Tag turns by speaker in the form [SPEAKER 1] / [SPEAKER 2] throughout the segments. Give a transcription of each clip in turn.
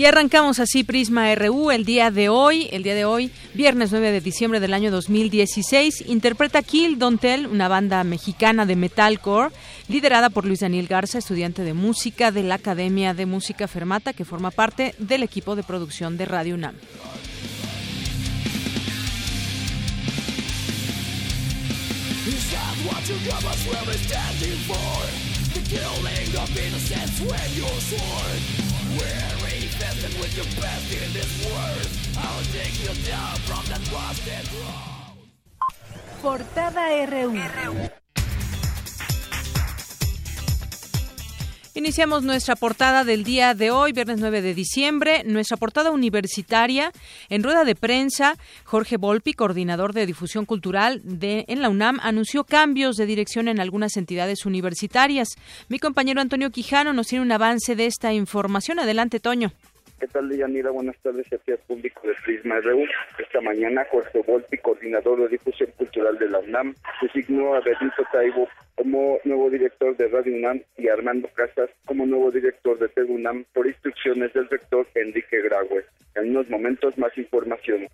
[SPEAKER 1] Y arrancamos así Prisma RU el día de hoy, el día de hoy, viernes 9 de diciembre del año 2016, interpreta Kill Don't Tell, una banda mexicana de metalcore, liderada por Luis Daniel Garza, estudiante de música de la Academia de Música Fermata, que forma parte del equipo de producción de Radio UNAM. Portada RU. Iniciamos nuestra portada del día de hoy, viernes 9 de diciembre, nuestra portada universitaria. En rueda de prensa, Jorge Volpi, coordinador de difusión cultural de, en la UNAM, anunció cambios de dirección en algunas entidades universitarias. Mi compañero Antonio Quijano nos tiene un avance de esta información. Adelante, Toño.
[SPEAKER 2] ¿Qué tal, Deyanira? Buenas tardes aquí al público de Prisma RU. Esta mañana, Jorge Volpi, coordinador de difusión cultural de la UNAM, designó a Benito Taibo como nuevo director de Radio UNAM y Armando Casas como nuevo director de TV UNAM por instrucciones del rector Enrique Graue. En unos momentos, más información.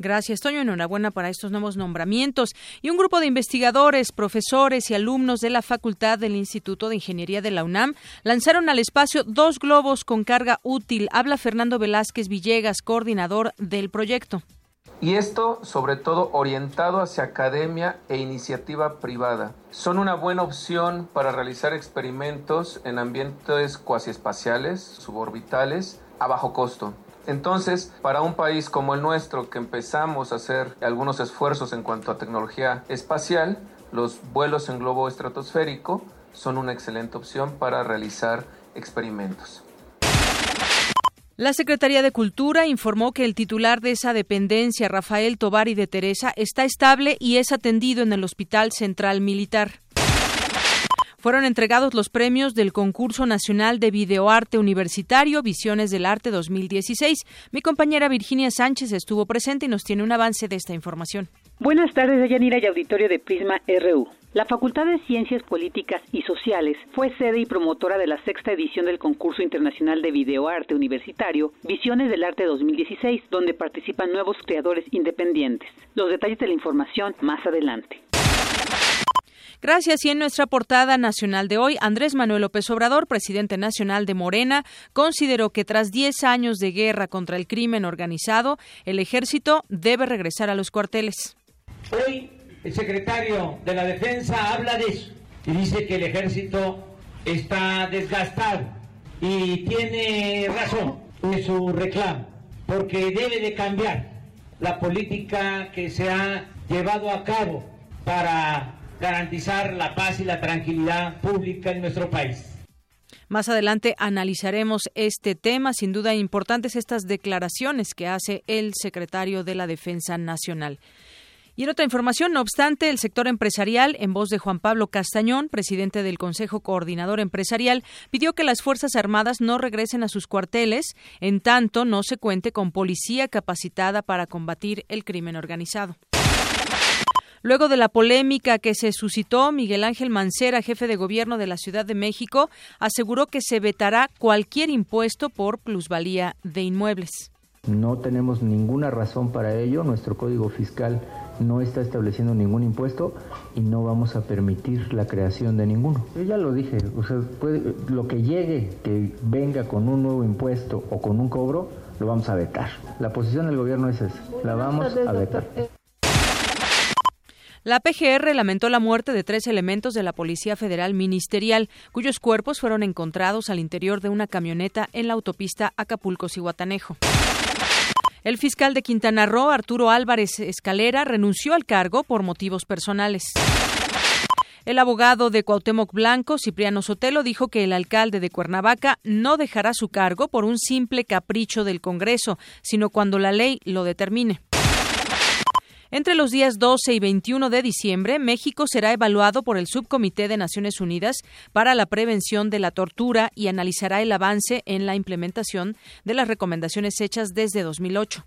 [SPEAKER 1] Gracias, Toño. Enhorabuena para estos nuevos nombramientos. Y un grupo de investigadores, profesores y alumnos de la Facultad del Instituto de Ingeniería de la UNAM lanzaron al espacio dos globos con carga útil. Habla Fernando Velázquez Villegas, coordinador del proyecto.
[SPEAKER 3] Y esto sobre todo orientado hacia academia e iniciativa privada. Son una buena opción para realizar experimentos en ambientes cuasiespaciales, suborbitales, a bajo costo. Entonces, para un país como el nuestro, que empezamos a hacer algunos esfuerzos en cuanto a tecnología espacial, los vuelos en globo estratosférico son una excelente opción para realizar experimentos.
[SPEAKER 1] La Secretaría de Cultura informó que el titular de esa dependencia, Rafael Tovari de Teresa, está estable y es atendido en el Hospital Central Militar fueron entregados los premios del Concurso Nacional de Videoarte Universitario Visiones del Arte 2016. Mi compañera Virginia Sánchez estuvo presente y nos tiene un avance de esta información.
[SPEAKER 4] Buenas tardes, Yanira y auditorio de Prisma RU. La Facultad de Ciencias Políticas y Sociales fue sede y promotora de la sexta edición del Concurso Internacional de Videoarte Universitario Visiones del Arte 2016, donde participan nuevos creadores independientes. Los detalles de la información más adelante.
[SPEAKER 1] Gracias. Y en nuestra portada nacional de hoy, Andrés Manuel López Obrador, presidente nacional de Morena, consideró que tras 10 años de guerra contra el crimen organizado, el ejército debe regresar a los cuarteles.
[SPEAKER 5] Hoy el secretario de la Defensa habla de eso y dice que el ejército está desgastado y tiene razón en su reclamo, porque debe de cambiar la política que se ha llevado a cabo para garantizar la paz y la tranquilidad pública en nuestro país.
[SPEAKER 1] Más adelante analizaremos este tema. Sin duda importantes estas declaraciones que hace el secretario de la Defensa Nacional. Y en otra información, no obstante, el sector empresarial, en voz de Juan Pablo Castañón, presidente del Consejo Coordinador Empresarial, pidió que las Fuerzas Armadas no regresen a sus cuarteles, en tanto no se cuente con policía capacitada para combatir el crimen organizado. Luego de la polémica que se suscitó, Miguel Ángel Mancera, jefe de gobierno de la Ciudad de México, aseguró que se vetará cualquier impuesto por plusvalía de inmuebles.
[SPEAKER 6] No tenemos ninguna razón para ello. Nuestro código fiscal no está estableciendo ningún impuesto y no vamos a permitir la creación de ninguno. Yo ya lo dije, lo que llegue, que venga con un nuevo impuesto o con un cobro, lo vamos a vetar. La posición del gobierno es esa, la vamos a vetar.
[SPEAKER 1] La PGR lamentó la muerte de tres elementos de la Policía Federal Ministerial, cuyos cuerpos fueron encontrados al interior de una camioneta en la autopista Acapulco-Cihuatanejo. El fiscal de Quintana Roo, Arturo Álvarez Escalera, renunció al cargo por motivos personales. El abogado de Cuauhtémoc Blanco, Cipriano Sotelo, dijo que el alcalde de Cuernavaca no dejará su cargo por un simple capricho del Congreso, sino cuando la ley lo determine. Entre los días 12 y 21 de diciembre, México será evaluado por el Subcomité de Naciones Unidas para la Prevención de la Tortura y analizará el avance en la implementación de las recomendaciones hechas desde 2008.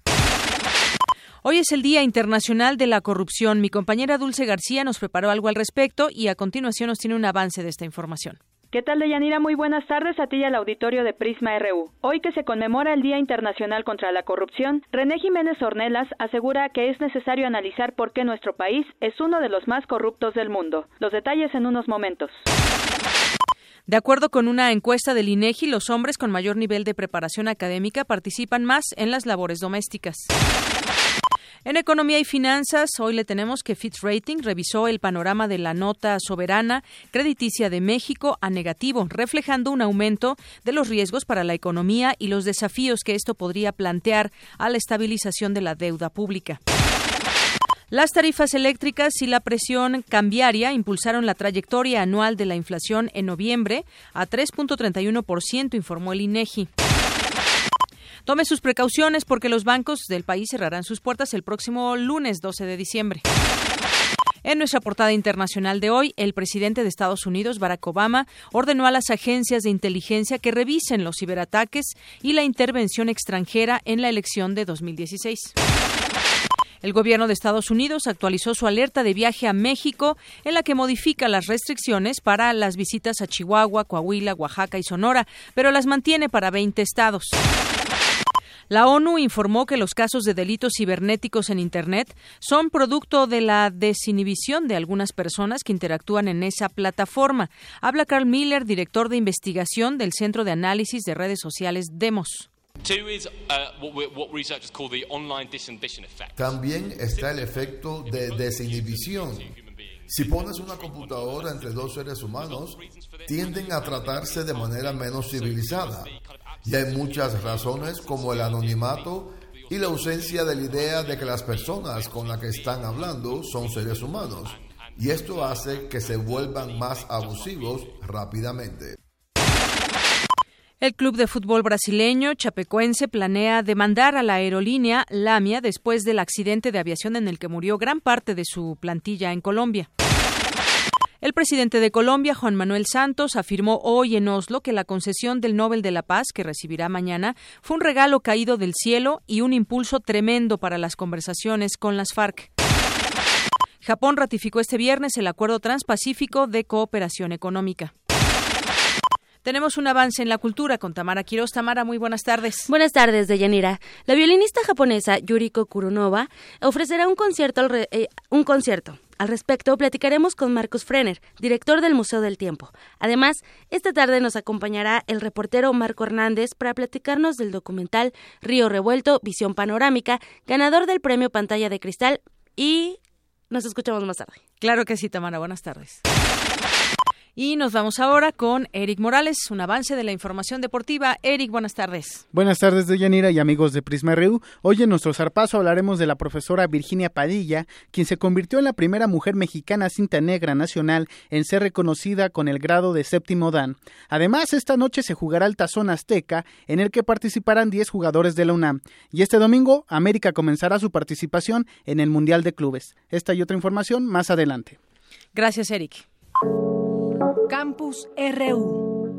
[SPEAKER 1] Hoy es el Día Internacional de la Corrupción. Mi compañera Dulce García nos preparó algo al respecto y a continuación nos tiene un avance de esta información.
[SPEAKER 7] ¿Qué tal, Deyanira? Muy buenas tardes a ti y al auditorio de Prisma RU. Hoy que se conmemora el Día Internacional contra la Corrupción, René Jiménez Ornelas asegura que es necesario analizar por qué nuestro país es uno de los más corruptos del mundo. Los detalles en unos momentos.
[SPEAKER 1] De acuerdo con una encuesta del INEGI, los hombres con mayor nivel de preparación académica participan más en las labores domésticas. En economía y finanzas, hoy le tenemos que Fitch Rating revisó el panorama de la nota soberana crediticia de México a negativo, reflejando un aumento de los riesgos para la economía y los desafíos que esto podría plantear a la estabilización de la deuda pública. Las tarifas eléctricas y la presión cambiaria impulsaron la trayectoria anual de la inflación en noviembre a 3.31%, informó el INEGI. Tome sus precauciones porque los bancos del país cerrarán sus puertas el próximo lunes 12 de diciembre. En nuestra portada internacional de hoy, el presidente de Estados Unidos, Barack Obama, ordenó a las agencias de inteligencia que revisen los ciberataques y la intervención extranjera en la elección de 2016. El gobierno de Estados Unidos actualizó su alerta de viaje a México en la que modifica las restricciones para las visitas a Chihuahua, Coahuila, Oaxaca y Sonora, pero las mantiene para 20 estados. La ONU informó que los casos de delitos cibernéticos en Internet son producto de la desinhibición de algunas personas que interactúan en esa plataforma. Habla Carl Miller, director de investigación del Centro de Análisis de Redes Sociales Demos.
[SPEAKER 8] También está el efecto de desinhibición. Si pones una computadora entre dos seres humanos, tienden a tratarse de manera menos civilizada. Y hay muchas razones como el anonimato y la ausencia de la idea de que las personas con las que están hablando son seres humanos. Y esto hace que se vuelvan más abusivos rápidamente.
[SPEAKER 1] El club de fútbol brasileño Chapecoense planea demandar a la aerolínea Lamia después del accidente de aviación en el que murió gran parte de su plantilla en Colombia. El presidente de Colombia, Juan Manuel Santos, afirmó hoy en Oslo que la concesión del Nobel de la Paz, que recibirá mañana, fue un regalo caído del cielo y un impulso tremendo para las conversaciones con las FARC. Japón ratificó este viernes el Acuerdo Transpacífico de Cooperación Económica. Tenemos un avance en la cultura con Tamara Quiroz. Tamara, muy buenas tardes.
[SPEAKER 9] Buenas tardes, Deyanira. La violinista japonesa Yuriko Kurunova ofrecerá un concierto, eh, un concierto al respecto, platicaremos con Marcos Frener, director del Museo del Tiempo. Además, esta tarde nos acompañará el reportero Marco Hernández para platicarnos del documental Río Revuelto, Visión Panorámica, ganador del premio Pantalla de Cristal y nos escuchamos más tarde.
[SPEAKER 1] Claro que sí, Tamara. Buenas tardes. Y nos vamos ahora con Eric Morales, un avance de la información deportiva. Eric, buenas tardes.
[SPEAKER 10] Buenas tardes, Deyanira y amigos de Prisma RU. Hoy en nuestro zarpazo hablaremos de la profesora Virginia Padilla, quien se convirtió en la primera mujer mexicana cinta negra nacional en ser reconocida con el grado de séptimo dan. Además, esta noche se jugará el Tazón Azteca, en el que participarán 10 jugadores de la UNAM. Y este domingo, América comenzará su participación en el Mundial de Clubes. Esta y otra información más adelante.
[SPEAKER 1] Gracias, Eric.
[SPEAKER 11] Campus RU.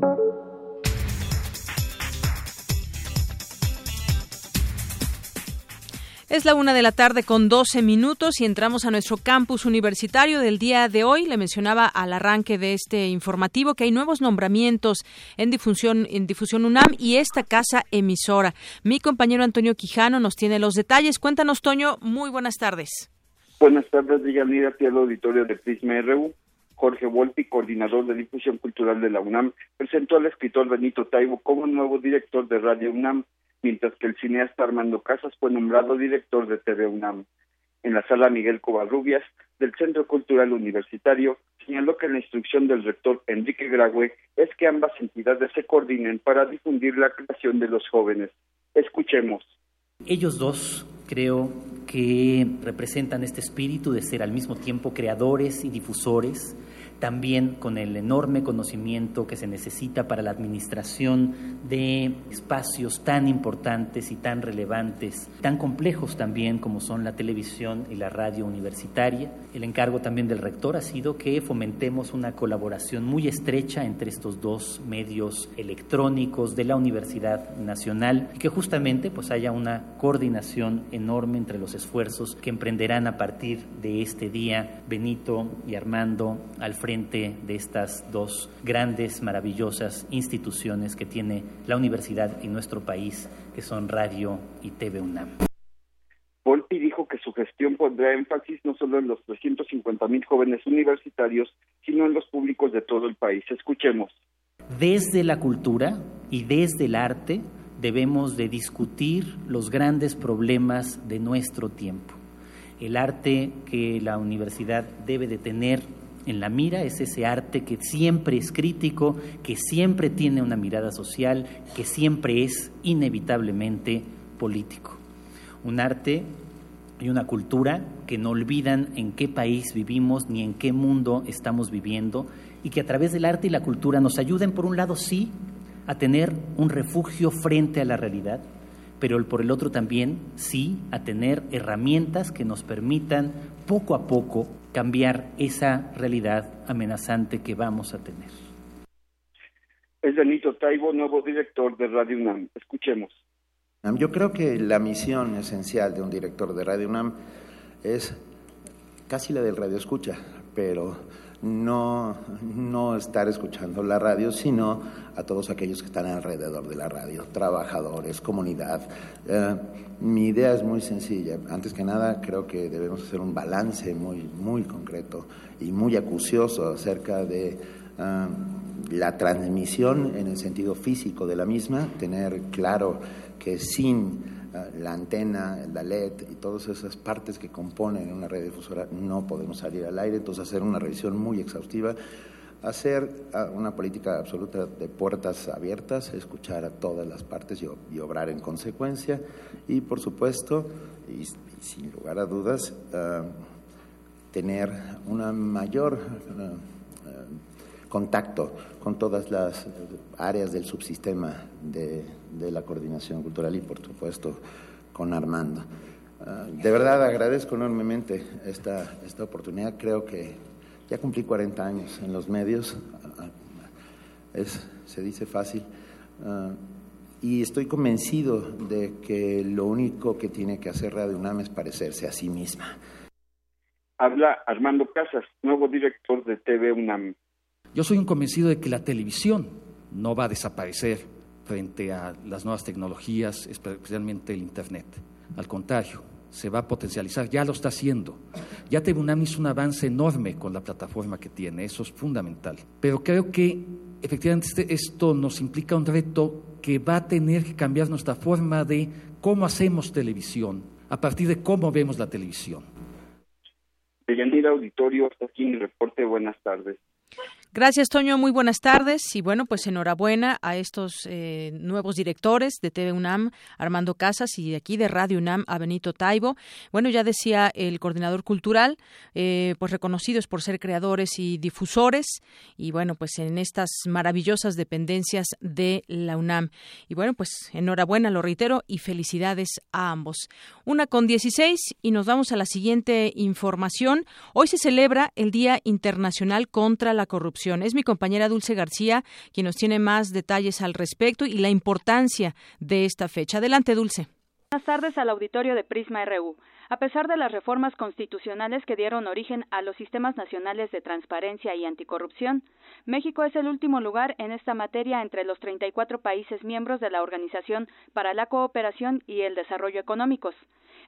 [SPEAKER 1] Es la una de la tarde con 12 minutos y entramos a nuestro campus universitario del día de hoy. Le mencionaba al arranque de este informativo que hay nuevos nombramientos en difusión, en difusión UNAM y esta casa emisora. Mi compañero Antonio Quijano nos tiene los detalles. Cuéntanos, Toño. Muy buenas tardes.
[SPEAKER 2] Buenas tardes, Deyanira, aquí al auditorio de Prisma RU. Jorge Volpi, coordinador de difusión cultural de la UNAM, presentó al escritor Benito Taibo como nuevo director de Radio UNAM, mientras que el cineasta Armando Casas fue nombrado director de TV UNAM. En la sala Miguel Covarrubias del Centro Cultural Universitario señaló que la instrucción del rector Enrique Graue es que ambas entidades se coordinen para difundir la creación de los jóvenes. Escuchemos.
[SPEAKER 12] Ellos dos creo que representan este espíritu de ser al mismo tiempo creadores y difusores también con el enorme conocimiento que se necesita para la administración de espacios tan importantes y tan relevantes, tan complejos también como son la televisión y la radio universitaria. El encargo también del rector ha sido que fomentemos una colaboración muy estrecha entre estos dos medios electrónicos de la Universidad Nacional y que justamente pues haya una coordinación enorme entre los esfuerzos que emprenderán a partir de este día Benito y Armando Alfredo frente de estas dos grandes, maravillosas instituciones que tiene la universidad en nuestro país, que son Radio y TV UNAM.
[SPEAKER 2] Volpi dijo que su gestión pondrá énfasis no solo en los 350 mil jóvenes universitarios, sino en los públicos de todo el país. Escuchemos.
[SPEAKER 12] Desde la cultura y desde el arte debemos de discutir los grandes problemas de nuestro tiempo. El arte que la universidad debe de tener en la mira, es ese arte que siempre es crítico, que siempre tiene una mirada social, que siempre es inevitablemente político. Un arte y una cultura que no olvidan en qué país vivimos ni en qué mundo estamos viviendo y que a través del arte y la cultura nos ayuden, por un lado, sí, a tener un refugio frente a la realidad, pero por el otro también, sí, a tener herramientas que nos permitan poco a poco cambiar esa realidad amenazante que vamos a tener.
[SPEAKER 2] Es Benito Taibo, nuevo director de Radio UNAM. Escuchemos.
[SPEAKER 13] Yo creo que la misión esencial de un director de Radio UNAM es casi la del radio escucha, pero no, no estar escuchando la radio, sino a todos aquellos que están alrededor de la radio, trabajadores, comunidad. Eh, mi idea es muy sencilla. Antes que nada, creo que debemos hacer un balance muy, muy concreto y muy acucioso acerca de eh, la transmisión en el sentido físico de la misma, tener claro que sin la antena, la LED y todas esas partes que componen una red difusora no podemos salir al aire, entonces hacer una revisión muy exhaustiva, hacer ah, una política absoluta de puertas abiertas, escuchar a todas las partes y, obrar en consecuencia. Y por supuesto, y, sin lugar a dudas, ah, tener una mayor... Ah, contacto con todas las áreas del subsistema de, la coordinación cultural y, por supuesto, con Armando. Ah, de verdad agradezco enormemente esta, esta oportunidad. Creo que ya cumplí 40 años en los medios. Ah, es, se dice fácil. Ah, y estoy convencido de que lo único que tiene que hacer Radio UNAM es parecerse a sí misma.
[SPEAKER 2] Habla Armando Casas, nuevo director de TV UNAM.
[SPEAKER 14] Yo soy un convencido de que la televisión no va a desaparecer frente a las nuevas tecnologías, especialmente el Internet. Al contrario, se va a potencializar, ya lo está haciendo. Ya TVUNAM hizo un avance enorme con la plataforma que tiene, eso es fundamental. Pero creo que efectivamente este, esto nos implica un reto que va a tener que cambiar nuestra forma de cómo hacemos televisión, a partir de cómo vemos la televisión.
[SPEAKER 2] Deyanira Auditorio, hasta aquí mi reporte. Buenas tardes.
[SPEAKER 1] Gracias, Toño. Muy buenas tardes. Y bueno, pues enhorabuena a estos eh, nuevos directores de TV UNAM, Armando Casas, y de aquí de Radio UNAM, a Benito Taibo. Bueno, ya decía el coordinador cultural, eh, pues reconocidos por ser creadores y difusores, y bueno, pues en estas maravillosas dependencias de la UNAM. Y bueno, pues enhorabuena, lo reitero, y felicidades a ambos. Una con 16 y nos vamos a la siguiente información. Hoy se celebra el Día Internacional contra la Corrupción es mi compañera Dulce García quien nos tiene más detalles al respecto y la importancia de esta fecha. Adelante, Dulce.
[SPEAKER 7] Buenas tardes al auditorio de Prisma RU. A pesar de las reformas constitucionales que dieron origen a los sistemas nacionales de transparencia y anticorrupción, México es el último lugar en esta materia entre los 34 países miembros de la Organización para la Cooperación y el Desarrollo Económicos.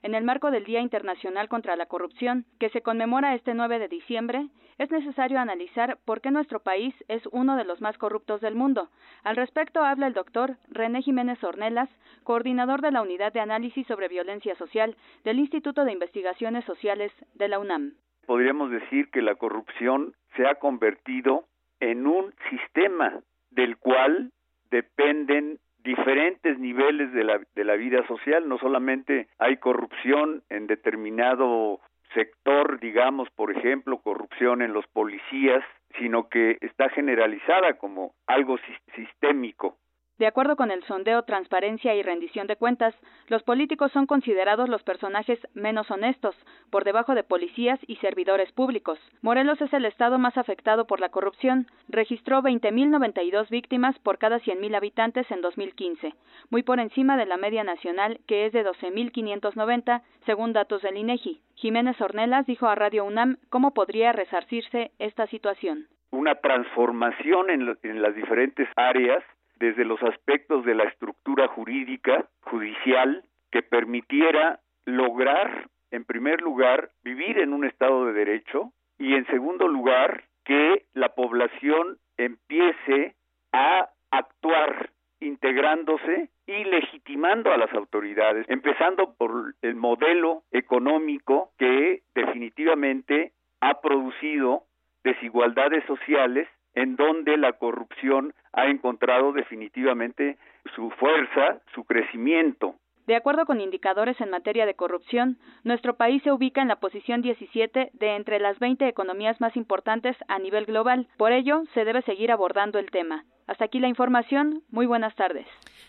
[SPEAKER 7] En el marco del Día Internacional contra la Corrupción, que se conmemora este 9 de diciembre, es necesario analizar por qué nuestro país es uno de los más corruptos del mundo. Al respecto habla el doctor René Jiménez Ornelas, coordinador de la Unidad de Análisis sobre Violencia Social del Instituto de Investigaciones Sociales de la UNAM.
[SPEAKER 15] Podríamos decir que la corrupción se ha convertido en un sistema del cual dependen diferentes niveles de la, de la vida social, no solamente hay corrupción en determinado sector, digamos, por ejemplo, corrupción en los policías, sino que está generalizada como algo sistémico.
[SPEAKER 7] De acuerdo con el sondeo Transparencia y Rendición de Cuentas, los políticos son considerados los personajes menos honestos, por debajo de policías y servidores públicos. Morelos es el estado más afectado por la corrupción. Registró 20.092 víctimas por cada 100.000 habitantes en 2015, muy por encima de la media nacional, que es de 12.590, según datos del INEGI. Jiménez Ornelas dijo a Radio UNAM cómo podría resarcirse esta situación.
[SPEAKER 15] Una transformación en, en las diferentes áreas desde los aspectos de la estructura jurídica, judicial, que permitiera lograr, en primer lugar, vivir en un Estado de Derecho y, en segundo lugar, que la población empiece a actuar integrándose y legitimando a las autoridades, empezando por el modelo económico que definitivamente ha producido desigualdades sociales en donde la corrupción ha encontrado definitivamente su fuerza, su crecimiento.
[SPEAKER 7] De acuerdo con indicadores en materia de corrupción, nuestro país se ubica en la posición 17 de entre las 20 economías más importantes a nivel global. Por ello, se debe seguir abordando el tema. Hasta aquí la información. Muy buenas tardes.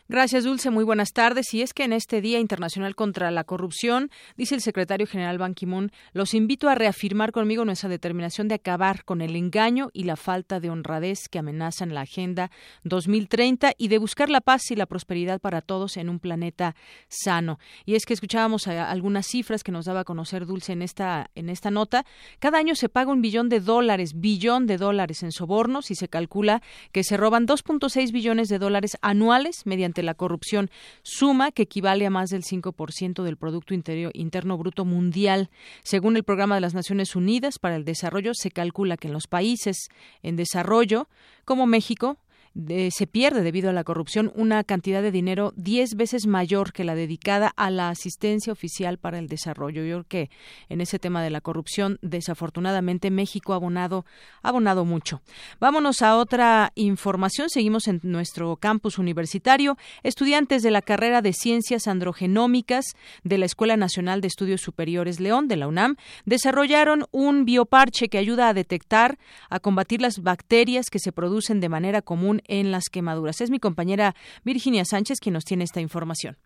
[SPEAKER 1] Gracias, Dulce. Muy buenas tardes. Y es que en este Día Internacional contra la Corrupción, dice el secretario general Ban Ki-moon, los invito a reafirmar conmigo nuestra determinación de acabar con el engaño y la falta de honradez que amenazan la Agenda 2030 y de buscar la paz y la prosperidad para todos en un planeta sano. Y es que escuchábamos algunas cifras que nos daba a conocer Dulce en esta, en esta nota. Cada año se paga un billón de dólares, billón de dólares en sobornos y se calcula que se roban 2.6 billones de dólares anuales mediante la corrupción, suma que equivale a más del 5% del Producto Interno Bruto Mundial. Según el Programa de las Naciones Unidas para el Desarrollo, se calcula que en los países en desarrollo, como México, se pierde debido a la corrupción una cantidad de dinero diez veces mayor que la dedicada a la asistencia oficial para el desarrollo. Yo creo que en ese tema de la corrupción, desafortunadamente, México ha abonado, ha abonado mucho. Vámonos a otra información. Seguimos en nuestro campus universitario. Estudiantes de la carrera de Ciencias Androgenómicas de la Escuela Nacional de Estudios Superiores León, de la UNAM, desarrollaron un bioparche que ayuda a detectar, a combatir las bacterias que se producen de manera común en las quemaduras. Es mi compañera Virginia Sánchez quien nos tiene esta información.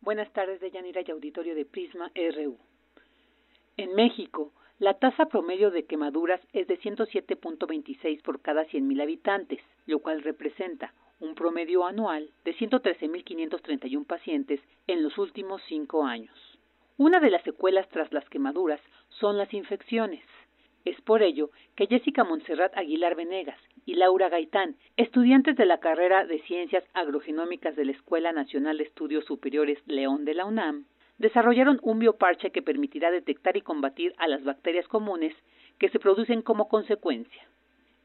[SPEAKER 4] Buenas tardes, Deyanira y auditorio de Prisma RU. En México, la tasa promedio de quemaduras es de 107.26 por cada 100.000 habitantes, lo cual representa un promedio anual de 113.531 pacientes en los últimos cinco años. Una de las secuelas tras las quemaduras son las infecciones. Es por ello que Jessica Montserrat Aguilar Venegas y Laura Gaitán, estudiantes de la carrera de Ciencias Agrogenómicas de la Escuela Nacional de Estudios Superiores León de la UNAM, desarrollaron un bioparche que permitirá detectar y combatir a las bacterias comunes que se producen como consecuencia.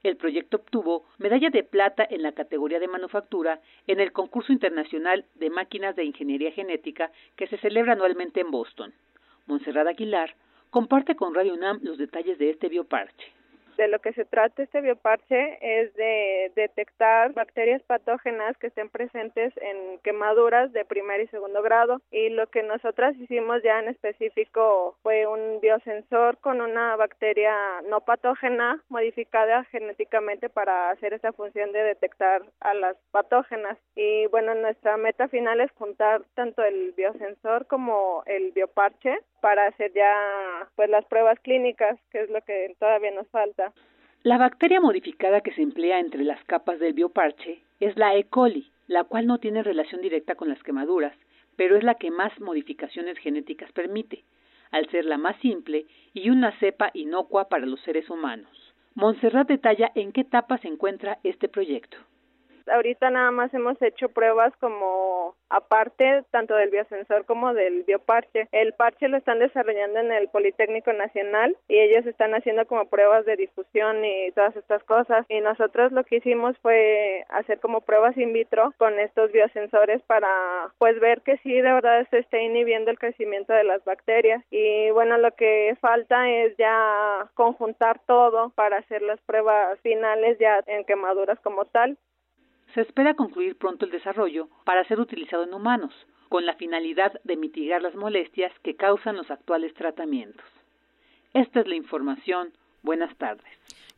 [SPEAKER 4] El proyecto obtuvo medalla de plata en la categoría de manufactura en el concurso internacional de máquinas de ingeniería genética que se celebra anualmente en Boston. Montserrat Aguilar comparte con Radio UNAM los detalles de este bioparche
[SPEAKER 16] de lo que se trata este bioparche es de detectar bacterias patógenas que estén presentes en quemaduras de primer y segundo grado. Y lo que nosotras hicimos ya en específico fue un biosensor con una bacteria no patógena modificada genéticamente para hacer esa función de detectar a las patógenas. Y bueno nuestra meta final es juntar tanto el biosensor como el bioparche para hacer ya pues las pruebas clínicas que es lo que todavía nos falta
[SPEAKER 4] la bacteria modificada que se emplea entre las capas del bioparche es la E. coli, la cual no tiene relación directa con las quemaduras, pero es la que más modificaciones genéticas permite, al ser la más simple y una cepa inocua para los seres humanos. Montserrat detalla en qué etapa se encuentra este proyecto
[SPEAKER 16] ahorita nada más hemos hecho pruebas como aparte tanto del biosensor como del bioparche. El parche lo están desarrollando en el Politécnico Nacional y ellos están haciendo como pruebas de difusión y todas estas cosas. Y nosotros lo que hicimos fue hacer como pruebas in vitro con estos biosensores para pues ver que sí de verdad se esté inhibiendo el crecimiento de las bacterias. Y bueno lo que falta es ya conjuntar todo para hacer las pruebas finales ya en quemaduras como tal
[SPEAKER 4] se espera concluir pronto el desarrollo para ser utilizado en humanos, con la finalidad de mitigar las molestias que causan los actuales tratamientos. Esta es la información. Buenas tardes.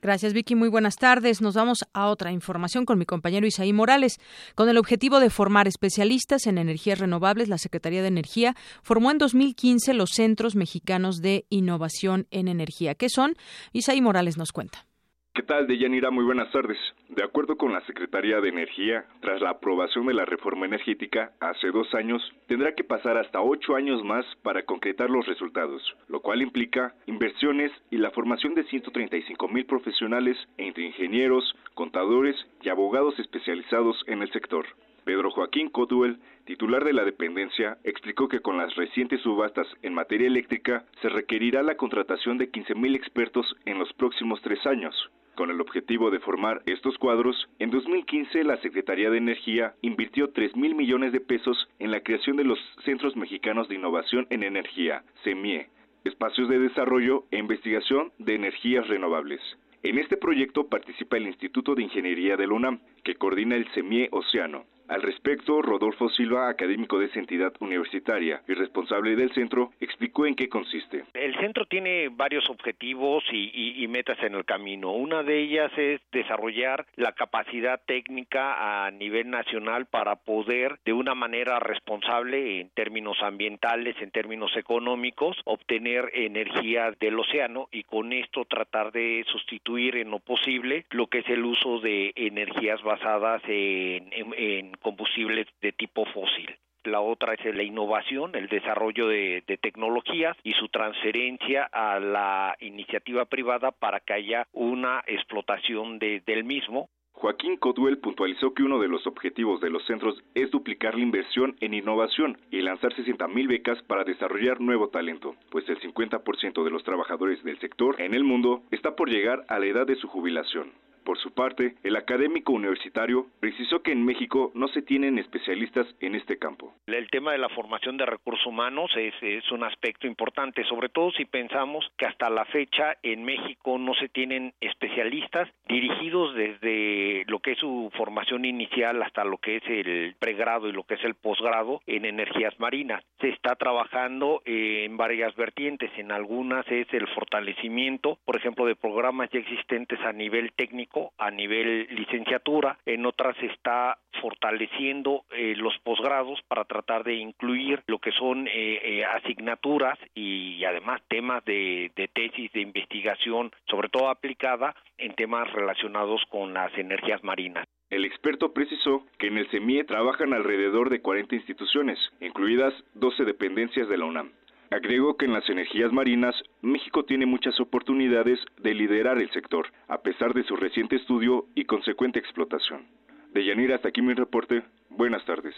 [SPEAKER 1] Gracias, Vicky. Muy buenas tardes. Nos vamos a otra información con mi compañero Isaí Morales. Con el objetivo de formar especialistas en energías renovables, la Secretaría de Energía formó en 2015 los Centros Mexicanos de Innovación en Energía. ¿Qué son? Isaí Morales nos cuenta.
[SPEAKER 17] ¿Qué tal, Deyanira? Muy buenas tardes. De acuerdo con la Secretaría de Energía, tras la aprobación de la reforma energética hace dos años, tendrá que pasar hasta ocho años más para concretar los resultados, lo cual implica inversiones y la formación de 135 mil profesionales entre ingenieros, contadores y abogados especializados en el sector. Pedro Joaquín Coduel, titular de la dependencia, explicó que con las recientes subastas en materia eléctrica se requerirá la contratación de 15.000 expertos en los próximos tres años. Con el objetivo de formar estos cuadros, en 2015 la Secretaría de Energía invirtió 3 mil millones de pesos en la creación de los Centros Mexicanos de Innovación en Energía, CEMIE, espacios de desarrollo e investigación de energías renovables. En este proyecto participa el Instituto de Ingeniería de la UNAM, que coordina el CEMIE Océano. Al respecto, Rodolfo Silva, académico de esa entidad universitaria y responsable del centro, explicó en qué consiste.
[SPEAKER 18] El centro tiene varios objetivos y, metas en el camino. Una de ellas es desarrollar la capacidad técnica a nivel nacional para poder, de una manera responsable en términos ambientales, en términos económicos, obtener energía del océano y con esto tratar de sustituir en lo posible lo que es el uso de energías basadas en, en combustibles de tipo fósil la otra es la innovación, el desarrollo de, tecnologías y su transferencia a la iniciativa privada para que haya una explotación del mismo.
[SPEAKER 17] Joaquín Coduel puntualizó que uno de los objetivos de los centros es duplicar la inversión en innovación y lanzar 60.000 becas para desarrollar nuevo talento, pues el 50% de los trabajadores del sector en el mundo está por llegar a la edad de su jubilación. Por su parte, el académico universitario precisó que en México no se tienen especialistas en este campo.
[SPEAKER 18] El tema de la formación de recursos humanos es, un aspecto importante, sobre todo si pensamos que hasta la fecha en México no se tienen especialistas dirigidos desde lo que es su formación inicial hasta lo que es el pregrado y lo que es el posgrado en energías marinas. Se está trabajando en varias vertientes, en algunas es el fortalecimiento, por ejemplo, de programas ya existentes a nivel técnico a nivel licenciatura, en otras está fortaleciendo eh, los posgrados para tratar de incluir lo que son eh, eh, asignaturas y además temas de, de tesis de investigación, sobre todo aplicada en temas relacionados con las energías marinas.
[SPEAKER 17] El experto precisó que en el CEMIE trabajan alrededor de 40 instituciones, incluidas 12 dependencias de la UNAM. Agregó que en las energías marinas, México tiene muchas oportunidades de liderar el sector, a pesar de su reciente estudio y consecuente explotación. De Yanira, hasta aquí mi reporte. Buenas tardes.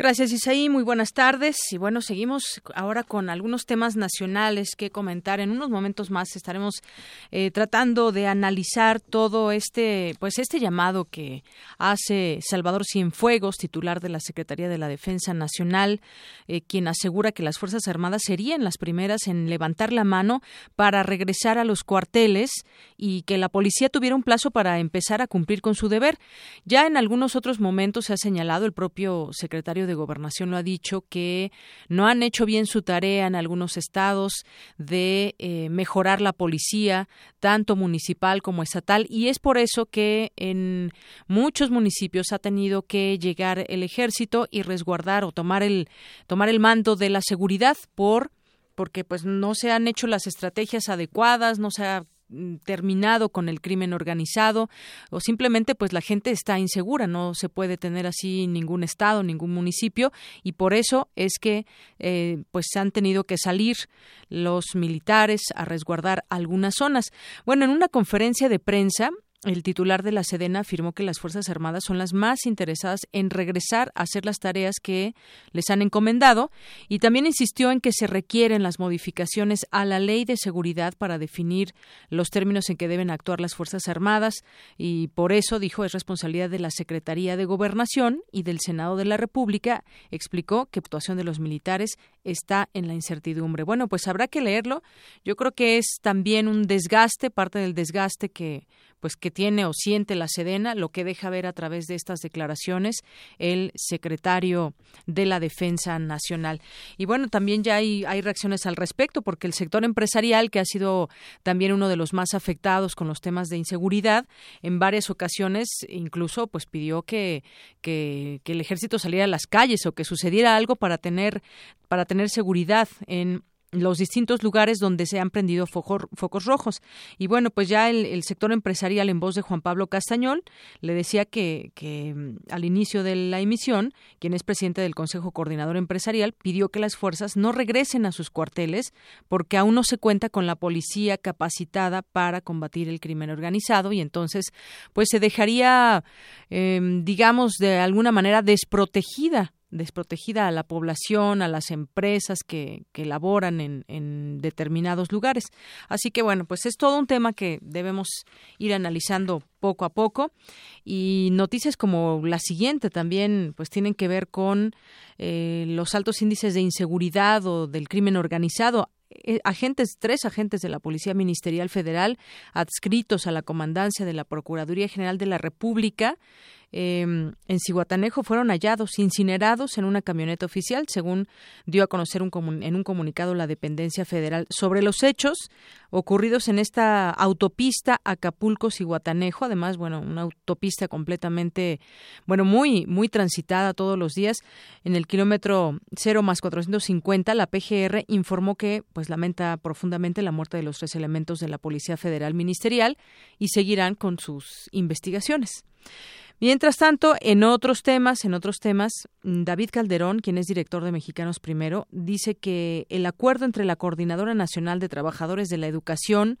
[SPEAKER 1] Gracias, Isaí. Muy buenas tardes. Y bueno, seguimos ahora con algunos temas nacionales que comentar. En unos momentos más estaremos eh, tratando de analizar todo este, pues este llamado que hace Salvador Cienfuegos, titular de la Secretaría de la Defensa Nacional, eh, quien asegura que las Fuerzas Armadas serían las primeras en levantar la mano para regresar a los cuarteles y que la policía tuviera un plazo para empezar a cumplir con su deber. Ya en algunos otros momentos se ha señalado el propio secretario de de Gobernación lo ha dicho, que no han hecho bien su tarea en algunos estados de eh, mejorar la policía, tanto municipal como estatal, y es por eso que en muchos municipios ha tenido que llegar el ejército y resguardar o tomar el, tomar el mando de la seguridad por porque pues no se han hecho las estrategias adecuadas, no se ha terminado con el crimen organizado o simplemente pues la gente está insegura no se puede tener así ningún estado ningún municipio y por eso es que eh, pues han tenido que salir los militares a resguardar algunas zonas. Bueno en una conferencia de prensa el titular de la Sedena afirmó que las Fuerzas Armadas son las más interesadas en regresar a hacer las tareas que les han encomendado y también insistió en que se requieren las modificaciones a la ley de seguridad para definir los términos en que deben actuar las Fuerzas Armadas y por eso, dijo, es responsabilidad de la Secretaría de Gobernación y del Senado de la República. Explicó que actuación de los militares está en la incertidumbre. Bueno, pues habrá que leerlo. Yo creo que es también un desgaste, parte del desgaste que pues que tiene o siente la Sedena, lo que deja ver a través de estas declaraciones el secretario de la Defensa Nacional. Y bueno, también ya hay, reacciones al respecto, porque el sector empresarial, que ha sido también uno de los más afectados con los temas de inseguridad, en varias ocasiones incluso pues pidió que, que, que el ejército saliera a las calles o que sucediera algo para tener, para tener seguridad en los distintos lugares donde se han prendido focos rojos. Y bueno, pues ya el, sector empresarial en voz de Juan Pablo Castañón le decía que, que mm, al inicio de la emisión, quien es presidente del Consejo Coordinador Empresarial, pidió que las fuerzas no regresen a sus cuarteles porque aún no se cuenta con la policía capacitada para combatir el crimen organizado y entonces pues se dejaría, em, digamos, de alguna manera desprotegida desprotegida a la población, a las empresas que, que laboran en, en, determinados lugares. Así que bueno, pues es todo un tema que debemos ir analizando poco a poco y noticias como la siguiente también pues tienen que ver con eh, los altos índices de inseguridad o del crimen organizado eh, agentes, tres agentes de la Policía Ministerial Federal adscritos a la comandancia de la Procuraduría General de la República Em, en Cihuatanejo fueron hallados incinerados en una camioneta oficial, según dio a conocer un en un comunicado la dependencia federal. Sobre los hechos ocurridos en esta autopista Acapulco-Cihuatanejo, además, bueno, una autopista completamente, bueno, muy, muy transitada todos los días, en el kilómetro 0 más 450, la PGR informó que, pues, lamenta profundamente la muerte de los tres elementos de la Policía Federal Ministerial y seguirán con sus investigaciones. Mientras tanto, en otros temas, en otros temas, David Calderón, quien es director de Mexicanos Primero, dice que el acuerdo entre la Coordinadora Nacional de Trabajadores de la Educación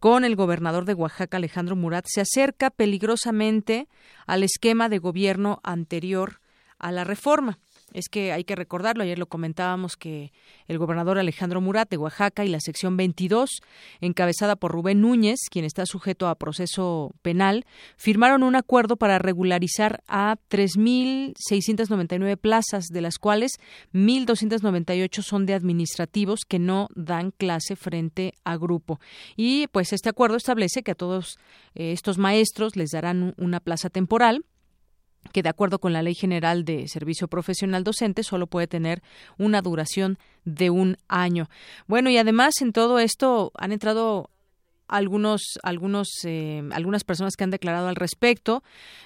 [SPEAKER 1] con el gobernador de Oaxaca, Alejandro Murat, se acerca peligrosamente al esquema de gobierno anterior a la reforma es que hay que recordarlo, ayer lo comentábamos que el gobernador Alejandro Murat de Oaxaca y la sección 22, encabezada por Rubén Núñez, quien está sujeto a proceso penal, firmaron un acuerdo para regularizar a 3.699 plazas, de las cuales 1.298 son de administrativos que no dan clase frente a grupo. Y pues este acuerdo establece que a todos eh, estos maestros les darán una plaza temporal que de acuerdo con la Ley General de Servicio Profesional Docente solo puede tener una duración de un año. Bueno, y además en todo esto han entrado algunos, algunos, eh, algunas personas que han declarado al respecto,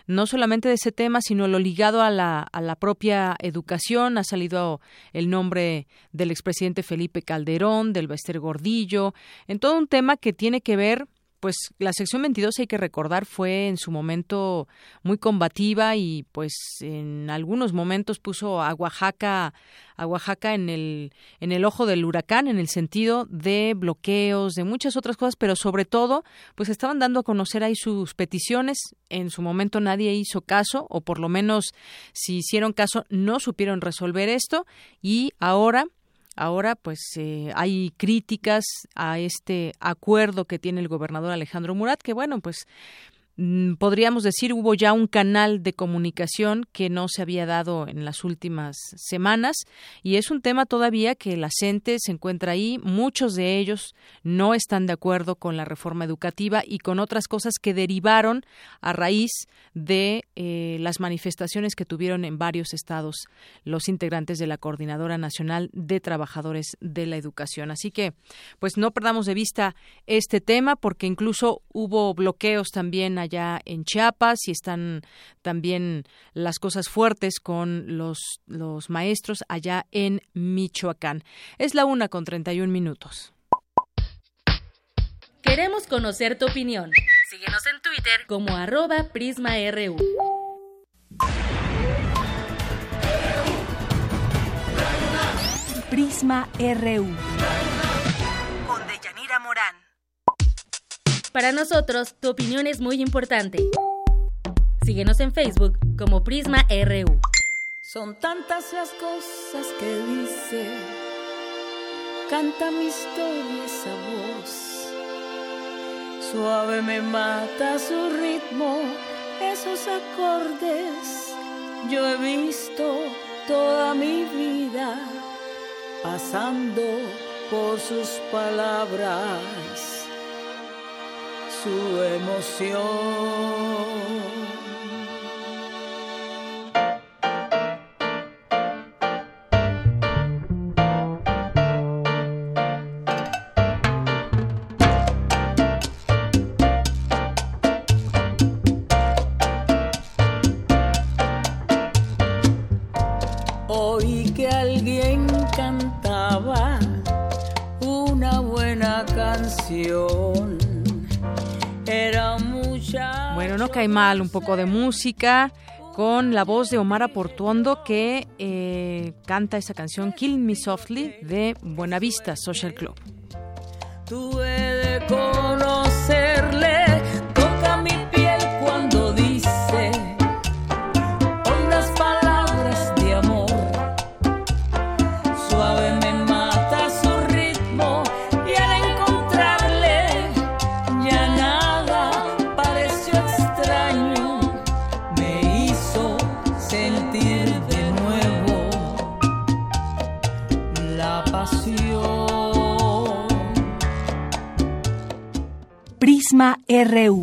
[SPEAKER 1] no solamente de ese tema, sino lo ligado a la, a la propia educación. Ha salido el nombre del expresidente Felipe Calderón, del Bester Gordillo, en todo un tema que tiene que ver pues la sección 22 hay que recordar fue en su momento muy combativa y pues en algunos momentos puso a Oaxaca a Oaxaca en el en el ojo del huracán en el sentido de bloqueos, de muchas otras cosas, pero sobre todo pues estaban dando a conocer ahí sus peticiones, en su momento nadie hizo caso o por lo menos si hicieron caso no supieron resolver esto. Y ahora Ahora, pues eh, hay críticas a este acuerdo que tiene el gobernador Alejandro Murat, que bueno, pues podríamos decir, hubo ya un canal de comunicación que no se había dado en las últimas semanas y es un tema todavía que la gente se encuentra ahí. Muchos de ellos no están de acuerdo con la reforma educativa y con otras cosas que derivaron a raíz de eh, las manifestaciones que tuvieron en varios estados los integrantes de la Coordinadora Nacional de Trabajadores de la Educación. Así que, pues no perdamos de vista este tema porque incluso hubo bloqueos también allá en Chiapas y están también las cosas fuertes con los, los maestros allá en Michoacán. Es la una con 31 minutos.
[SPEAKER 9] Queremos conocer tu opinión. Síguenos en Twitter como arroba PrismaRU.
[SPEAKER 11] Prisma RU.
[SPEAKER 9] Para nosotros, tu opinión es muy importante. Síguenos en Facebook como Prisma RU.
[SPEAKER 19] Son tantas las cosas que dice, canta mi historia esa voz. Suave me mata su ritmo, esos acordes. Yo he visto toda mi vida pasando por sus palabras su emoción.
[SPEAKER 1] Bueno, no cae mal un poco de música con la voz de Omar Aportuondo que eh, canta esa canción Kill Me Softly de Buenavista Social Club.
[SPEAKER 19] De conocerle
[SPEAKER 11] RU.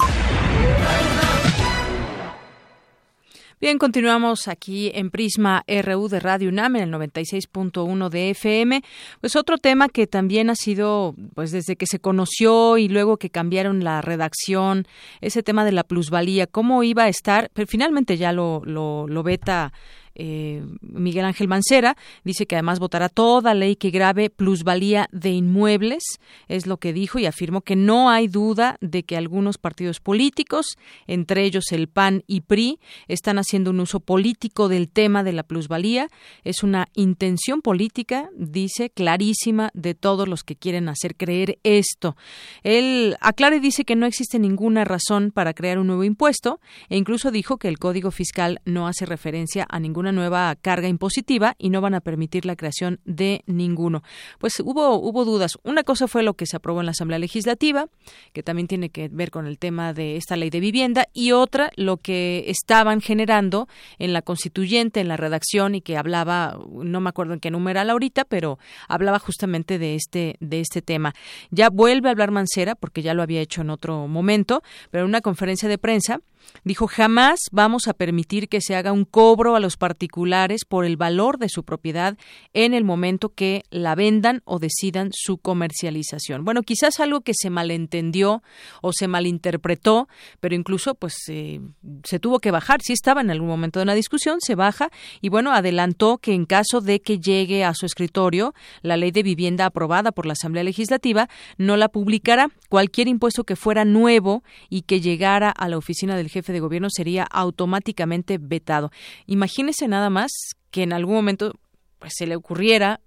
[SPEAKER 1] Bien, continuamos aquí en Prisma RU de Radio UNAM en el 96.1 de FM. Pues otro tema que también ha sido, pues desde que se conoció y luego que cambiaron la redacción, ese tema de la plusvalía, cómo iba a estar, pero finalmente ya lo, lo, lo veta eh, Miguel Ángel Mancera, dice que además votará toda ley que grave plusvalía de inmuebles, es lo que dijo y afirmó que no hay duda de que algunos partidos políticos, entre ellos el PAN y PRI, están haciendo un uso político del tema de la plusvalía. Es una intención política, dice, clarísima de todos los que quieren hacer creer esto. Él aclara y dice que no existe ninguna razón para crear un nuevo impuesto e incluso dijo que el Código Fiscal no hace referencia a ningún una nueva carga impositiva y no van a permitir la creación de ninguno. Pues hubo, hubo dudas. Una cosa fue lo que se aprobó en la Asamblea Legislativa, que también tiene que ver con el tema de esta ley de vivienda, y otra lo que estaban generando en la constituyente, en la redacción, y que hablaba, no me acuerdo en qué numeral ahorita, pero hablaba justamente de este, de este tema. Ya vuelve a hablar Mancera, porque ya lo había hecho en otro momento, pero en una conferencia de prensa Dijo, jamás vamos a permitir que se haga un cobro a los particulares por el valor de su propiedad en el momento que la vendan o decidan su comercialización. Bueno, quizás algo que se malentendió o se malinterpretó, pero incluso pues eh, se tuvo que bajar. Si estaba en algún momento de una discusión, se baja y bueno, adelantó que en caso de que llegue a su escritorio la ley de vivienda aprobada por la Asamblea Legislativa, no la publicará. Cualquier impuesto que fuera nuevo y que llegara a la oficina del jefe de gobierno sería automáticamente vetado. Imagínese nada más que en algún momento pues, se le ocurriera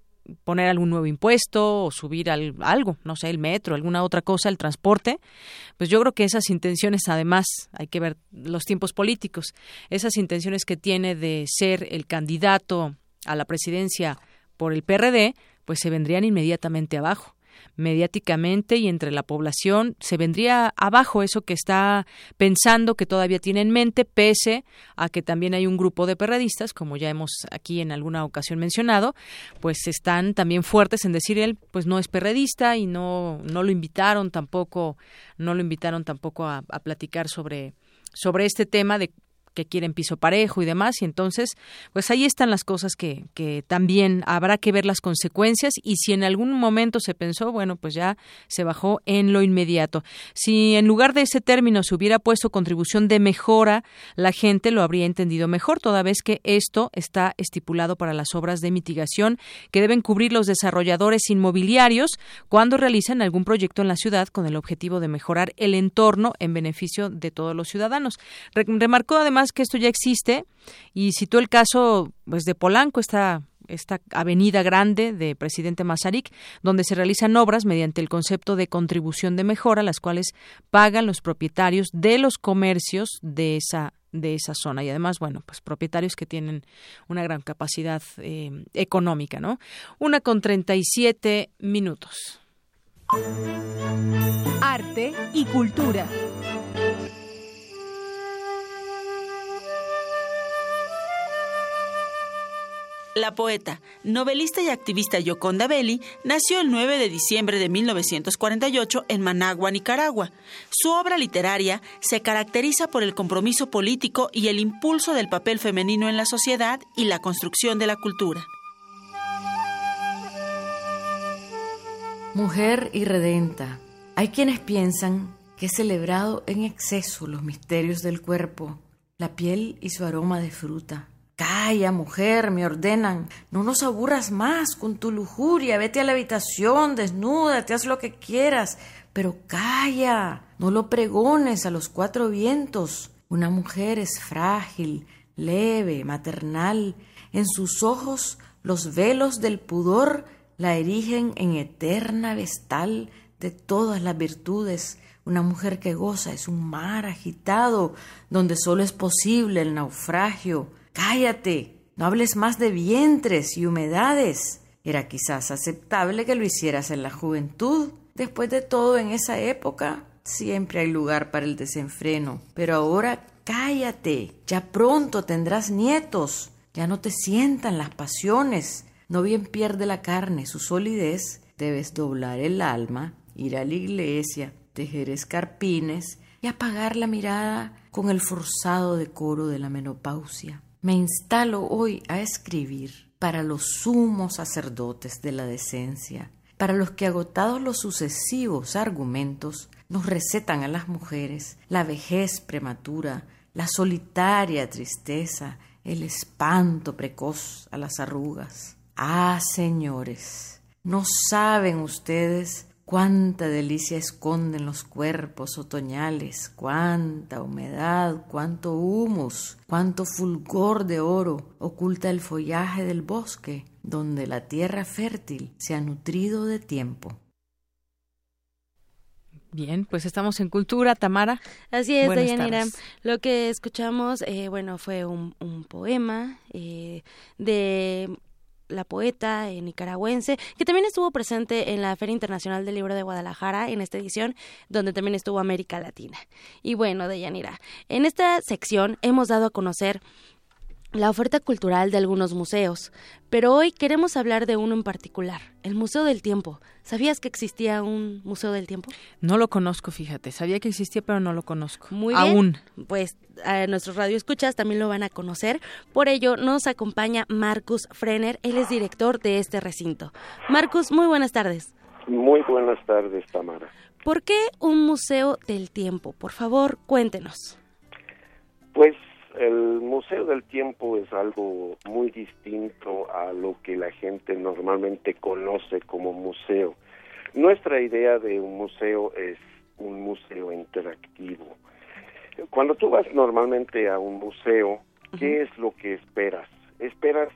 [SPEAKER 1] poner algún nuevo impuesto o subir algo, no sé, el metro, alguna otra cosa, el transporte, pues yo creo que esas intenciones, además, hay que ver los tiempos políticos, esas intenciones que tiene de ser el candidato a la presidencia por el PRD, pues se vendrían inmediatamente abajo mediáticamente y entre la población se vendría abajo eso que está pensando que todavía tiene en mente, pese a que también hay un grupo de perredistas, como ya hemos aquí en alguna ocasión mencionado, pues están también fuertes en decir él pues no es perredista y no, no lo invitaron tampoco, no lo invitaron tampoco a, a platicar sobre sobre este tema de que quieren piso parejo y demás. Y entonces, pues ahí están las cosas que, que también habrá que ver las consecuencias y si en algún momento se pensó, bueno, pues ya se bajó en lo inmediato. Si en lugar de ese término se hubiera puesto contribución de mejora, la gente lo habría entendido mejor, toda vez que esto está estipulado para las obras de mitigación que deben cubrir los desarrolladores inmobiliarios cuando realizan algún proyecto en la ciudad con el objetivo de mejorar el entorno en beneficio de todos los ciudadanos. Remarcó además que esto ya existe y citó el caso pues de Polanco, esta esta avenida grande de Presidente Mazarik, donde se realizan obras mediante el concepto de contribución de mejora, las cuales pagan los propietarios de los comercios de esa de esa zona. Y además bueno pues propietarios que tienen una gran capacidad eh, económica no una con 37 minutos.
[SPEAKER 11] Arte y cultura
[SPEAKER 20] La poeta, novelista y activista Yoconda Belli nació el 9 de diciembre de 1948 en Managua, Nicaragua. Su obra literaria se caracteriza por el compromiso político y el impulso del papel femenino en la sociedad y la construcción de la cultura.
[SPEAKER 21] Mujer irredenta. Hay quienes piensan que he celebrado en exceso los misterios del cuerpo, la piel y su aroma de fruta Calla, mujer, me ordenan. No nos aburras más con tu lujuria. Vete a la habitación, desnúdate, haz lo que quieras. Pero calla, no lo pregones a los cuatro vientos. Una mujer es frágil, leve, maternal. En sus ojos los velos del pudor la erigen en eterna vestal de todas las virtudes. Una mujer que goza es un mar agitado donde solo es posible el naufragio Cállate, no hables más de vientres y humedades. Era quizás aceptable que lo hicieras en la juventud. Después de todo, en esa época siempre hay lugar para el desenfreno. Pero ahora cállate, ya pronto tendrás nietos, ya no te sientan las pasiones, no bien pierde la carne su solidez, debes doblar el alma, ir a la iglesia, tejer escarpines y apagar la mirada con el forzado decoro de la menopausia. Me instalo hoy a escribir para los sumos sacerdotes de la decencia, para los que agotados los sucesivos argumentos nos recetan a las mujeres la vejez prematura, la solitaria tristeza, el espanto precoz a las arrugas. Ah, señores, no saben ustedes Cuánta delicia esconden los cuerpos otoñales, cuánta humedad, cuánto humus, cuánto fulgor de oro oculta el follaje del bosque, donde la tierra fértil se ha nutrido de tiempo.
[SPEAKER 1] Bien, pues estamos en Cultura, Tamara.
[SPEAKER 9] Así es, Dayanira. Lo que escuchamos, eh, bueno, fue un, poema eh, de la poeta eh, nicaragüense, que también estuvo presente en la Feria Internacional del Libro de Guadalajara en esta edición, donde también estuvo América Latina. Y bueno, Deyanira, en esta sección hemos dado a conocer la oferta cultural de algunos museos, pero hoy queremos hablar de uno en particular, el Museo del Tiempo. ¿Sabías que existía un Museo del Tiempo?
[SPEAKER 1] No lo conozco, fíjate. Sabía que existía, pero no lo conozco.
[SPEAKER 9] Muy bien. Aún. Pues a nuestros radioescuchas también lo van a conocer. Por ello nos acompaña Marcus Frenner. Él es director de este recinto. Marcus, muy buenas tardes.
[SPEAKER 22] Muy buenas tardes, Tamara.
[SPEAKER 9] ¿Por qué un Museo del Tiempo? Por favor, cuéntenos.
[SPEAKER 22] Pues el Museo del Tiempo es algo muy distinto a lo que la gente normalmente conoce como museo. Nuestra idea de un museo es un museo interactivo. Cuando tú vas normalmente a un museo, ¿qué es lo que esperas? Esperas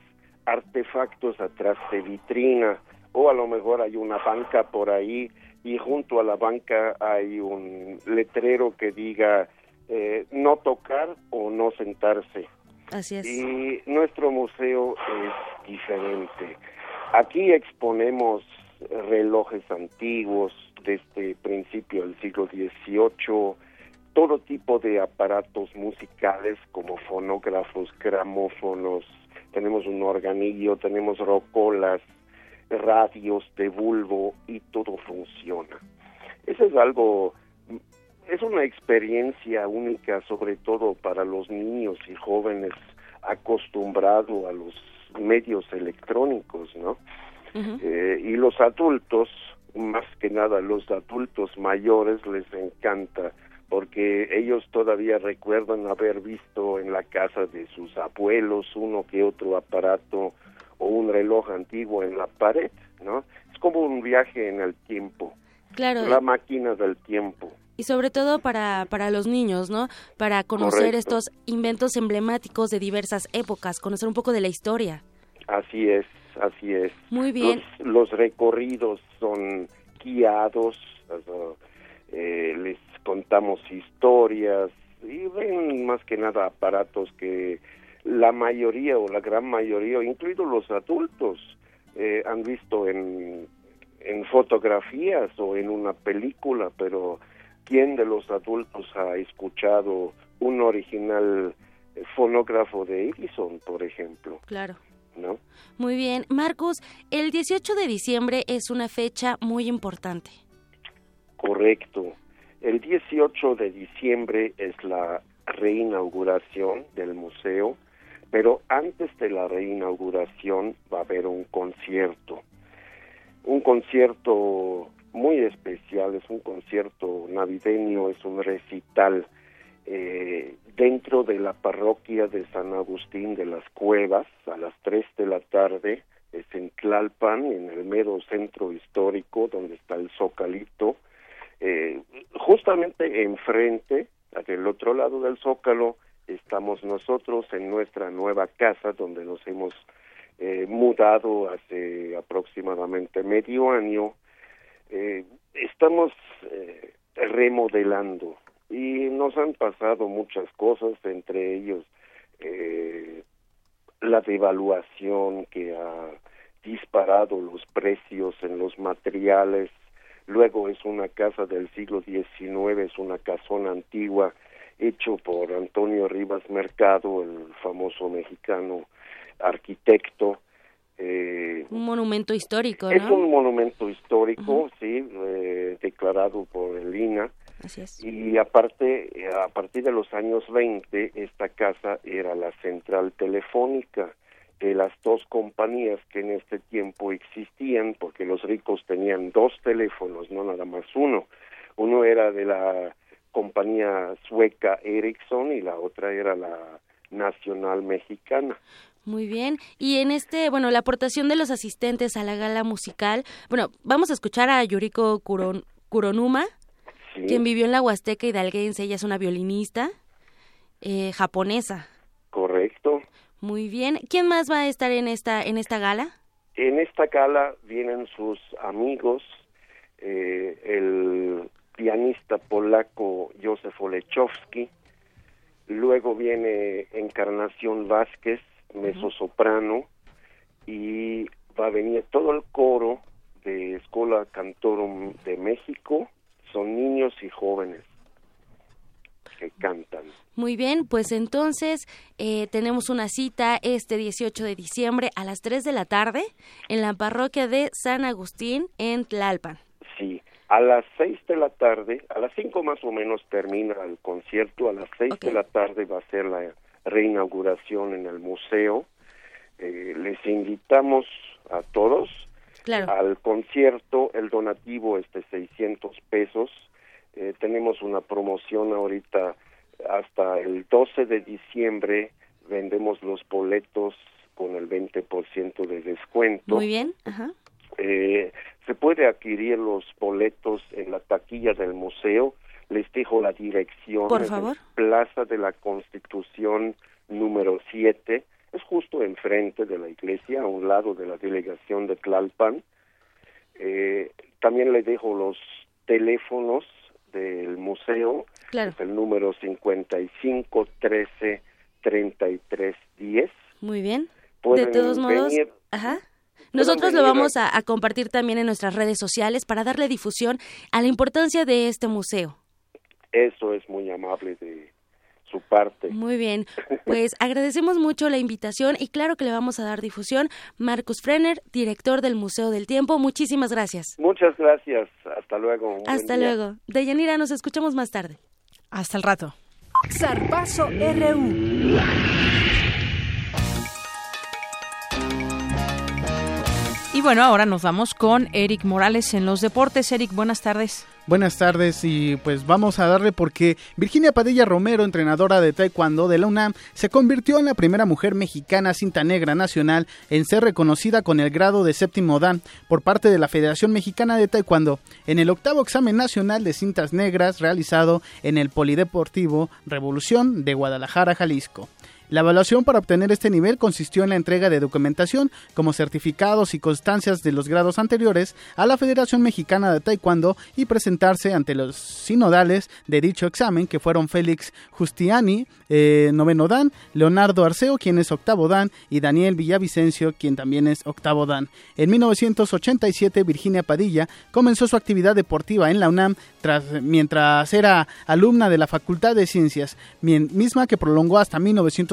[SPEAKER 22] artefactos atrás de vitrina o a lo mejor hay una banca por ahí y junto a la banca hay un letrero que diga eh, no tocar o no sentarse.
[SPEAKER 9] Así es.
[SPEAKER 22] Y nuestro museo es diferente. Aquí exponemos relojes antiguos desde principio del siglo XVIII, todo tipo de aparatos musicales como fonógrafos, gramófonos, tenemos un organillo, tenemos rocolas, radios de bulbo y todo funciona. Eso es algo es una experiencia única, sobre todo para los niños y jóvenes acostumbrados a los medios electrónicos, ¿no? Eh, y los adultos, más que nada los adultos mayores, les encanta porque ellos todavía recuerdan haber visto en la casa de sus abuelos uno que otro aparato o un reloj antiguo en la pared, ¿no? Es como un viaje en el tiempo.
[SPEAKER 9] Claro.
[SPEAKER 22] La máquina del tiempo
[SPEAKER 9] y sobre todo para, para los niños, ¿no? Para conocer estos inventos emblemáticos de diversas épocas, conocer un poco de la historia.
[SPEAKER 22] Así es. así es.
[SPEAKER 9] Muy bien.
[SPEAKER 22] Los, recorridos son guiados, eh, les contamos historias y ven más que nada aparatos que la mayoría o la gran mayoría, incluidos los adultos, eh, han visto en, en fotografías o en una película, pero ¿quién de los adultos ha escuchado un original fonógrafo de Edison, por ejemplo?
[SPEAKER 9] Claro.
[SPEAKER 22] ¿No?
[SPEAKER 9] Muy bien. Marcus, el 18 de diciembre es una fecha muy importante.
[SPEAKER 22] Correcto. El 18 de diciembre es la reinauguración del museo, pero antes de la reinauguración va a haber un concierto. Un concierto muy especial, es un concierto navideño, es un recital eh, dentro de la parroquia de San Agustín de las Cuevas a las 3 de la tarde, es en Tlalpan, en el mero centro histórico donde está el Zócalito, eh, justamente enfrente, del otro lado del Zócalo, estamos nosotros en nuestra nueva casa donde nos hemos eh, mudado hace aproximadamente medio año. Eh, estamos eh, remodelando y nos han pasado muchas cosas, entre ellos eh, la devaluación que ha disparado los precios en los materiales. Luego es una casa del siglo XIX, es una casona antigua hecho por Antonio Rivas Mercado, el famoso mexicano arquitecto.
[SPEAKER 9] Eh, un monumento histórico, ¿no?
[SPEAKER 22] Es un monumento histórico, sí, eh, declarado por el INA.
[SPEAKER 9] Así es.
[SPEAKER 22] Y aparte, a partir de los años 20, esta casa era la central telefónica de las dos compañías que en este tiempo existían, porque los ricos tenían dos teléfonos, no nada más uno. Uno era de la compañía sueca Ericsson y la otra era la nacional mexicana.
[SPEAKER 9] Muy bien. Y en este, bueno, la aportación de los asistentes a la gala musical, bueno, vamos a escuchar a Yuriko Kuron, Kuronuma, quien vivió en la Huasteca hidalguense, ella es una violinista eh, japonesa.
[SPEAKER 22] Correcto.
[SPEAKER 9] Muy bien. ¿Quién más va a estar en esta, en esta gala?
[SPEAKER 22] En esta gala vienen sus amigos, eh, el pianista polaco Józef Olechowski, luego viene Encarnación Vázquez, mezzosoprano, y va a venir todo el coro de Escola Cantorum de México, son niños y jóvenes que cantan.
[SPEAKER 9] Muy bien, pues entonces eh, tenemos una cita este 18 de diciembre a las 3 de la tarde en la parroquia de San Agustín en Tlalpan.
[SPEAKER 22] Sí, a las 6 de la tarde, a las 5 más o menos termina el concierto, a las 6 de la tarde va a ser la reinauguración en el museo. Eh, les invitamos a todos al concierto, el donativo es de 600 pesos. Eh, tenemos una promoción ahorita hasta el 12 de diciembre, vendemos los boletos con el 20% de descuento.
[SPEAKER 9] Muy bien, ajá.
[SPEAKER 22] Eh, se puede adquirir los boletos en la taquilla del museo. Les dejo la dirección.
[SPEAKER 9] Por favor.
[SPEAKER 22] Plaza de la Constitución número 7. Es justo enfrente de la iglesia, a un lado de la delegación de Tlalpan. Eh, también les dejo los teléfonos del museo.
[SPEAKER 9] Claro.
[SPEAKER 22] Es el número 55 13 33 10.
[SPEAKER 9] Muy bien.
[SPEAKER 22] Pueden
[SPEAKER 9] de todos modos, ajá. Nosotros lo vamos a, a compartir también en nuestras redes sociales para darle difusión a la importancia de este museo.
[SPEAKER 22] Eso es muy amable de su parte.
[SPEAKER 9] Muy bien, pues agradecemos mucho la invitación y claro que le vamos a dar difusión. Marcus Frenner, director del Museo del Tiempo, muchísimas gracias.
[SPEAKER 22] Muchas gracias. Hasta luego. Un
[SPEAKER 9] Hasta luego. Deyanira, nos escuchamos más tarde.
[SPEAKER 1] Hasta el rato.
[SPEAKER 11] Zarpazo RU.
[SPEAKER 1] Y bueno, ahora nos vamos con Eric Morales en los deportes. Eric, buenas tardes.
[SPEAKER 10] Buenas tardes y pues vamos a darle porque Virginia Padilla Romero, entrenadora de Taekwondo de la UNAM, se convirtió en la primera mujer mexicana cinta negra nacional en ser reconocida con el grado de séptimo dan por parte de la Federación Mexicana de Taekwondo en el octavo examen nacional de cintas negras realizado en el Polideportivo Revolución de Guadalajara, Jalisco. La evaluación para obtener este nivel consistió en la entrega de documentación como certificados y constancias de los grados anteriores a la Federación Mexicana de Taekwondo y presentarse ante los sinodales de dicho examen que fueron Félix Justiani, eh, noveno dan, Leonardo Arceo, quien es octavo dan, y Daniel Villavicencio, quien también es octavo dan. En 1987, Virginia Padilla comenzó su actividad deportiva en la UNAM tras, mientras era alumna de la Facultad de Ciencias, misma que prolongó hasta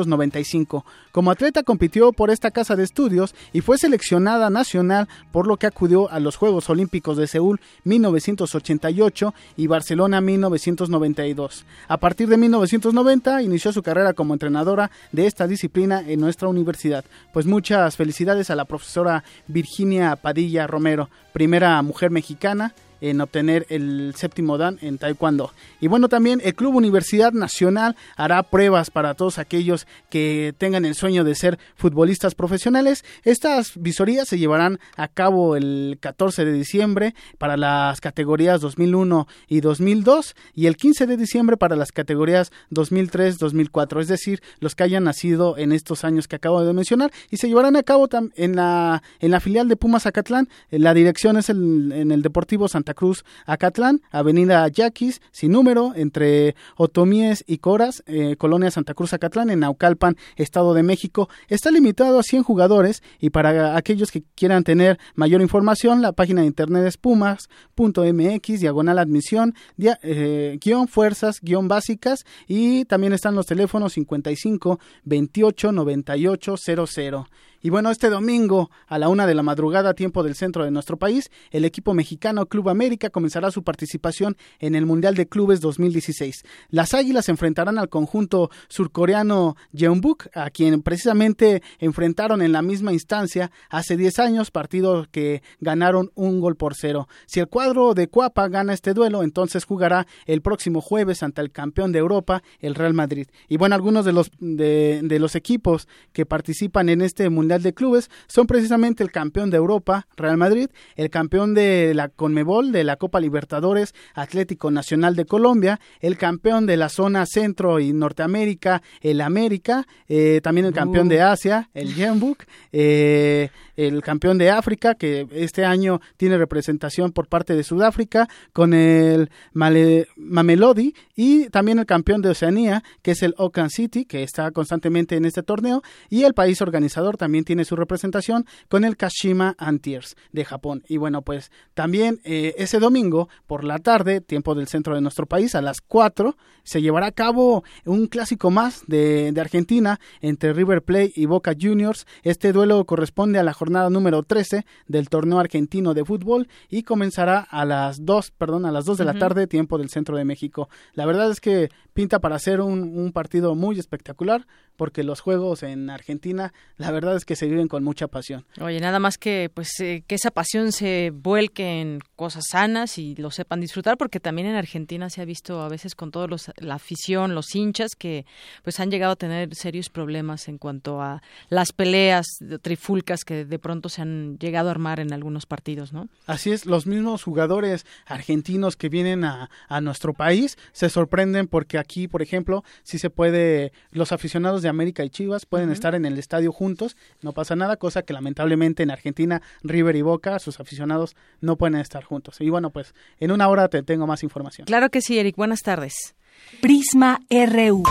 [SPEAKER 10] 1995. Como atleta compitió por esta casa de estudios y fue seleccionada nacional, por lo que acudió a los Juegos Olímpicos de Seúl 1988 y Barcelona 1992. A partir de 1990 inició su carrera como entrenadora de esta disciplina en nuestra universidad. Pues muchas felicidades a la profesora Virginia Padilla Romero, primera mujer mexicana en obtener el séptimo dan en taekwondo. Y bueno, también el Club Universidad Nacional hará pruebas para todos aquellos que tengan el sueño de ser futbolistas profesionales. Estas visorías se llevarán a cabo el 14 de diciembre para las categorías 2001 y 2002 y el 15 de diciembre para las categorías 2003-2004, es decir, los que hayan nacido en estos años que acabo de mencionar y se llevarán a cabo en la en la filial de Pumas Acatlán. La dirección es en el Deportivo Santa Cruz, Acatlán, Avenida Yaquis, sin número, entre Otomíes y Coras, eh, Colonia Santa Cruz, Acatlán, en Naucalpan, Estado de México. Está limitado a 100 jugadores y para aquellos que quieran tener mayor información, la página de internet es pumas.mx, diagonal admisión, eh, guion fuerzas, guion básicas y también están los teléfonos 55 28 98 00. Y bueno, este domingo a la una de la madrugada, tiempo del centro de nuestro país, el equipo mexicano Club América comenzará su participación en el Mundial de Clubes 2016. Las Águilas enfrentarán al conjunto surcoreano Jeonbuk, a quien precisamente enfrentaron en la misma instancia hace 10 años, partido que ganaron un gol por cero. Si el cuadro de Cuapa gana este duelo, entonces jugará el próximo jueves ante el campeón de Europa, el Real Madrid. Y bueno, algunos de los, de, de los equipos que participan en este Mundial de Clubes son precisamente el campeón de Europa, Real Madrid, el campeón de la Conmebol, de la Copa Libertadores, Atlético Nacional de Colombia, el campeón de la zona Centro y Norteamérica, el América, eh, también el campeón de Asia, el Jeonbuk, eh, el campeón de África, que este año tiene representación por parte de Sudáfrica, con el Mamelodi, y también el campeón de Oceanía, que es el Auckland City, que está constantemente en este torneo, y el país organizador también tiene su representación con el Kashima Antiers de Japón. Y bueno, pues también eh, ese domingo por la tarde, tiempo del centro de nuestro país, a las 4, se llevará a cabo un clásico más de, de Argentina entre River Plate y Boca Juniors. Este duelo corresponde a la jornada número 13 del torneo argentino de fútbol y comenzará a las 2, perdón, a las 2 de la tarde, tiempo del centro de México. La verdad es que pinta para ser un, un partido muy espectacular porque los juegos en Argentina, la verdad es que se viven con mucha pasión.
[SPEAKER 1] Oye, nada más que pues eh, que esa pasión se vuelque en cosas sanas y lo sepan disfrutar, porque también en Argentina se ha visto a veces con todos los la afición, los hinchas que pues han llegado a tener serios problemas en cuanto a las peleas trifulcas que de pronto se han llegado a armar en algunos partidos, ¿no?
[SPEAKER 10] Así es, los mismos jugadores argentinos que vienen a, a nuestro país se sorprenden porque aquí, por ejemplo, si se puede los aficionados de América y Chivas pueden estar en el estadio juntos, no pasa nada, cosa que lamentablemente en Argentina River y Boca, sus aficionados no pueden estar juntos. Y bueno, pues en una hora te tengo más información.
[SPEAKER 1] Claro que sí, Eric. Buenas tardes.
[SPEAKER 11] Prisma RU.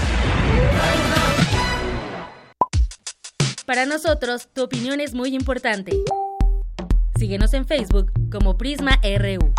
[SPEAKER 9] Para nosotros, tu opinión es muy importante. Síguenos en Facebook como Prisma RU.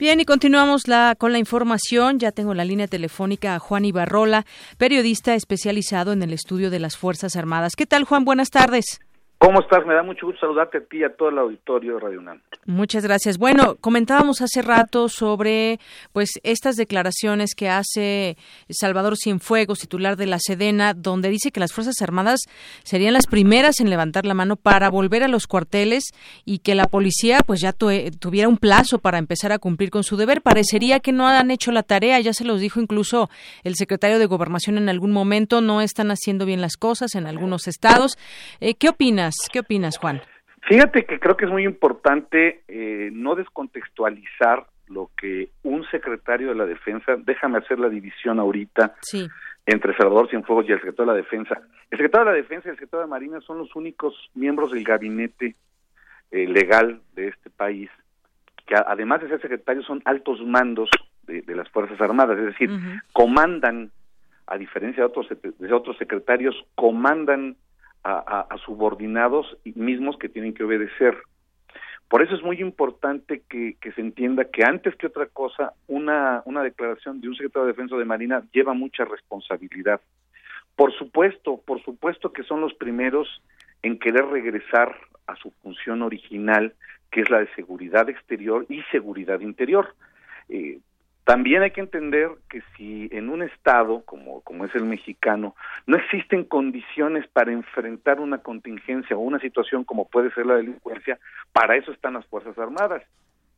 [SPEAKER 1] Bien, y continuamos la, con la información. Ya tengo la línea telefónica a Juan Ibarrola, periodista especializado en el estudio de las Fuerzas Armadas. ¿Qué tal, Juan? Buenas tardes.
[SPEAKER 23] ¿Cómo estás? Me da mucho gusto saludarte a ti y a todo el auditorio de Radio UNAM.
[SPEAKER 1] Muchas gracias. Bueno, comentábamos hace rato sobre pues estas declaraciones que hace Salvador Cienfuegos, titular de la Sedena, donde dice que las Fuerzas Armadas serían las primeras en levantar la mano para volver a los cuarteles y que la policía pues ya tuviera un plazo para empezar a cumplir con su deber. Parecería que no han hecho la tarea, ya se los dijo incluso el secretario de Gobernación en algún momento, no están haciendo bien las cosas en algunos estados. Eh, ¿Qué opinas? ¿Qué opinas, Juan?
[SPEAKER 23] Fíjate que creo que es muy importante eh, no descontextualizar lo que un secretario de la defensa, déjame hacer la división ahorita
[SPEAKER 1] Sí.
[SPEAKER 23] entre Salvador Cienfuegos y el secretario de la defensa. El secretario de la defensa y el secretario de Marina son los únicos miembros del gabinete eh, legal de este país que además de ser secretarios son altos mandos de, de las Fuerzas Armadas, es decir, comandan, a diferencia de otros, de otros secretarios, comandan a, a- a subordinados mismos que tienen que obedecer. Por eso es muy importante que, se entienda que antes que otra cosa, una, una declaración de un secretario de Defensa de Marina lleva mucha responsabilidad. Por supuesto, por supuesto que son los primeros en querer regresar a su función original, que es la de seguridad exterior y seguridad interior. Eh, también hay que entender que si en un estado como, como es el mexicano no existen condiciones para enfrentar una contingencia o una situación como puede ser la delincuencia, para eso están las Fuerzas Armadas.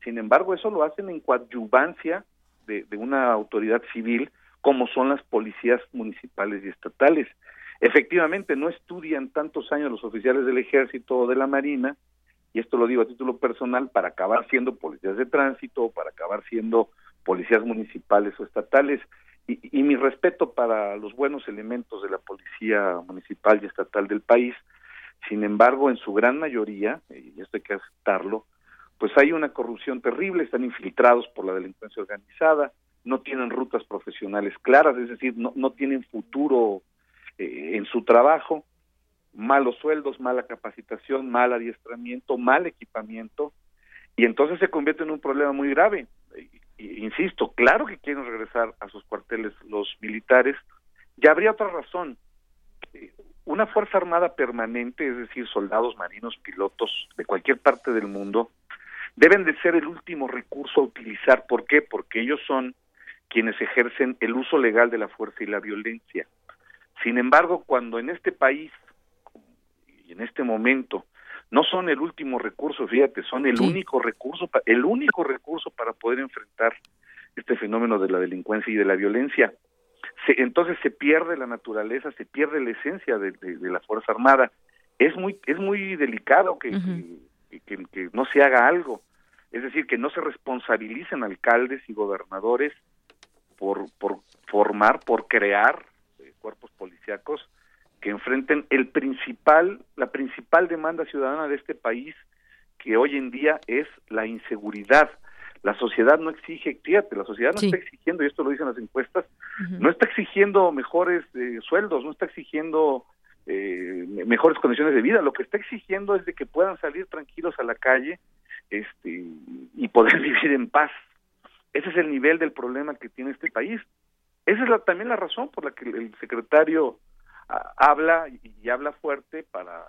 [SPEAKER 23] Sin embargo, eso lo hacen en coadyuvancia de, de una autoridad civil como son las policías municipales y estatales. Efectivamente, no estudian tantos años los oficiales del ejército o de la marina, y esto lo digo a título personal, para acabar siendo policías de tránsito, para acabar siendo policías municipales o estatales. Y, y mi respeto para los buenos elementos de la policía municipal y estatal del país. Sin embargo, en su gran mayoría, y esto hay que aceptarlo, pues hay una corrupción terrible, están infiltrados por la delincuencia organizada, no tienen rutas profesionales claras, es decir, no, no tienen futuro eh, en su trabajo, malos sueldos, mala capacitación, mal adiestramiento, mal equipamiento, y entonces se convierte en un problema muy grave. Insisto, claro que quieren regresar a sus cuarteles los militares, ya habría otra razón. Eh, Una Fuerza Armada permanente, es decir, soldados, marinos, pilotos de cualquier parte del mundo, deben de ser el último recurso a utilizar. ¿Por qué? Porque ellos son quienes ejercen el uso legal de la fuerza y la violencia. Sin embargo, cuando en este país y en este momento no son el último recurso, fíjate, son el único recurso, el único recurso para poder enfrentar este fenómeno de la delincuencia y de la violencia. Se- entonces se pierde la naturaleza, se pierde la esencia de, de- de la Fuerza Armada. Es muy, es muy delicado que, que, que- que no se haga algo. Es decir, que no se responsabilicen alcaldes y gobernadores por, por formar, por crear eh, cuerpos policíacos que enfrenten el principal, la principal demanda ciudadana de este país, que hoy en día es la inseguridad. La sociedad no exige, fíjate, la sociedad no está exigiendo, y esto lo dicen las encuestas, no está exigiendo mejores eh, sueldos, no está exigiendo eh, me- mejores condiciones de vida, lo que está exigiendo es de que puedan salir tranquilos a la calle este, y poder vivir en paz. Ese es el nivel del problema que tiene este país. Esa es la- también la razón por la que el secretario habla y, y habla fuerte para,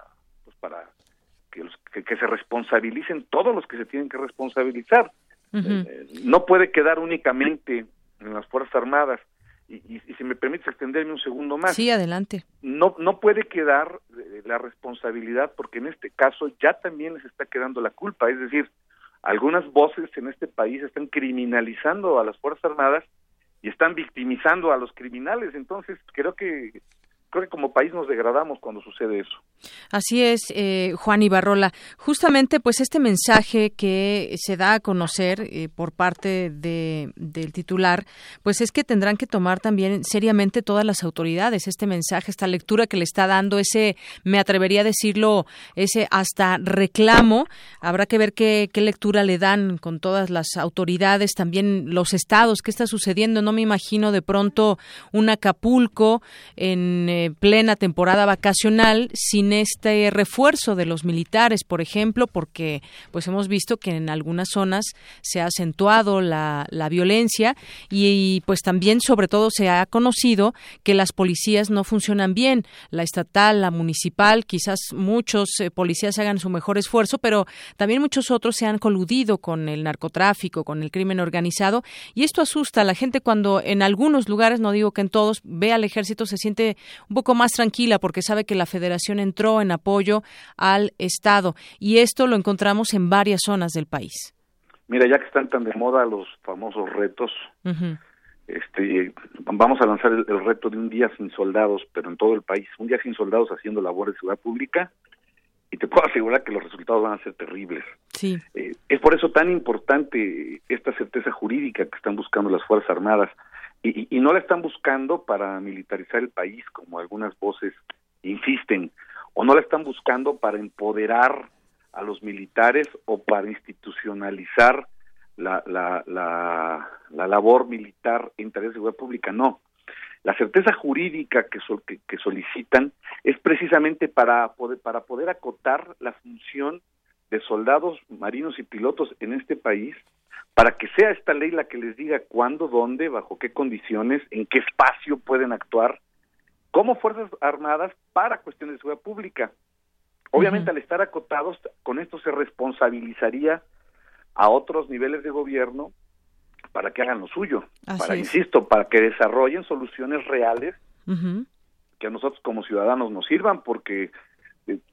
[SPEAKER 23] pues para que, los- que, que se responsabilicen todos los que se tienen que responsabilizar. Eh, no puede quedar únicamente en las Fuerzas Armadas. Y, y- y si me permites extenderme un segundo más,
[SPEAKER 1] Sí, adelante.
[SPEAKER 23] no no puede quedar eh, la responsabilidad porque en este caso ya también les está quedando la culpa, es decir, algunas voces en este país están criminalizando a las Fuerzas Armadas y están victimizando a los criminales, entonces creo que creo que como país nos degradamos cuando sucede eso.
[SPEAKER 1] Así es, eh, Juan Ibarrola. Justamente, pues este mensaje que se da a conocer eh, por parte de, del titular, pues es que tendrán que tomar también seriamente todas las autoridades este mensaje, esta lectura que le está dando, ese, me atrevería a decirlo, ese hasta reclamo. Habrá que ver qué, qué lectura le dan con todas las autoridades, también los estados, qué está sucediendo. No me imagino de pronto un Acapulco en eh, plena temporada vacacional sin este refuerzo de los militares, por ejemplo, porque pues hemos visto que en algunas zonas se ha acentuado la, la violencia y, pues también sobre todo se ha conocido que las policías no funcionan bien, la estatal, la municipal, quizás muchos eh, policías hagan su mejor esfuerzo, pero también muchos otros se han coludido con el narcotráfico, con el crimen organizado y esto asusta a la gente cuando en algunos lugares, no digo que en todos, ve al ejército se siente un poco más tranquila porque sabe que la federación entró en apoyo al Estado y esto lo encontramos en varias zonas del país.
[SPEAKER 23] Mira, ya que están tan de moda los famosos retos, este, vamos a lanzar el, el reto de un día sin soldados, pero en todo el país, un día sin soldados haciendo labor de seguridad pública y te puedo asegurar que los resultados van a ser terribles.
[SPEAKER 1] Sí.
[SPEAKER 23] Eh, es por eso tan importante esta certeza jurídica que están buscando las Fuerzas Armadas y, y, no la están buscando para militarizar el país, como algunas voces insisten, o no la están buscando para empoderar a los militares o para institucionalizar la, la, la, la labor militar en tareas de seguridad pública, no. La certeza jurídica que, que, que, solicitan es precisamente para poder, para poder acotar la función de soldados, marinos y pilotos en este país, para que sea esta ley la que les diga cuándo, dónde, bajo qué condiciones, en qué espacio pueden actuar como Fuerzas Armadas para cuestiones de seguridad pública. Obviamente, uh -huh. al estar acotados, con esto se responsabilizaría a otros niveles de gobierno para que hagan lo suyo,
[SPEAKER 1] Así
[SPEAKER 23] para,
[SPEAKER 1] es.
[SPEAKER 23] insisto, para que desarrollen soluciones reales
[SPEAKER 1] Uh -huh.
[SPEAKER 23] que a nosotros como ciudadanos nos sirvan, porque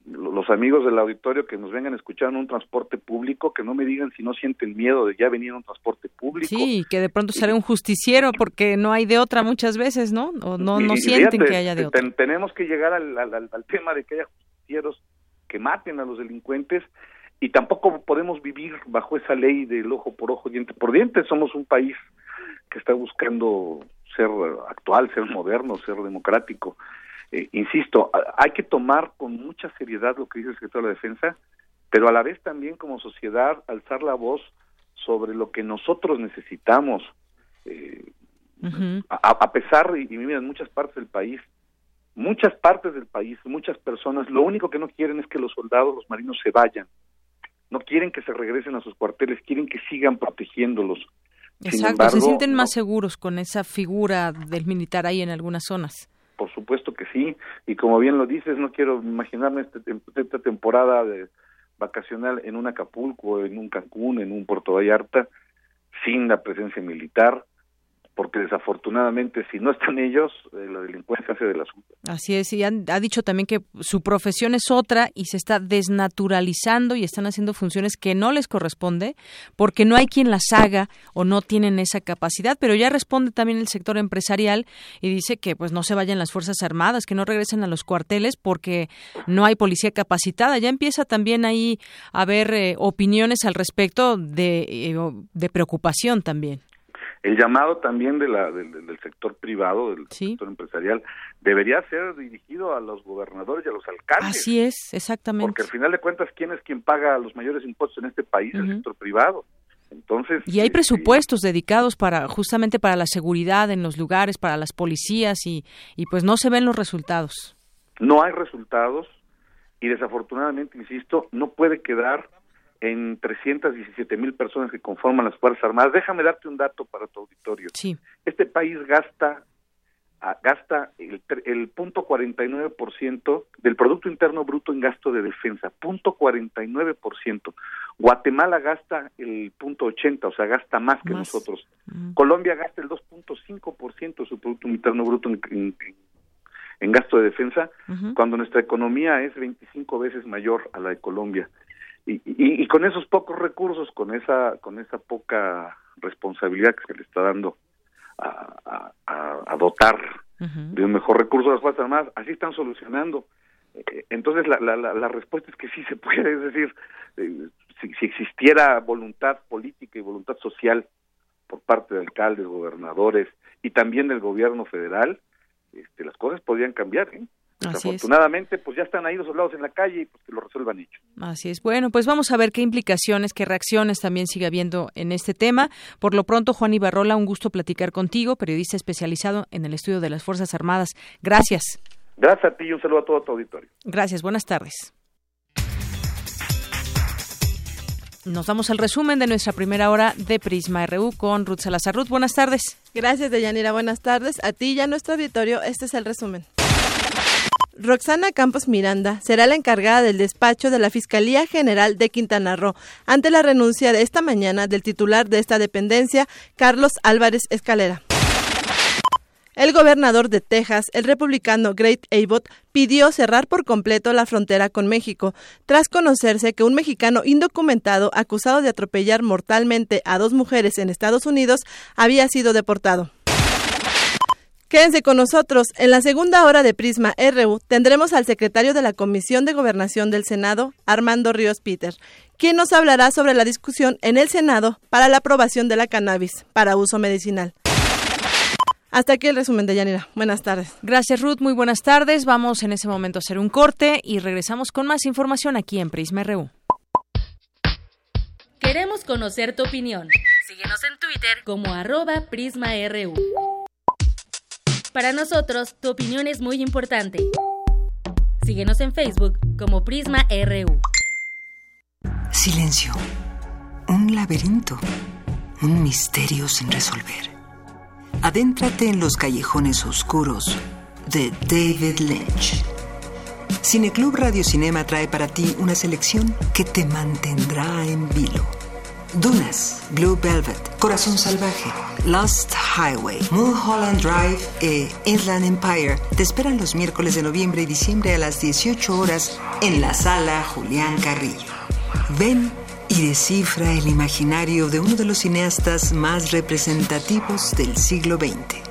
[SPEAKER 23] los amigos del auditorio que nos vengan a escuchar en un transporte público, que no me digan si no sienten miedo de ya venir en un transporte público.
[SPEAKER 1] Sí, que de pronto sale un justiciero porque no hay de otra muchas veces, ¿no? O no, no sienten
[SPEAKER 23] fíjate,
[SPEAKER 1] que haya de otra.
[SPEAKER 23] ten- tenemos que llegar al- al- al tema de que haya justicieros que maten a los delincuentes y tampoco podemos vivir bajo esa ley del ojo por ojo, diente por diente. Somos un país que está buscando ser actual, ser moderno, ser democrático. Eh, insisto, hay que tomar con mucha seriedad lo que dice el secretario de la Defensa, pero a la vez también como sociedad alzar la voz sobre lo que nosotros necesitamos. Eh, a, a pesar, y, y mira, en muchas partes del país, muchas partes del país, muchas personas, lo único que no quieren es que los soldados, los marinos se vayan. No quieren que se regresen a sus cuarteles, quieren que sigan protegiéndolos.
[SPEAKER 1] Exacto, se sienten
[SPEAKER 23] no,
[SPEAKER 1] más seguros con esa figura del militar ahí en algunas zonas.
[SPEAKER 23] Por supuesto que sí, y como bien lo dices, no quiero imaginarme este esta temporada de vacacional en un Acapulco, en un Cancún, en un Puerto Vallarta, sin la presencia militar, porque desafortunadamente si no están ellos, eh, la delincuencia hace del asunto.
[SPEAKER 1] Así es, y han- ha dicho también que su profesión es otra y se está desnaturalizando y están haciendo funciones que no les corresponde porque no hay quien las haga o no tienen esa capacidad, pero ya responde también el sector empresarial y dice que pues no se vayan las Fuerzas Armadas, que no regresen a los cuarteles porque no hay policía capacitada. Ya empieza también ahí a haber eh, opiniones al respecto de, eh, de preocupación también.
[SPEAKER 23] El llamado también de la, del, del sector privado, del sector empresarial, debería ser dirigido a los gobernadores y a los alcaldes.
[SPEAKER 1] Así es, exactamente.
[SPEAKER 23] Porque al final de cuentas, ¿quién es quien paga los mayores impuestos en este país? El sector privado. Entonces,
[SPEAKER 1] Y hay
[SPEAKER 23] eh,
[SPEAKER 1] presupuestos dedicados para justamente para la seguridad en los lugares, para las policías y, y pues no se ven los resultados.
[SPEAKER 23] no hay resultados y desafortunadamente, insisto, no puede quedar en 317 mil personas que conforman las Fuerzas Armadas. Déjame darte un dato para tu auditorio.
[SPEAKER 1] Sí.
[SPEAKER 23] Este país gasta ah, gasta el, el punto 49% del Producto Interno Bruto en gasto de defensa, punto 49%. Guatemala gasta el punto 80, o sea, gasta más que
[SPEAKER 1] Más.
[SPEAKER 23] nosotros. Colombia gasta el 2.5% de su Producto Interno Bruto en, en- en gasto de defensa, cuando nuestra economía es 25 veces mayor a la de Colombia. Y, y, y con esos pocos recursos, con esa con esa poca responsabilidad que se le está dando a, a- dotar de un mejor recurso a las Fuerzas Armadas, así están solucionando. Eh, Entonces la, la, la, la respuesta es que sí se puede, es decir, eh, si, si existiera voluntad política y voluntad social por parte de alcaldes, gobernadores y también del gobierno federal, este, las cosas podrían cambiar. ¿eh?
[SPEAKER 1] Así es.
[SPEAKER 23] Desafortunadamente, pues ya están ahí los soldados en la calle y pues que lo resuelvan ellos.
[SPEAKER 1] Así es. Bueno, pues vamos a ver qué implicaciones, qué reacciones también sigue habiendo en este tema. Por lo pronto, Juan Ibarrola, un gusto platicar contigo, periodista especializado en el estudio de las Fuerzas Armadas. Gracias.
[SPEAKER 23] Gracias a ti y un saludo a todo tu auditorio.
[SPEAKER 1] Gracias. Buenas tardes. Nos damos al resumen de nuestra primera hora de Prisma RU con Ruth Salazar. Ruth, buenas tardes.
[SPEAKER 24] Gracias, Deyanira. Buenas tardes. A ti y a nuestro auditorio, este es el resumen. Roxana Campos Miranda será la encargada del despacho de la Fiscalía General de Quintana Roo ante la renuncia de esta mañana del titular de esta dependencia, Carlos Álvarez Escalera. El gobernador de Texas, el republicano Greg Abbott, pidió cerrar por completo la frontera con México, tras conocerse que un mexicano indocumentado acusado de atropellar mortalmente a dos mujeres en Estados Unidos había sido deportado. Quédense con nosotros. En la segunda hora de Prisma RU tendremos al secretario de la Comisión de Gobernación del Senado, Armando Ríos Peter, quien nos hablará sobre la discusión en el Senado para la aprobación de la cannabis para uso medicinal. Hasta aquí el resumen de Yanira. Buenas tardes.
[SPEAKER 1] Gracias, Ruth. Muy buenas tardes. Vamos en ese momento a hacer un corte y regresamos con más información aquí en Prisma RU.
[SPEAKER 9] Queremos conocer tu opinión. Síguenos en Twitter como arroba PrismaRU. Para nosotros, tu opinión es muy importante. Síguenos en Facebook como Prisma RU.
[SPEAKER 25] Silencio. Un laberinto. Un misterio sin resolver. Adéntrate en los callejones oscuros de David Lynch. Cineclub Radio Cinema trae para ti una selección que te mantendrá en vilo. Dunas, Blue Velvet, Corazón Salvaje, Lost Highway, Mulholland Drive e Inland Empire te esperan los miércoles de noviembre y diciembre a las 18 horas en la sala Julián Carrillo. Ven y descifra el imaginario de uno de los cineastas más representativos del siglo XX.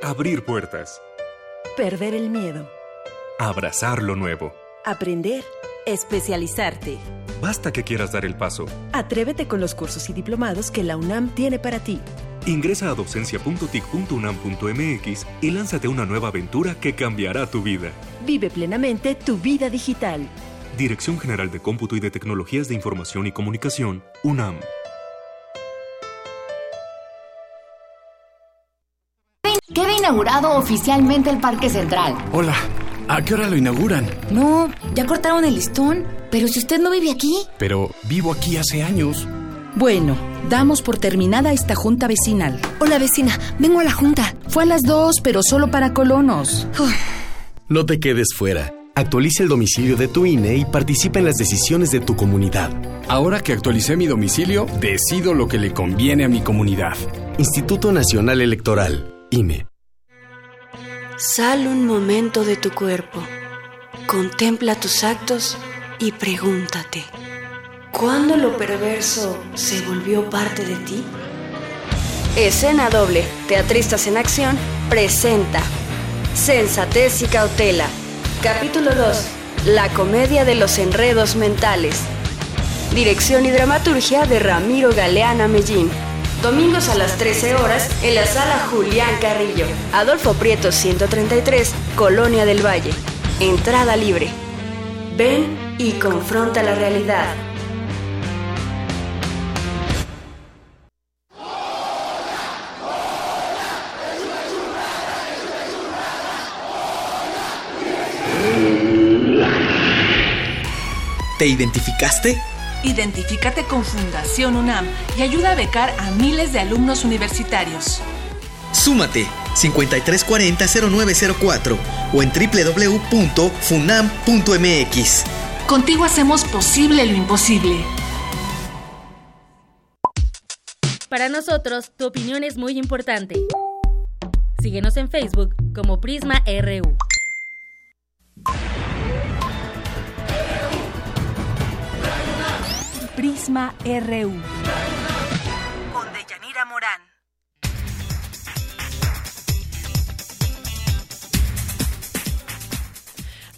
[SPEAKER 26] Abrir puertas.
[SPEAKER 27] Perder el miedo.
[SPEAKER 26] Abrazar lo nuevo.
[SPEAKER 27] Aprender. Especializarte.
[SPEAKER 26] Basta que quieras dar el paso.
[SPEAKER 27] Atrévete con los cursos y diplomados que la UNAM tiene para ti.
[SPEAKER 26] Ingresa a docencia.tic.unam.mx y lánzate a una nueva aventura que cambiará tu vida.
[SPEAKER 27] Vive plenamente tu vida digital.
[SPEAKER 26] Dirección General de Cómputo y de Tecnologías de Información y Comunicación, UNAM.
[SPEAKER 28] Queda inaugurado oficialmente el Parque Central.
[SPEAKER 29] Hola, ¿a qué hora lo inauguran?
[SPEAKER 28] No, ya cortaron el listón. Pero si usted no vive aquí.
[SPEAKER 29] Pero vivo aquí hace años.
[SPEAKER 30] Bueno, damos por terminada esta junta vecinal.
[SPEAKER 28] Hola vecina, vengo a la junta.
[SPEAKER 30] Fue a las dos, pero solo para colonos.
[SPEAKER 31] No te quedes fuera. Actualiza el domicilio de tu INE y participa en las decisiones de tu comunidad.
[SPEAKER 29] Ahora que actualicé mi domicilio, decido lo que le conviene a mi comunidad.
[SPEAKER 31] Instituto Nacional Electoral, INE.
[SPEAKER 32] Sal un momento de tu cuerpo. Contempla tus actos y pregúntate. ¿Cuándo lo perverso se volvió parte de ti?
[SPEAKER 33] Escena doble, Teatristas en Acción, presenta Sensatez y Cautela. Capítulo 2. La comedia de los enredos mentales. Dirección y dramaturgia de Ramiro Galeana Mellín. Domingos a las 13 horas en la sala Julián Carrillo. Adolfo Prieto 133, Colonia del Valle. Entrada libre. Ven y confronta la realidad.
[SPEAKER 34] ¿Te identificaste?
[SPEAKER 35] Identifícate con Fundación UNAM y ayuda a becar a miles de alumnos universitarios.
[SPEAKER 34] Súmate 5340-0904 o en www.funam.mx.
[SPEAKER 35] Contigo hacemos posible lo imposible.
[SPEAKER 9] Para nosotros, tu opinión es muy importante. Síguenos en Facebook como Prisma RU.
[SPEAKER 11] Prisma RU.
[SPEAKER 20] Con Deyanira Morán.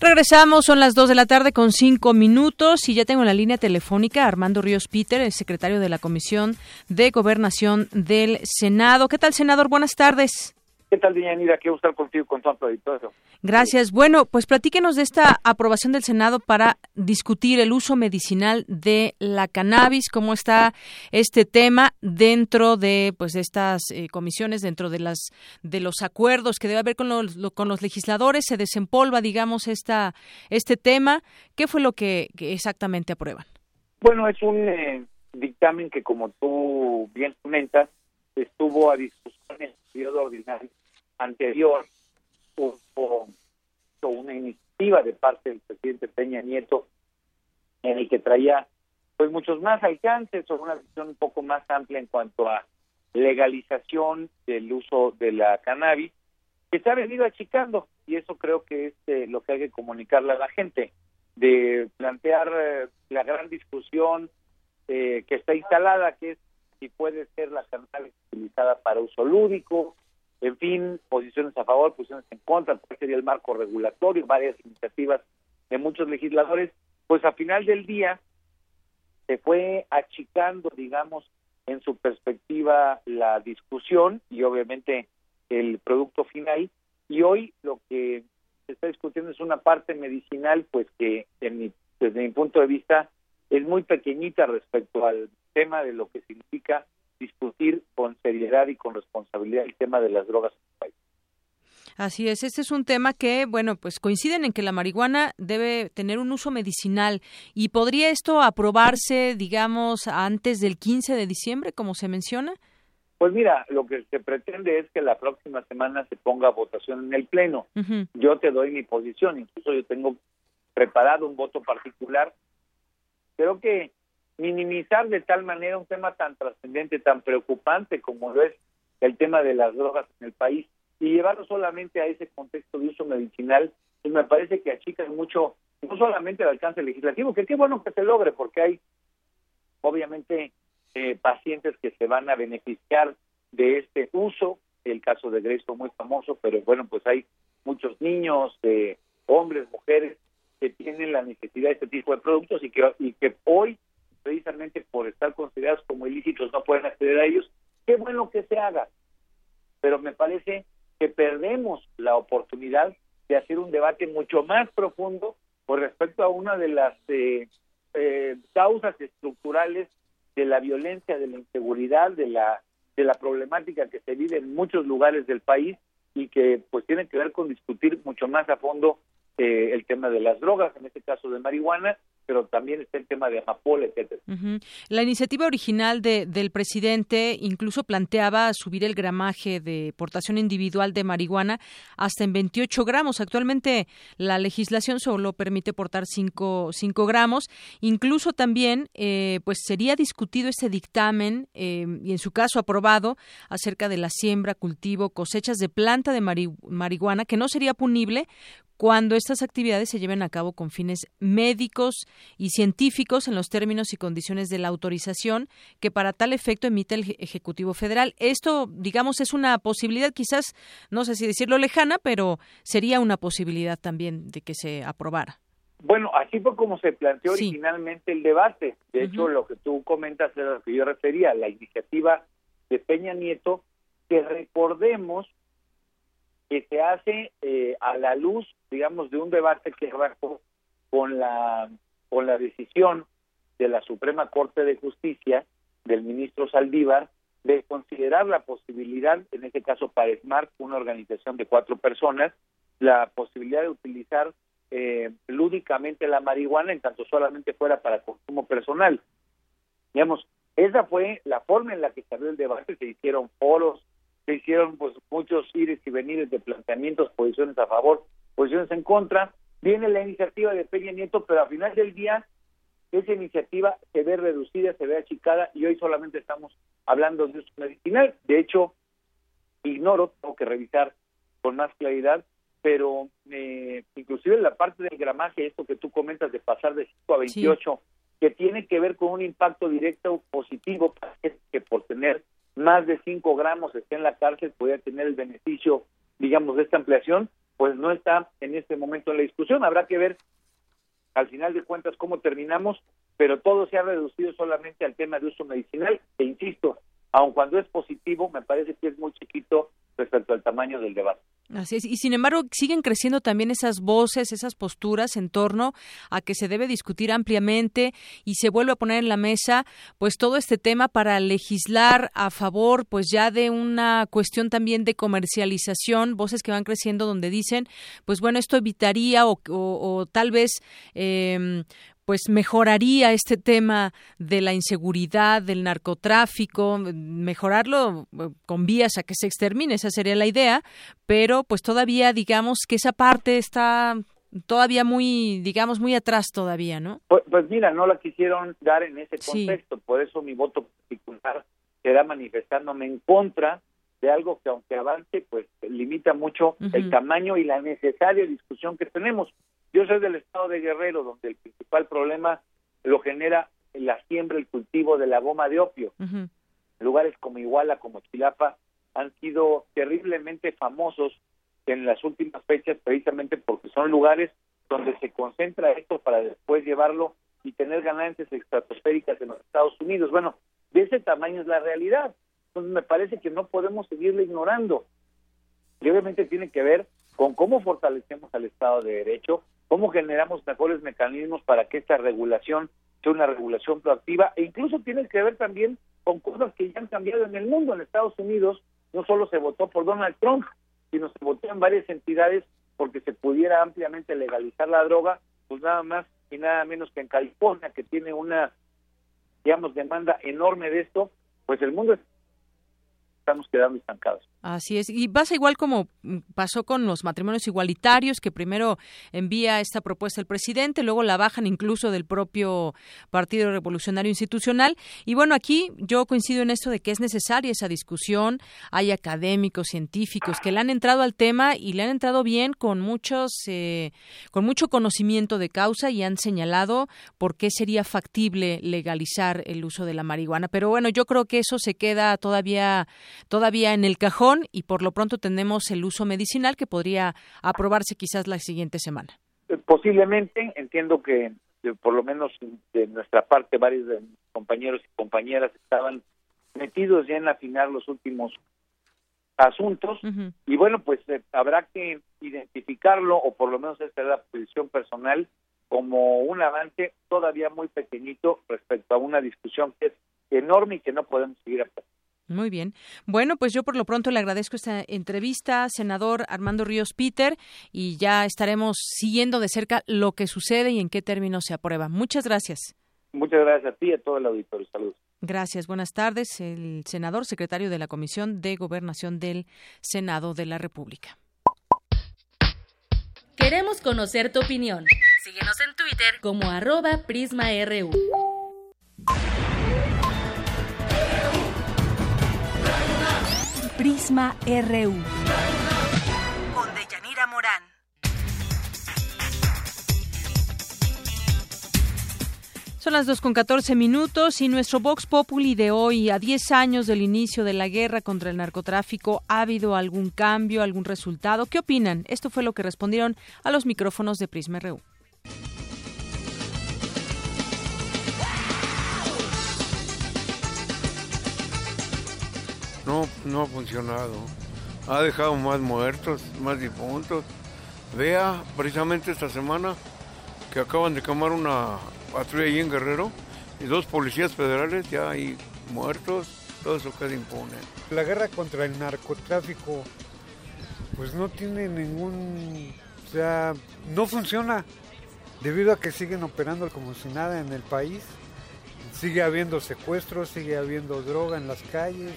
[SPEAKER 1] Regresamos, son las 2 de la tarde con 5 minutos y ya tengo en la línea telefónica a Armando Ríos Peter, el secretario de la Comisión de Gobernación del Senado. ¿Qué tal, senador? Buenas tardes.
[SPEAKER 36] ¿Qué tal, Dianira? Quiero estar contigo con tanto auditorio.
[SPEAKER 1] Gracias. Bueno, pues platíquenos de esta aprobación del Senado para discutir el uso medicinal de la cannabis, cómo está este tema dentro de pues estas eh, comisiones, dentro de las de los acuerdos que debe haber con los, lo, con los legisladores, se desempolva, digamos, esta este tema. ¿Qué fue lo que, que exactamente aprueban?
[SPEAKER 36] Bueno, es un eh, dictamen que, como tú bien comentas, estuvo a discusión en el periodo ordinario anterior hubo una iniciativa de parte del presidente Peña Nieto en el que traía pues muchos más alcances o una visión un poco más amplia en cuanto a legalización del uso de la cannabis que se ha venido achicando y eso creo que es eh, lo que hay que comunicarle a la gente de plantear eh, la gran discusión eh, que está instalada que es si puede ser la cannabis utilizada para uso lúdico, en fin, posiciones a favor, posiciones en contra, cuál sería el marco regulatorio, varias iniciativas de muchos legisladores, pues a final del día se fue achicando, digamos, en su perspectiva la discusión y obviamente el producto final. Y hoy lo que se está discutiendo es una parte medicinal pues que en mi, desde mi punto de vista es muy pequeñita respecto al tema de lo que significa discutir con seriedad y con responsabilidad el tema de las drogas en el país.
[SPEAKER 1] Así es, este es un tema que, bueno, pues coinciden en que la marihuana debe tener un uso medicinal y podría esto aprobarse, digamos, antes del 15 de diciembre, como se menciona.
[SPEAKER 36] Pues mira, lo que se pretende es que la próxima semana se ponga votación en el Pleno. Yo te doy mi posición, incluso yo tengo preparado un voto particular. Creo que minimizar de tal manera un tema tan trascendente, tan preocupante como lo es el tema de las drogas en el país y llevarlo solamente a ese contexto de uso medicinal, pues me parece que achica mucho, no solamente el alcance legislativo, que qué bueno que se logre, porque hay obviamente eh, pacientes que se van a beneficiar de este uso, el caso de fue muy famoso, pero bueno, pues hay muchos niños, eh, hombres, mujeres que tienen la necesidad de este tipo de productos y que, y que hoy precisamente por estar considerados como ilícitos no pueden acceder a ellos, qué bueno que se haga, pero me parece que perdemos la oportunidad de hacer un debate mucho más profundo con respecto a una de las eh, eh, causas estructurales de la violencia, de la inseguridad, de la de la problemática que se vive en muchos lugares del país y que pues tiene que ver con discutir mucho más a fondo eh, el tema de las drogas, en este caso de marihuana, pero también está el tema de amapola, etcétera.
[SPEAKER 1] La iniciativa original de, del presidente incluso planteaba subir el gramaje de portación individual de marihuana hasta en 28 gramos. Actualmente la legislación solo permite portar 5, 5 gramos. Incluso también eh, pues sería discutido ese dictamen eh, y en su caso aprobado acerca de la siembra, cultivo, cosechas de planta de marihuana que no sería punible cuando estas actividades se lleven a cabo con fines médicos y científicos en los términos y condiciones de la autorización que para tal efecto emite el Ejecutivo Federal. Esto, digamos, es una posibilidad, quizás, no sé si decirlo lejana, pero sería una posibilidad también de que se aprobara.
[SPEAKER 36] Bueno, así fue como se planteó originalmente el debate. De hecho, lo que tú comentas es lo que yo refería, la iniciativa de Peña Nieto, que recordemos que se hace eh, a la luz, digamos, de un debate que arrancó con la con la decisión de la Suprema Corte de Justicia del ministro Saldívar de considerar la posibilidad, en este caso para SMART, una organización de cuatro personas, la posibilidad de utilizar eh, lúdicamente la marihuana en tanto solamente fuera para consumo personal. Digamos, esa fue la forma en la que se abrió el debate, se hicieron foros, se hicieron pues muchos ires y venires de planteamientos, posiciones a favor, posiciones en contra. Viene la iniciativa de Peña Nieto, pero al final del día esa iniciativa se ve reducida, se ve achicada y hoy solamente estamos hablando de uso medicinal. De hecho, ignoro, tengo que revisar con más claridad, pero eh, inclusive la parte del gramaje, esto que tú comentas de pasar de 5 a 28, que tiene que ver con un impacto directo positivo que por tener más de 5 gramos esté en la cárcel, puede tener el beneficio, digamos, de esta ampliación, pues no está en este momento en la discusión. Habrá que ver al final de cuentas cómo terminamos, pero todo se ha reducido solamente al tema de uso medicinal, e insisto, aun cuando es positivo, me parece que es muy chiquito respecto al tamaño del debate.
[SPEAKER 1] Así es. Y sin embargo, siguen creciendo también esas voces, esas posturas en torno a que se debe discutir ampliamente y se vuelve a poner en la mesa, pues todo este tema para legislar a favor, pues ya de una cuestión también de comercialización, voces que van creciendo donde dicen, pues bueno, esto evitaría o, o, tal vez eh, pues mejoraría este tema de la inseguridad, del narcotráfico, mejorarlo eh, con vías a que se extermine, esa sería la idea, pero pues todavía digamos que esa parte está todavía muy, digamos, muy atrás todavía, ¿no?
[SPEAKER 36] Pues, pues mira, no la quisieron dar en ese contexto, por eso mi voto particular será manifestándome en contra de algo que aunque avance, pues limita mucho el tamaño y la necesaria discusión que tenemos. Yo soy del estado de Guerrero, donde el principal problema lo genera la siembra, el cultivo de la goma de opio. lugares como Iguala, como Chilapa, han sido terriblemente famosos en las últimas fechas precisamente porque son lugares donde se concentra esto para después llevarlo y tener ganancias estratosféricas en los Estados Unidos. Bueno, de ese tamaño es la realidad. Entonces me parece que no podemos seguirle ignorando. Y obviamente tiene que ver con cómo fortalecemos al Estado de Derecho, cómo generamos mejores mecanismos para que esta regulación sea una regulación proactiva e incluso tiene que ver también con cosas que ya han cambiado en el mundo. En Estados Unidos no solo se votó por Donald Trump, sino se votó en varias entidades porque se pudiera ampliamente legalizar la droga, pues nada más y nada menos que en California, que tiene una, digamos, demanda enorme de esto, pues el mundo estamos quedando estancados.
[SPEAKER 1] Así es. Y pasa igual como mm, pasó con los matrimonios igualitarios, que primero envía esta propuesta el presidente, luego la bajan incluso del propio Partido Revolucionario Institucional. Y bueno, aquí yo coincido en esto de que es necesaria esa discusión. Hay académicos, científicos que le han entrado al tema y le han entrado bien con muchos, eh, con mucho conocimiento de causa y han señalado por qué sería factible legalizar el uso de la marihuana. Pero bueno, yo creo que eso se queda todavía, todavía en el cajón y por lo pronto tenemos el uso medicinal que podría aprobarse quizás la siguiente semana.
[SPEAKER 36] Eh, posiblemente, entiendo que por lo menos de nuestra parte varios de compañeros y compañeras estaban metidos ya en afinar los últimos asuntos y bueno, pues eh, habrá que identificarlo o por lo menos esta es la posición personal como un avance todavía muy pequeñito respecto a una discusión que es enorme y que no podemos seguir aplazando.
[SPEAKER 1] Muy bien. Bueno, pues yo por lo pronto le agradezco esta entrevista, senador Armando Ríos Peter, y ya estaremos siguiendo de cerca lo que sucede y en qué términos se aprueba. Muchas gracias.
[SPEAKER 36] Muchas gracias a ti y a todo el auditorio. Saludos.
[SPEAKER 1] Gracias. Buenas tardes. El senador, secretario de la Comisión de Gobernación del Senado de la República.
[SPEAKER 9] Queremos conocer tu opinión. Síguenos en Twitter como arroba PrismaRU.
[SPEAKER 11] Prisma RU.
[SPEAKER 33] Con Deyanira Morán.
[SPEAKER 1] Son las dos con 14 minutos y nuestro Vox Populi de hoy, a 10 años del inicio de la guerra contra el narcotráfico, ¿ha habido algún cambio, algún resultado? ¿Qué opinan? Esto fue lo que respondieron a los micrófonos de Prisma RU.
[SPEAKER 37] No, no ha funcionado. Ha dejado más muertos, más difuntos. Vea, precisamente esta semana que acaban de quemar una patrulla ahí en Guerrero y dos policías federales ya hay muertos, todo eso queda impune.
[SPEAKER 38] La guerra contra el narcotráfico pues no tiene ningún, o sea, no funciona debido a que siguen operando como si nada en el país. Sigue habiendo secuestros, sigue habiendo droga en las calles.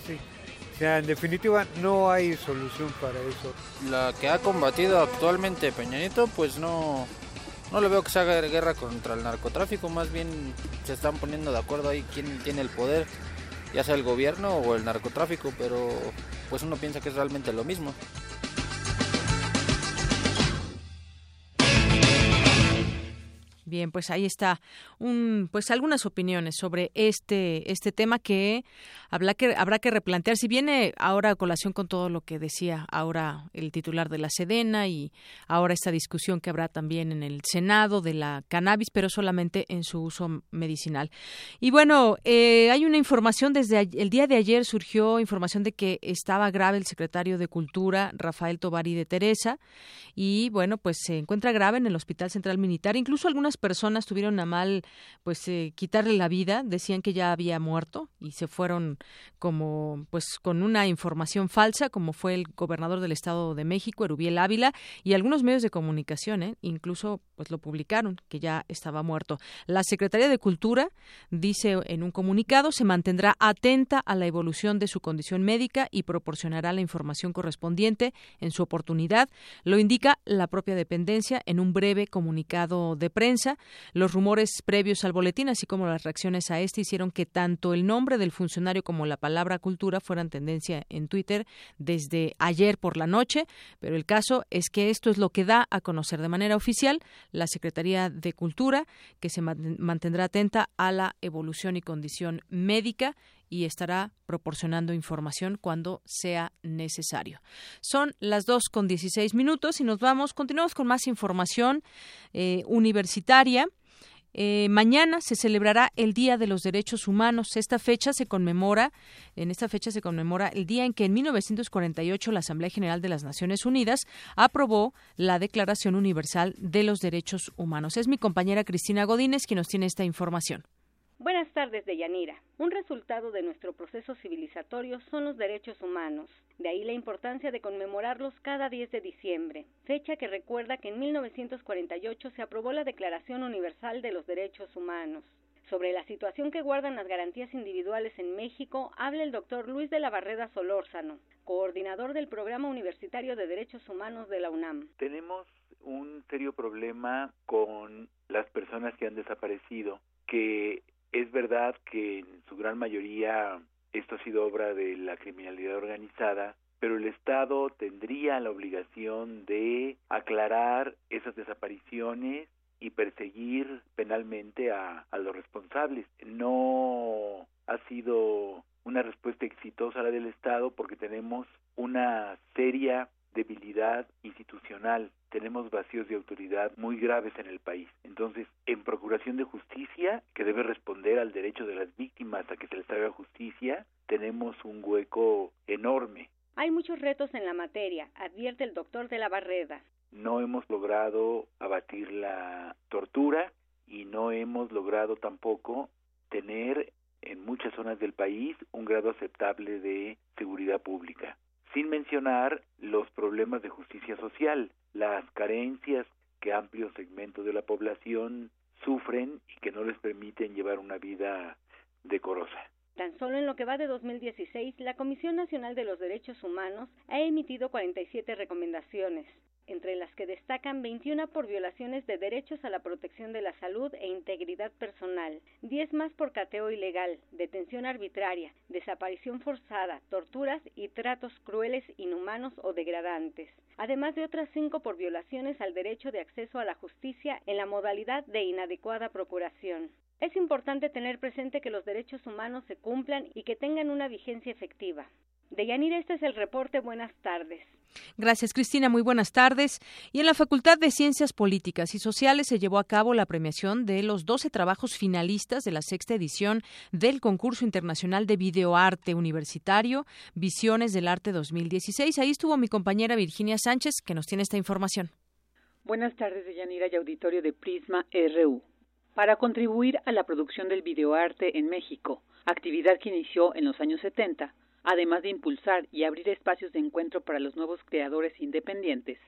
[SPEAKER 38] O sea, en definitiva no hay solución para eso.
[SPEAKER 39] La que ha combatido actualmente Peña Nieto, pues no, no le veo que se haga guerra contra el narcotráfico, más bien se están poniendo de acuerdo ahí quién tiene el poder, ya sea el gobierno o el narcotráfico, pero pues uno piensa que es realmente lo mismo.
[SPEAKER 1] Bien, pues ahí está un, pues algunas opiniones sobre este este tema que habrá que habrá que replantear. Si viene ahora a colación con todo lo que decía ahora el titular de la Sedena y ahora esta discusión que habrá también en el Senado de la cannabis, pero solamente en su uso medicinal. Y bueno, eh, hay una información desde el día de ayer surgió información de que estaba grave el secretario de Cultura Rafael Tovari de Teresa y bueno, pues se encuentra grave en el Hospital Central Militar. Incluso algunas personas tuvieron a mal pues eh, quitarle la vida, decían que ya había muerto y se fueron como pues con una información falsa, como fue el gobernador del Estado de México, Erubiel Ávila, y algunos medios de comunicación, ¿eh? incluso pues lo publicaron que ya estaba muerto. La Secretaría de Cultura dice en un comunicado se mantendrá atenta a la evolución de su condición médica y proporcionará la información correspondiente en su oportunidad, lo indica la propia dependencia en un breve comunicado de prensa los rumores previos al boletín, así como las reacciones a este, hicieron que tanto el nombre del funcionario como la palabra cultura fueran tendencia en Twitter desde ayer por la noche, pero el caso es que esto es lo que da a conocer de manera oficial la Secretaría de Cultura, que se mantendrá atenta a la evolución y condición médica y estará proporcionando información cuando sea necesario. Son las dos con 16 minutos y nos vamos, continuamos con más información eh, universitaria. Eh, mañana se celebrará el Día de los Derechos Humanos. Esta fecha se conmemora, en esta fecha se conmemora el día en que en 1948 la Asamblea General de las Naciones Unidas aprobó la Declaración Universal de los Derechos Humanos. Es mi compañera Cristina Godínez quien nos tiene esta información.
[SPEAKER 40] Buenas tardes, Deyanira. Un resultado de nuestro proceso civilizatorio son los derechos humanos. De ahí la importancia de conmemorarlos cada 10 de diciembre, fecha que recuerda que en 1948 se aprobó la Declaración Universal de los Derechos Humanos. Sobre la situación que guardan las garantías individuales en México, habla el doctor Luis de la Barreda Solórzano, coordinador del Programa Universitario de Derechos Humanos de la UNAM.
[SPEAKER 23] Tenemos un serio problema con las personas que han desaparecido, que es verdad que en su gran mayoría esto ha sido obra de la criminalidad organizada, pero el Estado tendría la obligación de aclarar esas desapariciones y perseguir penalmente a, a los responsables. No ha sido una respuesta exitosa la del Estado porque tenemos una seria debilidad institucional, tenemos vacíos de autoridad muy graves en el país. Entonces, en procuración de justicia, que debe responder al derecho de las víctimas a que se les haga justicia, tenemos un hueco enorme.
[SPEAKER 40] Hay muchos retos en la materia, advierte el doctor de la Barreda.
[SPEAKER 23] No hemos logrado abatir la tortura y no hemos logrado tampoco tener en muchas zonas del país un grado aceptable de seguridad pública sin mencionar los problemas de justicia social, las carencias que amplios segmentos de la población sufren y que no les permiten llevar una vida decorosa.
[SPEAKER 40] Tan solo en lo que va de 2016, la Comisión Nacional de los Derechos Humanos ha emitido 47 recomendaciones, entre las que destacan 21 por violaciones de derechos a la protección de la salud e integridad personal, 10 más por cateo ilegal, detención arbitraria, desaparición forzada, torturas y tratos crueles, inhumanos o degradantes, además de otras 5 por violaciones al derecho de acceso a la justicia en la modalidad de inadecuada procuración. Es importante tener presente que los derechos humanos se cumplan y que tengan una vigencia efectiva. Deyanira, este es el reporte. Buenas tardes.
[SPEAKER 1] Gracias, Cristina. Muy buenas tardes. Y en la Facultad de Ciencias Políticas y Sociales se llevó a cabo la premiación de los 12 trabajos finalistas de la sexta edición del concurso internacional de videoarte universitario Visiones del Arte 2016. Ahí estuvo mi compañera Virginia Sánchez, que nos tiene esta información.
[SPEAKER 4] Buenas tardes, Deyanira y auditorio de Prisma RU. Para contribuir a la producción del videoarte en México, actividad que inició en los años 70, además de impulsar y abrir espacios de encuentro para los nuevos creadores independientes,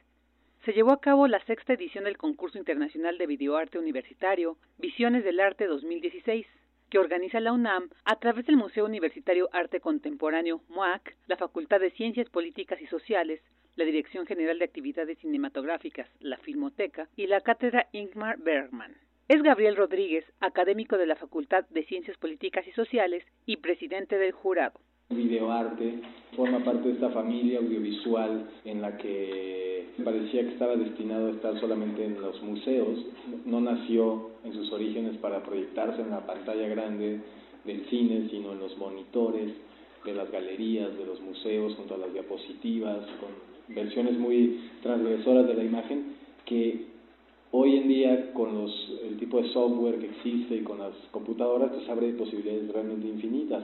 [SPEAKER 4] se llevó a cabo la sexta edición del concurso internacional de videoarte universitario Visiones del Arte 2016, que organiza la UNAM a través del Museo Universitario Arte Contemporáneo MUAC, la Facultad de Ciencias Políticas y Sociales, la Dirección General de Actividades Cinematográficas, la Filmoteca y la Cátedra Ingmar Bergman. Es Gabriel Rodríguez, académico de la Facultad de Ciencias Políticas y Sociales y presidente del jurado
[SPEAKER 41] videoarte, forma parte de esta familia audiovisual en la que parecía que estaba destinado a estar solamente en los museos, no nació en sus orígenes para proyectarse en la pantalla grande del cine, sino en los monitores de las galerías, de los museos, junto a las diapositivas, con versiones muy transgresoras de la imagen, que hoy en día con los, el tipo de software que existe y con las computadoras, pues abre posibilidades realmente infinitas.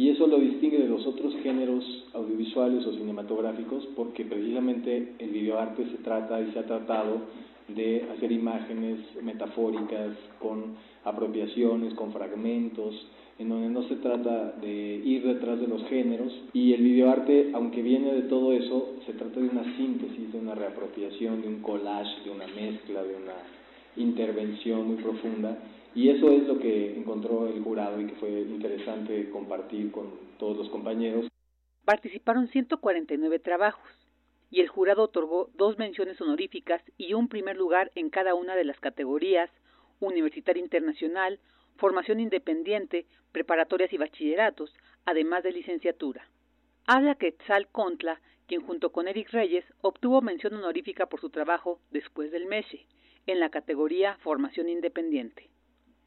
[SPEAKER 41] Y eso lo distingue de los otros géneros audiovisuales o cinematográficos porque precisamente el videoarte se trata y se ha tratado de hacer imágenes metafóricas con apropiaciones, con fragmentos, en donde no se trata de ir detrás de los géneros. Y el videoarte, aunque viene de todo eso, se trata de una síntesis, de una reapropiación, de un collage, de una mezcla, de una intervención muy profunda y eso es lo que encontró el jurado y que fue interesante compartir con todos los compañeros.
[SPEAKER 4] Participaron 149 trabajos y el jurado otorgó dos menciones honoríficas y un primer lugar en cada una de las categorías Universitario Internacional, Formación Independiente, Preparatorias y Bachilleratos, además de licenciatura. Habla Quetzal Contla, quien junto con Eric Reyes obtuvo mención honorífica por su trabajo después del MESE, en la categoría Formación Independiente.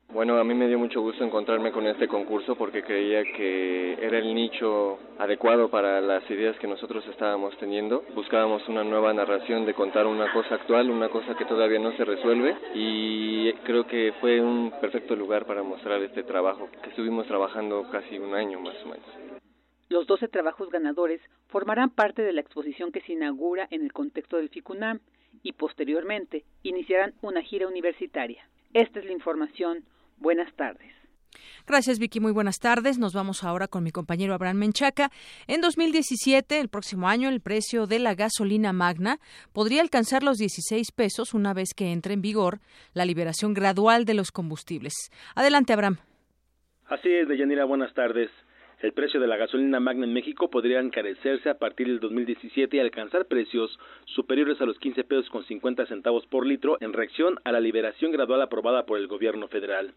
[SPEAKER 42] Bueno, a mí me dio mucho gusto encontrarme con este concurso porque creía que era el nicho adecuado para las ideas que nosotros estábamos teniendo. Buscábamos una nueva narración de contar una cosa actual, una cosa que todavía no se resuelve y creo que fue un perfecto lugar para mostrar este trabajo que estuvimos trabajando casi un año más o menos.
[SPEAKER 43] Los 12 trabajos ganadores formarán parte de la exposición que se inaugura en el contexto del FICUNAM y posteriormente iniciarán una gira universitaria. Esta es la información Buenas tardes.
[SPEAKER 1] Gracias, Vicky. Muy buenas tardes. Nos vamos ahora con mi compañero Abraham Menchaca. En 2017, el próximo año, el precio de la gasolina magna podría alcanzar los 16 pesos una vez que entre en vigor la liberación gradual de los combustibles. Adelante, Abraham.
[SPEAKER 44] Así es, Deyanira. Buenas tardes. El precio de la gasolina magna en México podría encarecerse a partir del 2017 y alcanzar precios superiores a los 15 pesos con 50 centavos por litro en reacción a la liberación gradual aprobada por el gobierno federal.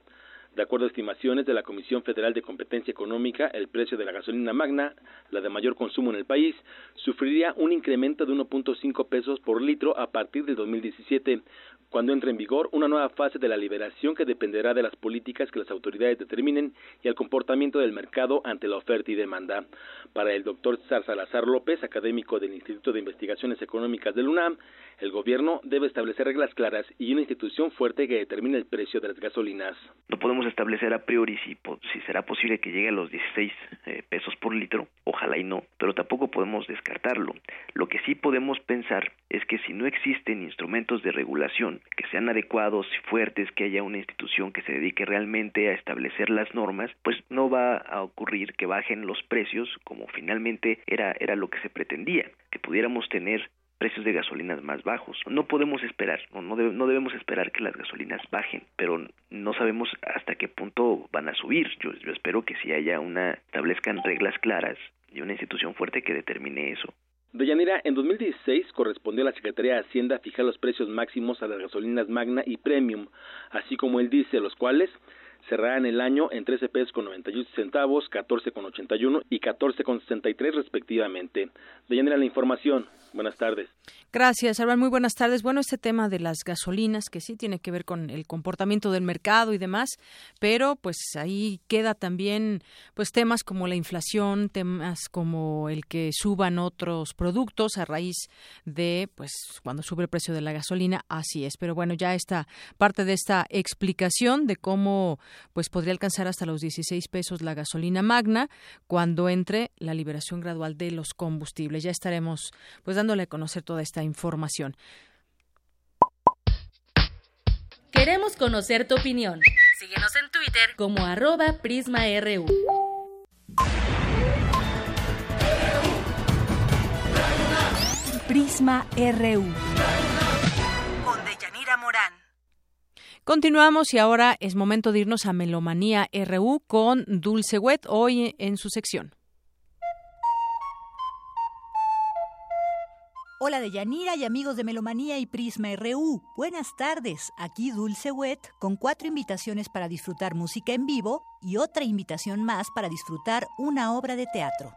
[SPEAKER 44] De acuerdo a estimaciones de la Comisión Federal de Competencia Económica, el precio de la gasolina magna, la de mayor consumo en el país, sufriría un incremento de 1.5 pesos por litro a partir del 2017, cuando entre en vigor una nueva fase de la liberación que dependerá de las políticas que las autoridades determinen y el comportamiento del mercado ante la oferta y demanda. Para el doctor Salazar López, académico del Instituto de Investigaciones Económicas del UNAM, el gobierno debe establecer reglas claras y una institución fuerte que determine el precio de las gasolinas.
[SPEAKER 45] No podemos establecer a priori si, si será posible que llegue a los 16 eh, pesos por litro, ojalá y no, pero tampoco podemos descartarlo. Lo que sí podemos pensar es que si no existen instrumentos de regulación que sean adecuados y fuertes, que haya una institución que se dedique realmente a establecer las normas, pues no va a ocurrir que bajen los precios como finalmente era, era lo que se pretendía, que pudiéramos tener precios de gasolinas más bajos. No podemos esperar, no, no, debemos esperar que las gasolinas bajen, pero no sabemos hasta qué punto van a subir. Yo, yo espero que si haya una, establezcan reglas claras y una institución fuerte que determine eso.
[SPEAKER 44] Deyanira, en 2016 correspondió a la Secretaría de Hacienda fijar los precios máximos a las gasolinas Magna y Premium, así como él dice, los cuales cerrarán el año en 13 pesos con 98 centavos, 14 con 81 y 14 con 63 respectivamente. Deyanira, la información. Buenas tardes.
[SPEAKER 1] Gracias, Abraham. Muy buenas tardes. Bueno, este tema de las gasolinas, que sí tiene que ver con el comportamiento del mercado y demás, pero pues ahí queda también pues temas como la inflación, temas como el que suban otros productos a raíz de pues cuando sube el precio de la gasolina, así es. Pero bueno, ya está parte de esta explicación de cómo pues podría alcanzar hasta los 16 pesos la gasolina magna cuando entre la liberación gradual de los combustibles. Ya estaremos pues dándole a conocer toda esta información.
[SPEAKER 9] Queremos conocer tu opinión. Síguenos en Twitter como arroba PrismaRU.
[SPEAKER 11] Prisma RU.
[SPEAKER 1] Continuamos y ahora es momento de irnos a Melomanía RU con Dulce Wet hoy en su sección.
[SPEAKER 46] Hola de Yanira y amigos de Melomanía y Prisma RU. Buenas tardes. Aquí Dulce Wet con cuatro invitaciones para disfrutar música en vivo y otra invitación más para disfrutar una obra de teatro.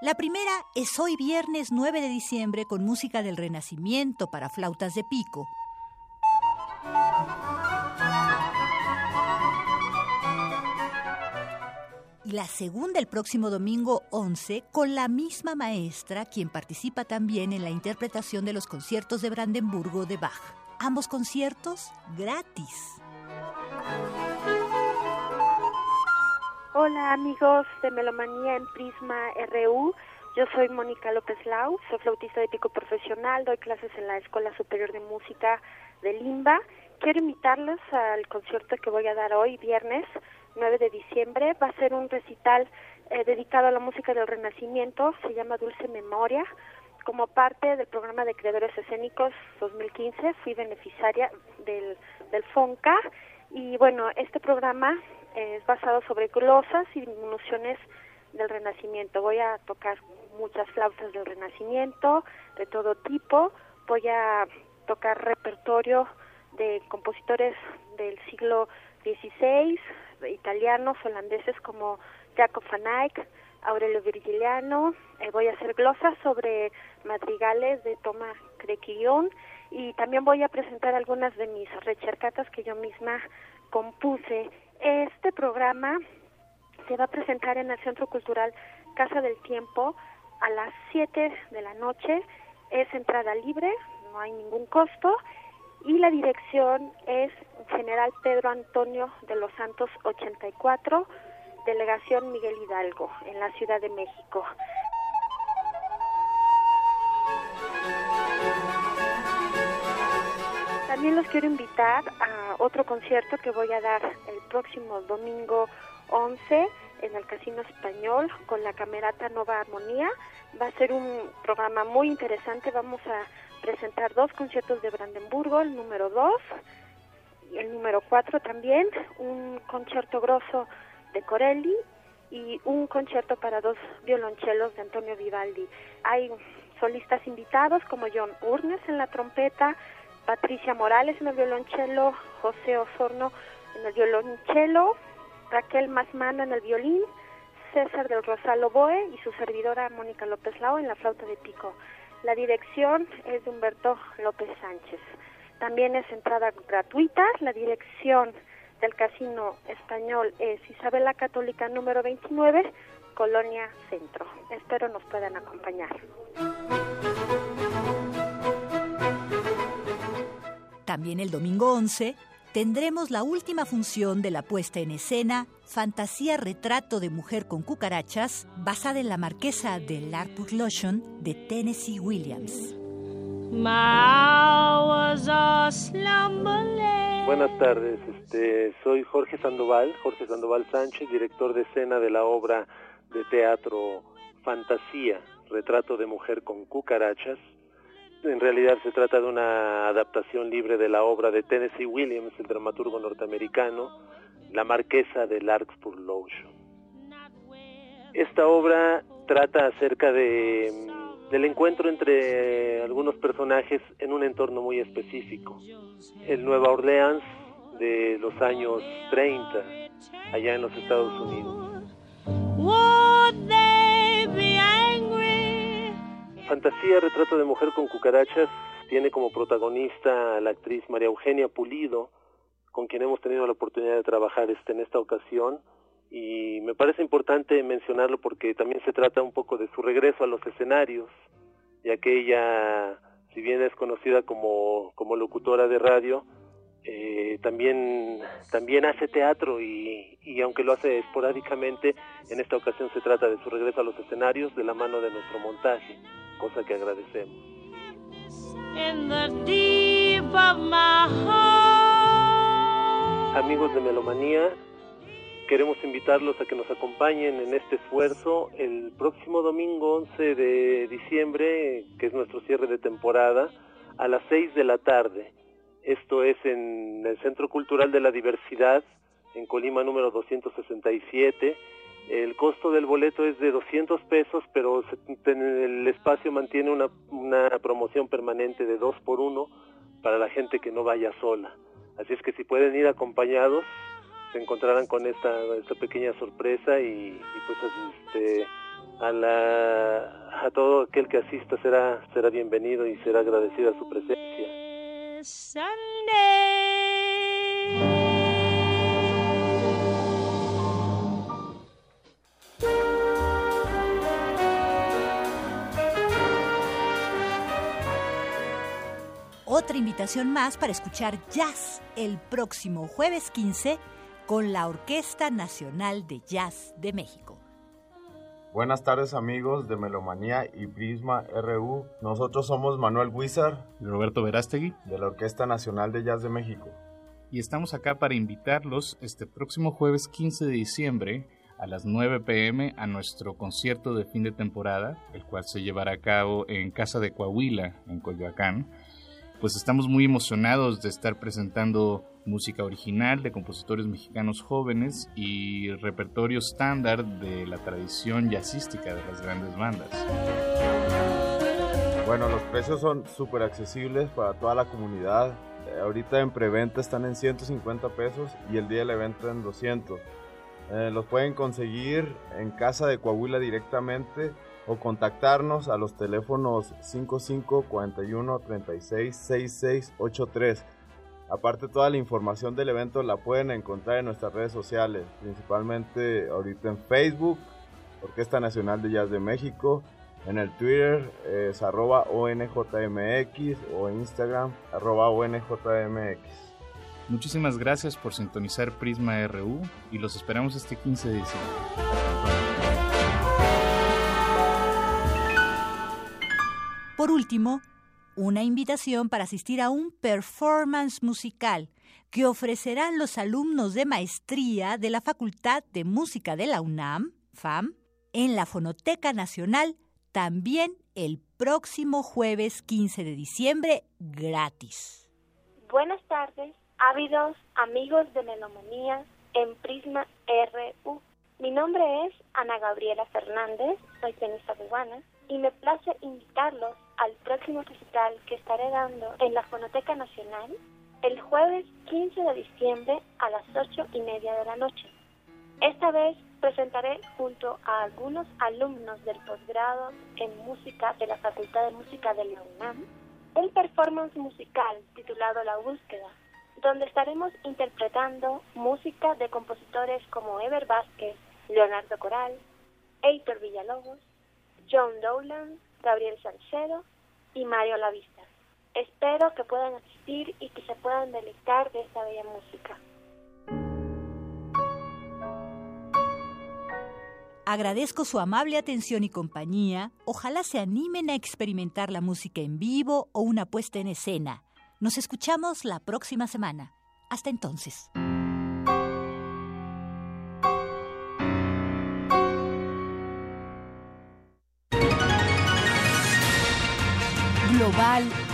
[SPEAKER 46] La primera es hoy viernes 9 de diciembre con música del Renacimiento para flautas de pico. Y la segunda el próximo domingo 11 con la misma maestra, quien participa también en la interpretación de los conciertos de Brandenburgo de Bach. Ambos conciertos gratis.
[SPEAKER 47] Hola amigos de Melomanía en Prisma RU. Yo soy Mónica López Lau, soy flautista de pico profesional, doy clases en la Escuela Superior de Música de Limba. Quiero invitarlos al concierto que voy a dar hoy, viernes 9 de diciembre. Va a ser un recital eh, dedicado a la música del Renacimiento, se llama Dulce Memoria. Como parte del programa de creadores escénicos 2015, fui beneficiaria del, del FONCA y bueno, este programa es basado sobre glosas y diminuciones del Renacimiento. Voy a tocar muchas flautas del Renacimiento, de todo tipo. Voy a tocar repertorio de compositores del siglo XVI, italianos, holandeses como Jacob van Eyck, Aurelio Virgiliano, eh, voy a hacer glosas sobre madrigales de Thomas Crequillon y también voy a presentar algunas de mis rechercatas que yo misma compuse. Este programa se va a presentar en el Centro Cultural Casa del Tiempo a las 7 de la noche. Es entrada libre, no hay ningún costo y la dirección es General Pedro Antonio de los Santos 84, Delegación Miguel Hidalgo, en la Ciudad de México. También los quiero invitar a otro concierto que voy a dar el próximo domingo 11 en el Casino Español con la Camerata Nova Armonía. Va a ser un programa muy interesante. Vamos a presentar dos conciertos de Brandenburgo, el número 2 y el número 4 también, un concierto grosso de Corelli y un concierto para dos violonchelos de Antonio Vivaldi. Hay solistas invitados como John Urnes en la trompeta, Patricia Morales en el violonchelo, José Osorno en el violonchelo, Raquel Masmano en el violín, César del Rosalo Boe y su servidora Mónica López Lao en la flauta de pico. La dirección es de Humberto López Sánchez. También es entrada gratuita. La dirección del Casino Español es Isabela Católica número 29, Colonia Centro. Espero nos puedan acompañar.
[SPEAKER 46] También el domingo 11 tendremos la última función de la puesta en escena Fantasía Retrato de Mujer con Cucarachas, basada en la marquesa de Larpur Lotion de Tennessee Williams.
[SPEAKER 48] Buenas tardes, este, soy Jorge Sandoval, Jorge Sandoval Sánchez, director de escena de la obra de teatro Fantasía, Retrato de Mujer con Cucarachas, en realidad se trata de una adaptación libre de la obra de Tennessee Williams, el dramaturgo norteamericano, La Marquesa de Larkspur Lotion. Esta obra trata acerca de, del encuentro entre algunos personajes en un entorno muy específico. El Nueva Orleans de los años 30, allá en los Estados Unidos. Fantasía, retrato de mujer con cucarachas, tiene como protagonista a la actriz María Eugenia Pulido, con quien hemos tenido la oportunidad de trabajar este, en esta ocasión. Y me parece importante mencionarlo porque también se trata un poco de su regreso a los escenarios, ya que ella, si bien es conocida como, como locutora de radio, eh, también, también hace teatro y, y aunque lo hace esporádicamente, en esta ocasión se trata de su regreso a los escenarios de la mano de nuestro montaje cosa que agradecemos. Amigos de Melomanía, queremos invitarlos a que nos acompañen en este esfuerzo el próximo domingo 11 de diciembre, que es nuestro cierre de temporada, a las 6 de la tarde. Esto es en el Centro Cultural de la Diversidad, en Colima número 267 el costo del boleto es de 200 pesos, pero el espacio mantiene una, una promoción permanente de 2 por 1 para la gente que no vaya sola. Así es que si pueden ir acompañados, se encontrarán con esta, esta pequeña sorpresa y, pues este, a, la, a todo aquel que asista será, será bienvenido y será agradecido a su presencia.
[SPEAKER 46] Otra invitación más para escuchar jazz el próximo jueves 15 con la Orquesta Nacional de Jazz de México.
[SPEAKER 49] Buenas tardes amigos de Melomanía y Prisma RU. Nosotros somos Manuel Wizard
[SPEAKER 50] y Roberto Verástegui
[SPEAKER 49] de la Orquesta Nacional de Jazz de México.
[SPEAKER 50] Y estamos acá para invitarlos este próximo jueves 15 de diciembre a las 9 pm a nuestro concierto de fin de temporada, el cual se llevará a cabo en Casa de Coahuila, en Coyoacán pues estamos muy emocionados de estar presentando música original de compositores mexicanos jóvenes y repertorio estándar de la tradición jazzística de las grandes bandas.
[SPEAKER 49] Bueno, los precios son súper accesibles para toda la comunidad. Eh, ahorita en preventa están en 150 pesos y el día del evento en 200. Eh, los pueden conseguir en casa de Coahuila directamente
[SPEAKER 41] o contactarnos a los teléfonos 55 41 36 66 83. Aparte toda la información del evento la pueden encontrar en nuestras redes sociales, principalmente ahorita en Facebook, Orquesta Nacional de Jazz de México, en el Twitter es ONJMX o Instagram arroba ONJMX.
[SPEAKER 51] Muchísimas gracias por sintonizar Prisma RU y los esperamos este 15 de diciembre.
[SPEAKER 46] Por último, una invitación para asistir a un performance musical que ofrecerán los alumnos de maestría de la Facultad de Música de la UNAM, FAM, en la Fonoteca Nacional también el próximo jueves 15 de diciembre gratis.
[SPEAKER 52] Buenas tardes, ávidos amigos de Melomanía en Prisma RU. Mi nombre es Ana Gabriela Fernández, soy tenista cubana y me place invitarlos al próximo recital que estaré dando en la Fonoteca Nacional el jueves 15 de diciembre a las ocho y media de la noche. Esta vez presentaré junto a algunos alumnos del posgrado en música de la Facultad de Música de la UNAM un performance musical titulado La Búsqueda, donde estaremos interpretando música de compositores como Ever Vázquez, Leonardo Coral, Heitor Villalobos, John Dowland, Gabriel Salcedo y Mario Lavista. Espero que puedan asistir y que se puedan deleitar de esta bella música.
[SPEAKER 46] Agradezco su amable atención y compañía. Ojalá se animen a experimentar la música en vivo o una puesta en escena. Nos escuchamos la próxima semana. Hasta entonces.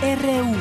[SPEAKER 53] RU.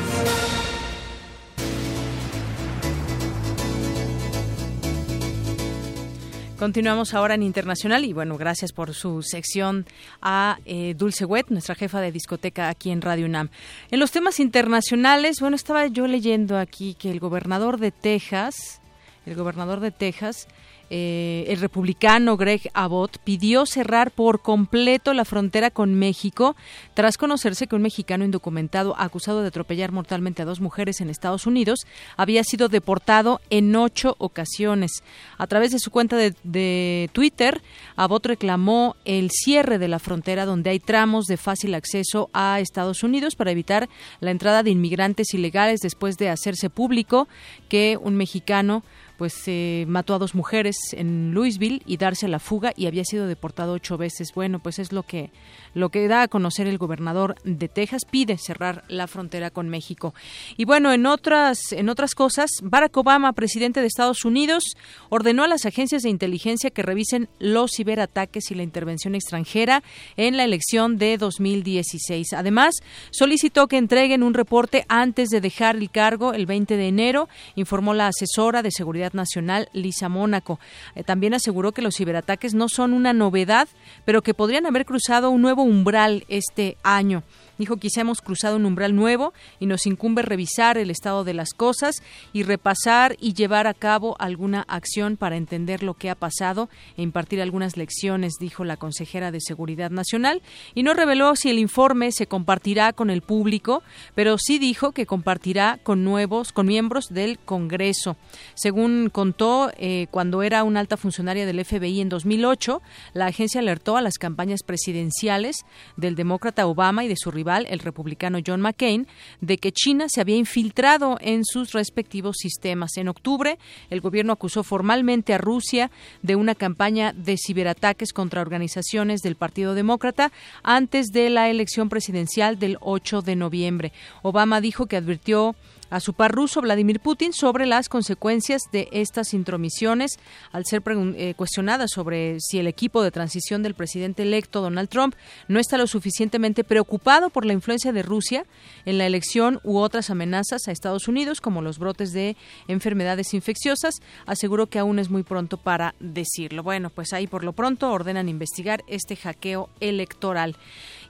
[SPEAKER 1] Continuamos ahora en Internacional y bueno, gracias por su sección a eh, Dulce Wet, nuestra jefa de discoteca aquí en Radio UNAM. En los temas internacionales, bueno, estaba yo leyendo aquí que el gobernador de Texas, el gobernador de Texas, eh, el republicano Greg Abbott pidió cerrar por completo la frontera con México tras conocerse que un mexicano indocumentado acusado de atropellar mortalmente a dos mujeres en Estados Unidos había sido deportado en ocho ocasiones. A través de su cuenta de, de Twitter, Abbott reclamó el cierre de la frontera donde hay tramos de fácil acceso a Estados Unidos para evitar la entrada de inmigrantes ilegales después de hacerse público que un mexicano pues eh, mató a dos mujeres en Louisville y darse a la fuga y había sido deportado ocho veces. Bueno, pues es lo que lo que da a conocer el gobernador de Texas pide cerrar la frontera con México. Y bueno, en otras en otras cosas, Barack Obama, presidente de Estados Unidos, ordenó a las agencias de inteligencia que revisen los ciberataques y la intervención extranjera en la elección de 2016. Además, solicitó que entreguen un reporte antes de dejar el cargo el 20 de enero, informó la asesora de Seguridad Nacional, Lisa Mónaco. Eh, también aseguró que los ciberataques no son una novedad, pero que podrían haber cruzado un nuevo umbral este año. Dijo quizá hemos cruzado un umbral nuevo y nos incumbe revisar el estado de las cosas y repasar y llevar a cabo alguna acción para entender lo que ha pasado e impartir algunas lecciones, dijo la consejera de Seguridad Nacional, y no reveló si el informe se compartirá con el público, pero sí dijo que compartirá con nuevos, con miembros del Congreso. Según contó, eh, cuando era una alta funcionaria del FBI en 2008, la agencia alertó a las campañas presidenciales del demócrata Obama y de su rival, el republicano John McCain, de que China se había infiltrado en sus respectivos sistemas. En octubre, el gobierno acusó formalmente a Rusia de una campaña de ciberataques contra organizaciones del Partido Demócrata antes de la elección presidencial del 8 de noviembre. Obama dijo que advirtió a su par ruso Vladimir Putin sobre las consecuencias de estas intromisiones al ser eh, cuestionada sobre si el equipo de transición del presidente electo Donald Trump no está lo suficientemente preocupado por la influencia de Rusia en la elección u otras amenazas a Estados Unidos como los brotes de enfermedades infecciosas, aseguró que aún es muy pronto para decirlo. Bueno, pues ahí por lo pronto ordenan investigar este hackeo electoral.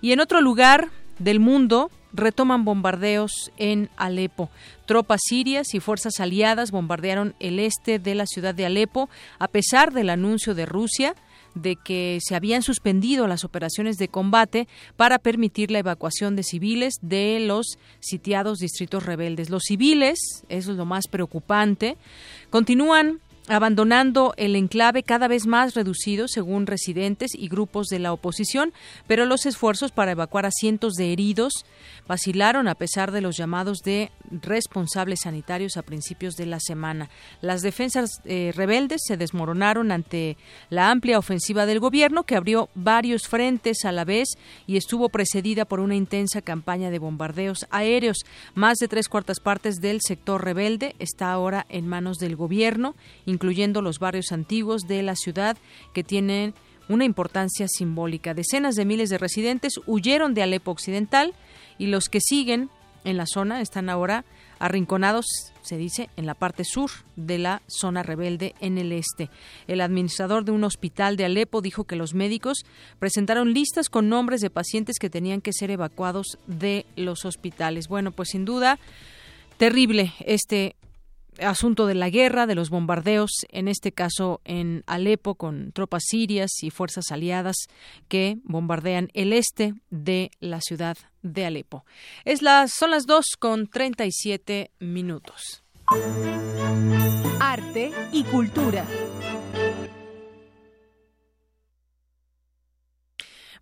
[SPEAKER 1] Y en otro lugar del mundo, retoman bombardeos en Alepo. Tropas sirias y fuerzas aliadas bombardearon el este de la ciudad de Alepo a pesar del anuncio de Rusia de que se habían suspendido las operaciones de combate para permitir la evacuación de civiles de los sitiados distritos rebeldes. Los civiles, eso es lo más preocupante, continúan abandonando el enclave cada vez más reducido según residentes y grupos de la oposición, pero los esfuerzos para evacuar a cientos de heridos vacilaron a pesar de los llamados de responsables sanitarios a principios de la semana. Las defensas eh, rebeldes se desmoronaron ante la amplia ofensiva del gobierno que abrió varios frentes a la vez y estuvo precedida por una intensa campaña de bombardeos aéreos. Más de tres cuartas partes del sector rebelde está ahora en manos del gobierno, incluyendo los barrios antiguos de la ciudad que tienen una importancia simbólica. Decenas de miles de residentes huyeron de Alepo Occidental y los que siguen en la zona están ahora arrinconados, se dice, en la parte sur de la zona rebelde en el este. El administrador de un hospital de Alepo dijo que los médicos presentaron listas con nombres de pacientes que tenían que ser evacuados de los hospitales. Bueno, pues sin duda terrible este asunto de la guerra, de los bombardeos, en este caso en Alepo con tropas sirias y fuerzas aliadas que bombardean el este de la ciudad de Alepo. Es las, son las 2 con 37 minutos.
[SPEAKER 11] Arte y cultura.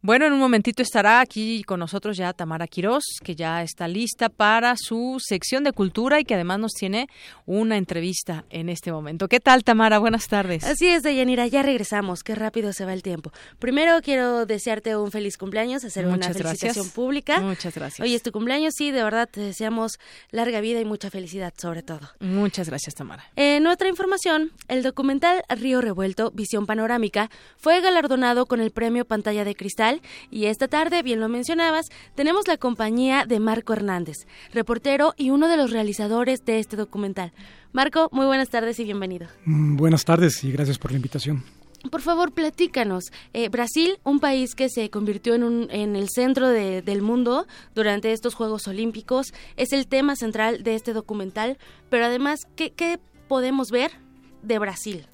[SPEAKER 1] Bueno, en un momentito estará aquí con nosotros ya Tamara Quirós, que ya está lista para su sección de cultura y que además nos tiene una entrevista en este momento. ¿Qué tal, Tamara? Buenas tardes.
[SPEAKER 9] Así es, Deyanira, ya regresamos. Qué rápido se va el tiempo. Primero quiero desearte un feliz cumpleaños, hacer una felicitación pública.
[SPEAKER 1] Muchas gracias.
[SPEAKER 9] Hoy es tu cumpleaños, sí, de verdad te deseamos larga vida y mucha felicidad sobre todo.
[SPEAKER 1] Muchas gracias, Tamara.
[SPEAKER 9] En otra información, el documental Río Revuelto, Visión Panorámica, fue galardonado con el premio Pantalla de Cristal y esta tarde, bien lo mencionabas, tenemos la compañía de Marco Hernández, reportero y uno de los realizadores de este documental. Marco, muy buenas tardes y bienvenido.
[SPEAKER 54] Mm, buenas tardes y gracias por la invitación.
[SPEAKER 9] Por favor, platícanos. Eh, Brasil, un país que se convirtió en, un, en el centro del mundo durante estos Juegos Olímpicos, es el tema central de este documental, pero además, ¿qué, qué podemos ver de Brasil?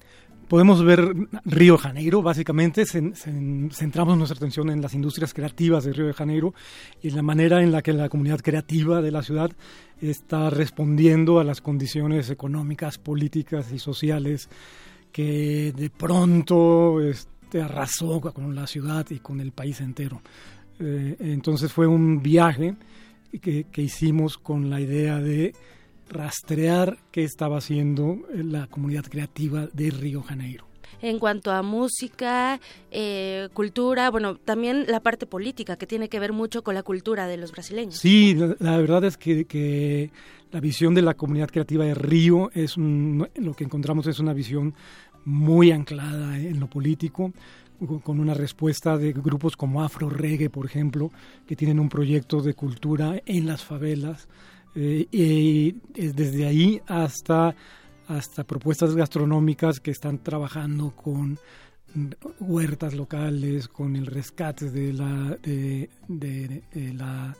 [SPEAKER 54] Podemos ver Río de Janeiro, básicamente centramos nuestra atención en las industrias creativas de Río de Janeiro y la manera en la que la comunidad creativa de la ciudad está respondiendo a las condiciones económicas, políticas y sociales que de pronto este, arrasó con la ciudad y con el país entero. Eh, entonces fue un viaje que hicimos con la idea de rastrear qué estaba haciendo la comunidad creativa de Río Janeiro.
[SPEAKER 9] En cuanto a música, eh, cultura, bueno, también la parte política que tiene que ver mucho con la cultura de los brasileños.
[SPEAKER 54] Sí, la, verdad es que, la visión de la comunidad creativa de Río es lo que encontramos es una visión muy anclada en lo político, con una respuesta de grupos como Afro Reggae, por ejemplo, que tienen un proyecto de cultura en las favelas eh, y desde ahí hasta, hasta propuestas gastronómicas que están trabajando con huertas locales, con el rescate de la de, la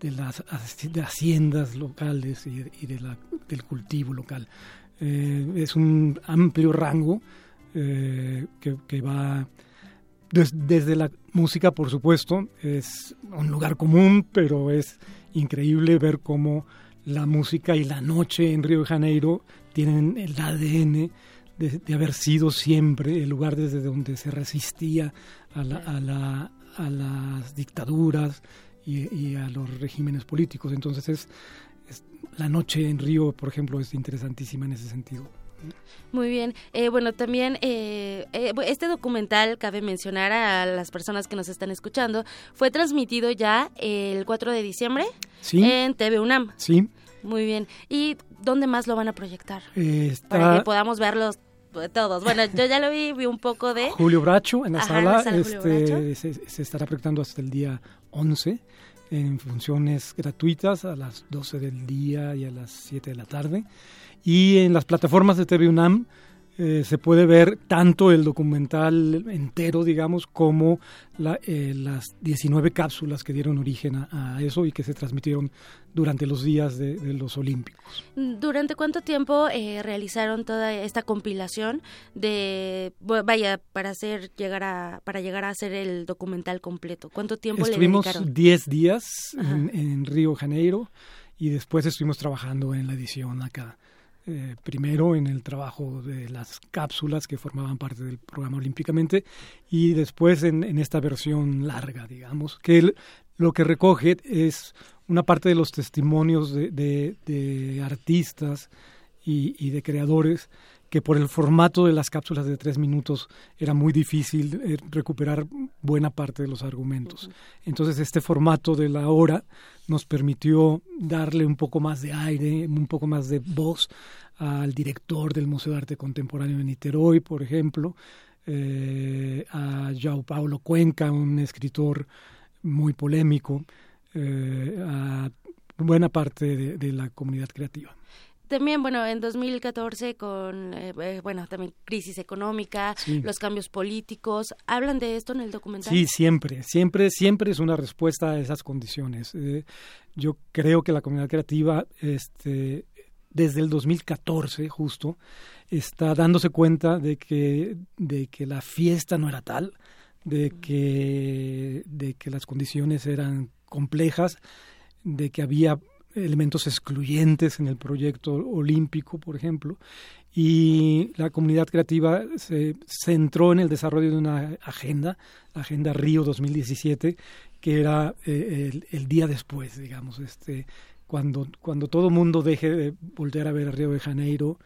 [SPEAKER 54] de las haciendas locales y, de la, del cultivo local. Eh, es un amplio rango eh, que, que, va desde la música, por supuesto, es un lugar común, pero es increíble ver cómo la música y la noche en Río de Janeiro tienen el ADN de, haber sido siempre el lugar desde donde se resistía a, las dictaduras y, a los regímenes políticos. Entonces es, la noche en Río, por ejemplo, es interesantísima en ese sentido.
[SPEAKER 9] Muy bien. Eh, bueno, también eh, eh, este documental, cabe mencionar a las personas que nos están escuchando, fue transmitido ya el 4 de diciembre en TV UNAM.
[SPEAKER 54] Sí.
[SPEAKER 9] Muy bien. ¿Y dónde más lo van a proyectar? Para que podamos verlos todos. Bueno, yo ya lo vi, vi un poco de...
[SPEAKER 54] Julio Bracho en la sala. este, se, se, estará proyectando hasta el día 11 en funciones gratuitas a las 12 del día y a las 7 de la tarde. Y en las plataformas de TV UNAM eh, se puede ver tanto el documental entero, digamos, como eh, las 19 cápsulas que dieron origen a, eso y que se transmitieron durante los días de, los Olímpicos.
[SPEAKER 9] ¿Durante cuánto tiempo eh, realizaron toda esta compilación de, vaya, para hacer llegar a, para llegar a hacer el documental completo? ¿Cuánto tiempo
[SPEAKER 54] Estuvimos
[SPEAKER 9] le dedicaron?
[SPEAKER 54] 10 días en, en Río Janeiro y después estuvimos trabajando en la edición acá. Eh, primero en el trabajo de las cápsulas que formaban parte del programa olímpicamente y después en, esta versión larga, digamos, que lo que recoge es una parte de los testimonios de, artistas y, de creadores que por el formato de las cápsulas de tres minutos era muy difícil eh, recuperar buena parte de los argumentos. Entonces este formato de la hora nos permitió darle un poco más de aire, un poco más de voz al director del Museo de Arte Contemporáneo de Niterói, por ejemplo, eh, a João Paulo Cuenca, un escritor muy polémico, eh, a buena parte de, la comunidad creativa
[SPEAKER 9] también, bueno, en 2014 con, eh, bueno, también crisis económica, los cambios políticos, ¿hablan de esto en el documental?
[SPEAKER 54] Sí, siempre, siempre, siempre es una respuesta a esas condiciones. yo creo que la comunidad creativa este, desde el 2014 justo, está dándose cuenta de que, de que la fiesta no era tal, de que, de que las condiciones eran complejas, de que había elementos excluyentes en el proyecto olímpico, por ejemplo, y la comunidad creativa se centró en el desarrollo de una agenda, la Agenda Río 2017, que era eh, el, día después, digamos, este, cuando, cuando todo mundo deje de voltear a ver a Río de Janeiro,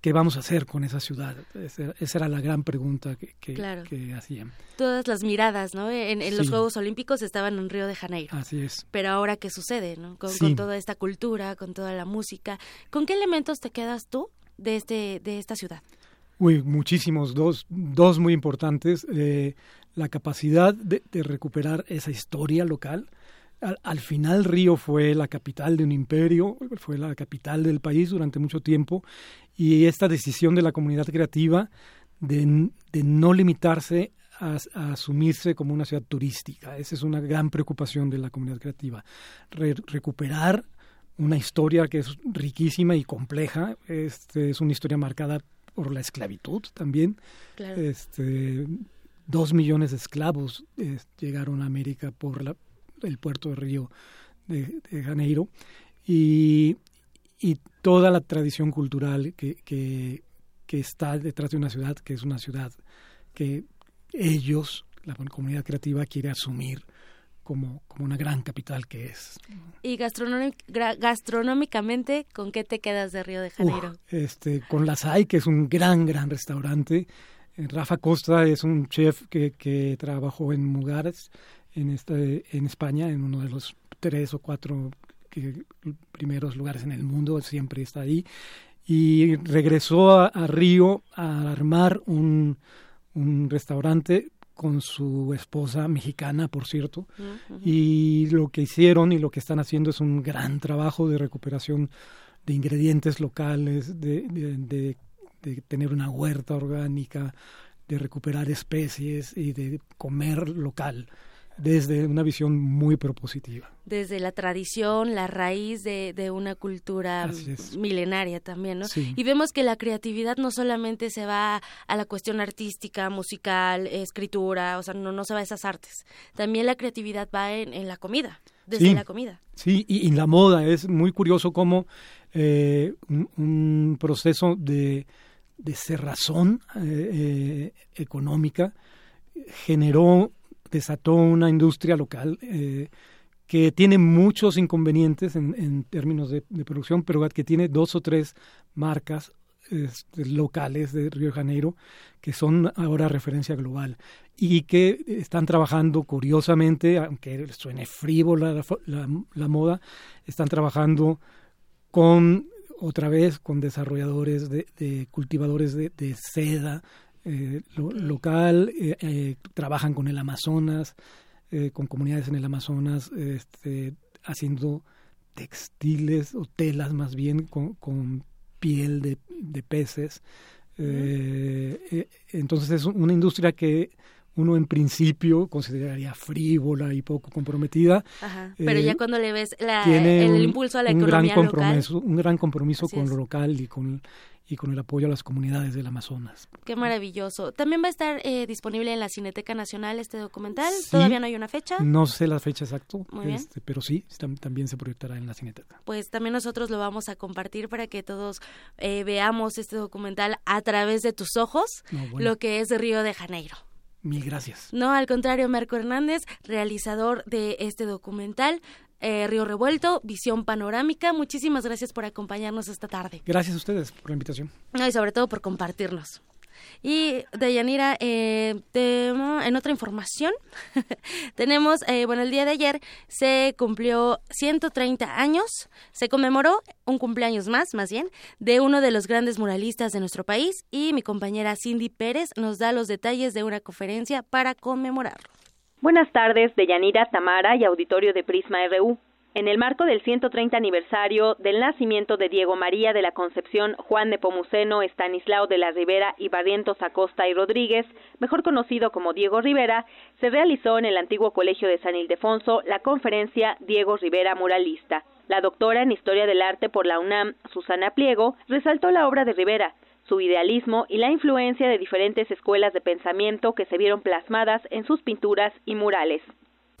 [SPEAKER 54] ¿qué vamos a hacer con esa ciudad? Esa, era la gran pregunta que, que, hacían.
[SPEAKER 9] Todas las miradas, ¿no? En, los Juegos Olímpicos estaban en Río de Janeiro.
[SPEAKER 54] Así es.
[SPEAKER 9] Pero ahora, ¿qué sucede, no? Con, toda esta cultura, con toda la música. ¿Con qué elementos te quedas tú de, este, de esta ciudad?
[SPEAKER 54] Uy, muchísimos, dos, dos muy importantes. Eh, la capacidad de, de recuperar esa historia local, al, final Río fue la capital de un imperio, fue la capital del país durante mucho tiempo y esta decisión de la comunidad creativa de, no limitarse a, asumirse como una ciudad turística. Esa es una gran preocupación de la comunidad creativa. recuperar una historia que es riquísima y compleja. Este, es una historia marcada por la esclavitud también. Este, dos millones de esclavos eh, llegaron a América por la, el puerto de Río de, Janeiro, y, y, toda la tradición cultural que, que, está detrás de una ciudad, que es una ciudad que ellos, la comunidad creativa, quiere asumir como, como una gran capital que es.
[SPEAKER 9] ¿Y gastronómicamente con qué te quedas de Río de Janeiro?
[SPEAKER 54] este, con la SAI, que es un gran, gran restaurante. Eh, Rafa Costa es un chef que, que trabajó en Mugares en, este, en España, en uno de los tres o cuatro primeros lugares en el mundo, siempre está ahí. Y regresó a, Río a armar un, un restaurante con su esposa mexicana, por cierto, y lo que hicieron y lo que están haciendo es un gran trabajo de recuperación de ingredientes locales, de, de, de, tener una huerta orgánica, de recuperar especies y de comer local desde una visión muy propositiva.
[SPEAKER 9] Desde la tradición, la raíz de, de una cultura milenaria también, ¿no? Y vemos que la creatividad no solamente se va a la cuestión artística, musical, escritura, o sea, no, no se va a esas artes. También la creatividad va en, la comida, desde la comida.
[SPEAKER 54] Sí, y, en la moda es muy curioso cómo eh, un, proceso de, de cerrazón eh, eh, económica generó desató una industria local eh, que tiene muchos inconvenientes en, términos de, producción, pero que tiene dos o tres marcas este, locales de Río de Janeiro que son ahora referencia global y que están trabajando curiosamente, aunque suene frívola la, moda, están trabajando con otra vez con desarrolladores de, cultivadores de seda, eh, local, eh, eh, trabajan con el Amazonas, con comunidades en el Amazonas, este, haciendo textiles o telas más bien con, piel de, peces, Eh, eh, entonces es una industria que uno en principio consideraría frívola y poco comprometida.
[SPEAKER 9] pero ya cuando le ves el impulso a la economía
[SPEAKER 54] gran compromiso, Un gran compromiso con lo local y con, y con el apoyo a las comunidades del Amazonas.
[SPEAKER 9] Qué maravilloso. También va a estar eh, disponible en la Cineteca Nacional este documental. ¿Todavía no hay una fecha?
[SPEAKER 54] No sé la fecha exacta, este, pero sí, también se proyectará en la Cineteca.
[SPEAKER 9] Pues también nosotros lo vamos a compartir para que todos eh, veamos este documental a través de tus ojos, lo que es Río de Janeiro.
[SPEAKER 54] Mil gracias.
[SPEAKER 9] No, al contrario, Marco Hernández, realizador de este documental. Eh, Río Revuelto, Visión Panorámica. Muchísimas gracias por acompañarnos esta tarde.
[SPEAKER 54] Gracias a ustedes por la invitación.
[SPEAKER 9] No, y sobre todo por compartirnos. Y Deyanira, eh, en otra información, tenemos, eh, bueno, el día de ayer se cumplió 130 años, se conmemoró un cumpleaños más, más bien, de uno de los grandes muralistas de nuestro país y mi compañera Cindy Pérez nos da los detalles de una conferencia para conmemorarlo.
[SPEAKER 55] Buenas tardes, Deyanira, Tamara y auditorio de Prisma RU. En el marco del 130 aniversario del nacimiento de Diego María de la Concepción Juan Nepomuceno Estanislao de la Rivera y Barrientos Acosta y Rodríguez, mejor conocido como Diego Rivera, se realizó en el antiguo Colegio de San Ildefonso la conferencia Diego Rivera Muralista. La doctora en Historia del Arte por la UNAM, Susana Pliego, resaltó la obra de Rivera, su idealismo y la influencia de diferentes escuelas de pensamiento que se vieron plasmadas en sus pinturas y murales.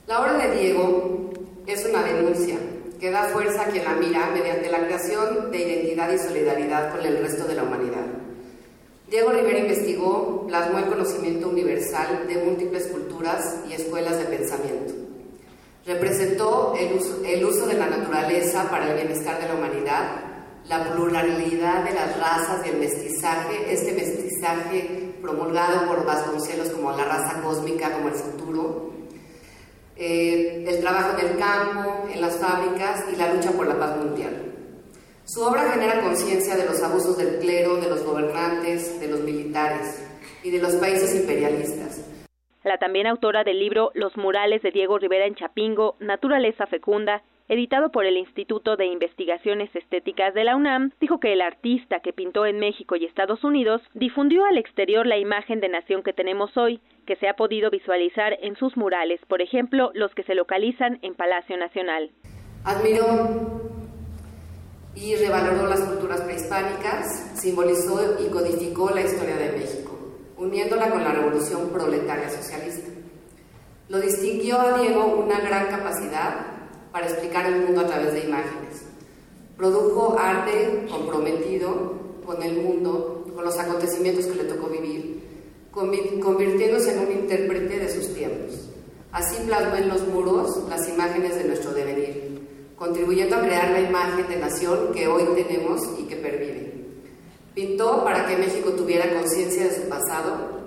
[SPEAKER 56] La obra de Diego es una denuncia que da fuerza a quien la mira mediante la creación de identidad y solidaridad con el resto de la humanidad. Diego Rivera investigó, plasmó el conocimiento universal de múltiples culturas y escuelas de pensamiento. Representó el uso, el uso de la naturaleza para el bienestar de la humanidad, la pluralidad de las razas y el mestizaje, este mestizaje promulgado por Vasconcelos como la raza cósmica, como el futuro, el trabajo en el campo, en las fábricas y la lucha por la paz mundial. Su obra genera conciencia de los abusos del clero, de los gobernantes, de los militares y de los países imperialistas.
[SPEAKER 55] La también autora del libro Los murales de Diego Rivera en Chapingo, Naturaleza Fecunda editado por el Instituto de Investigaciones Estéticas de la UNAM, dijo que el artista que pintó en México y Estados Unidos difundió al exterior la imagen de nación que tenemos hoy, que se ha podido visualizar en sus murales, por ejemplo, los que se localizan en Palacio Nacional.
[SPEAKER 56] Admiró y revaloró las culturas prehispánicas, simbolizó y codificó la historia de México, uniéndola con la revolución proletaria socialista. Lo distinguió a Diego una gran capacidad para explicar el mundo a través de imágenes. Produjo arte comprometido con el mundo, con los acontecimientos que le tocó vivir, convirtiéndose en un intérprete de sus tiempos. Así plasmó en los muros las imágenes de nuestro devenir, contribuyendo a crear la imagen de nación que hoy tenemos y que pervive. Pintó para que México tuviera conciencia de su pasado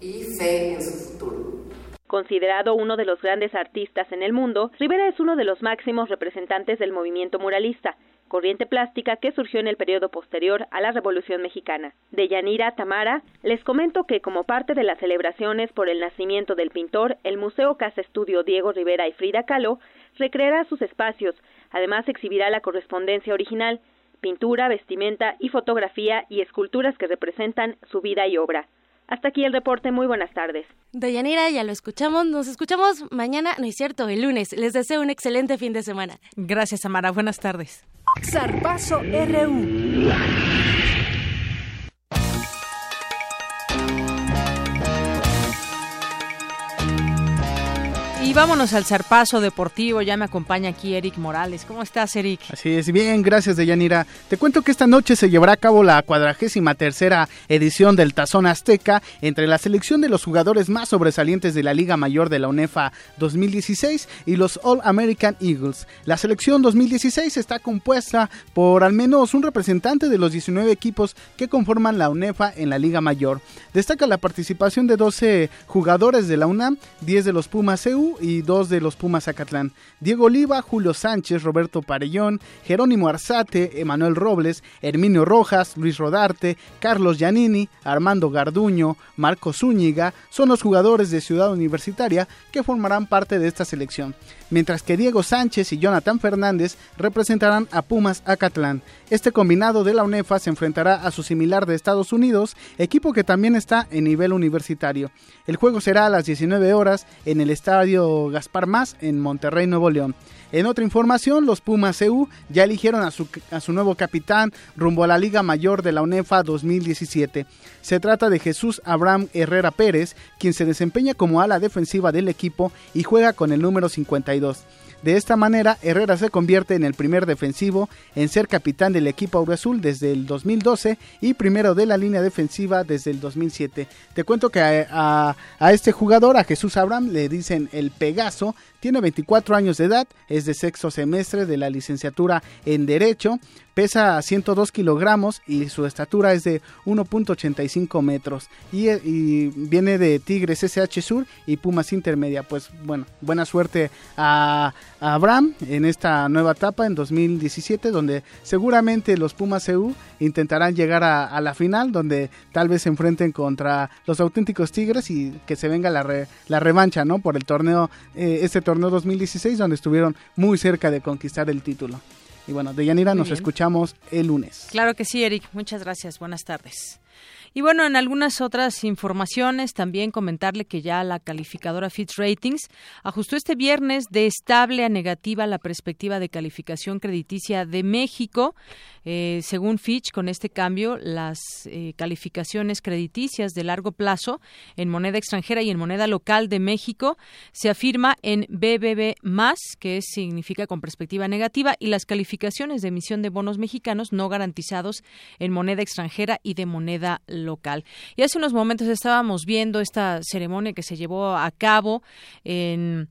[SPEAKER 56] y fe en su futuro.
[SPEAKER 55] Considerado uno de los grandes artistas en el mundo, Rivera es uno de los máximos representantes del movimiento muralista, corriente plástica que surgió en el periodo posterior a la Revolución Mexicana. De Yanira Tamara, les comento que como parte de las celebraciones por el nacimiento del pintor, el Museo Casa Estudio Diego Rivera y Frida Kahlo recreará sus espacios, además exhibirá la correspondencia original, pintura, vestimenta y fotografía y esculturas que representan su vida y obra. Hasta aquí el reporte. Muy buenas tardes.
[SPEAKER 9] Dayanira, ya lo escuchamos. Nos escuchamos mañana, no es cierto, el lunes. Les deseo un excelente fin de semana.
[SPEAKER 1] Gracias, Amara. Buenas tardes.
[SPEAKER 11] Zarpazo RU.
[SPEAKER 1] Y vámonos al zarpazo deportivo. Ya me acompaña aquí Eric Morales. ¿Cómo estás, Eric?
[SPEAKER 57] Así es, bien, gracias, Deyanira. Te cuento que esta noche se llevará a cabo la cuadragésima tercera edición del Tazón Azteca entre la selección de los jugadores más sobresalientes de la Liga Mayor de la UNEFA 2016 y los All American Eagles. La selección 2016 está compuesta por al menos un representante de los 19 equipos que conforman la UNEFA en la Liga Mayor. Destaca la participación de 12 jugadores de la UNAM, 10 de los Pumas CU
[SPEAKER 10] y dos de los Pumas Zacatlán. Diego Oliva, Julio Sánchez, Roberto Parellón, Jerónimo Arzate, Emanuel Robles, Herminio Rojas, Luis Rodarte, Carlos Giannini, Armando Garduño, Marco Zúñiga son los jugadores de Ciudad Universitaria que formarán parte de esta selección mientras que Diego Sánchez y Jonathan Fernández representarán a Pumas Acatlán. Este combinado de la UNEFA se enfrentará a su similar de Estados Unidos, equipo que también está en nivel universitario. El juego será a las 19 horas en el estadio Gaspar Más en Monterrey, Nuevo León. En otra información, los Pumas EU ya eligieron a su, a su, nuevo capitán rumbo a la Liga Mayor de la UNEFA 2017. Se trata de Jesús Abraham Herrera Pérez, quien se desempeña como ala defensiva del equipo y juega con el número 52. De esta manera, Herrera se convierte en el primer defensivo en ser capitán del equipo Azul desde el 2012 y primero de la línea defensiva desde el 2007. Te cuento que a, a este jugador, a Jesús Abraham, le dicen el Pegaso, tiene 24 años de edad, es de sexto semestre de la licenciatura en Derecho, pesa 102 kilogramos y su estatura es de 1.85 metros. Y, y, viene de Tigres SH Sur y Pumas Intermedia. Pues bueno, buena suerte a, a Abraham en esta nueva etapa en 2017, donde seguramente los Pumas EU intentarán llegar a, la final, donde tal vez se enfrenten contra los auténticos Tigres y que se venga la, re, la revancha, ¿no? Por el torneo, eh, este torneo torneo 2016 donde estuvieron muy cerca de conquistar el título. Y bueno, de Yanira nos escuchamos el lunes.
[SPEAKER 1] Claro que sí, Eric. Muchas gracias. Buenas tardes. Y bueno, en algunas otras informaciones también comentarle que ya la calificadora Fitch Ratings ajustó este viernes de estable a negativa la perspectiva de calificación crediticia de México. Eh, según Fitch, con este cambio, las eh, calificaciones crediticias de largo plazo en moneda extranjera y en moneda local de México se afirma en BBB que significa con perspectiva negativa, y las calificaciones de emisión de bonos mexicanos no garantizados en moneda extranjera y de moneda local. Y hace unos momentos estábamos viendo esta ceremonia que se llevó a cabo en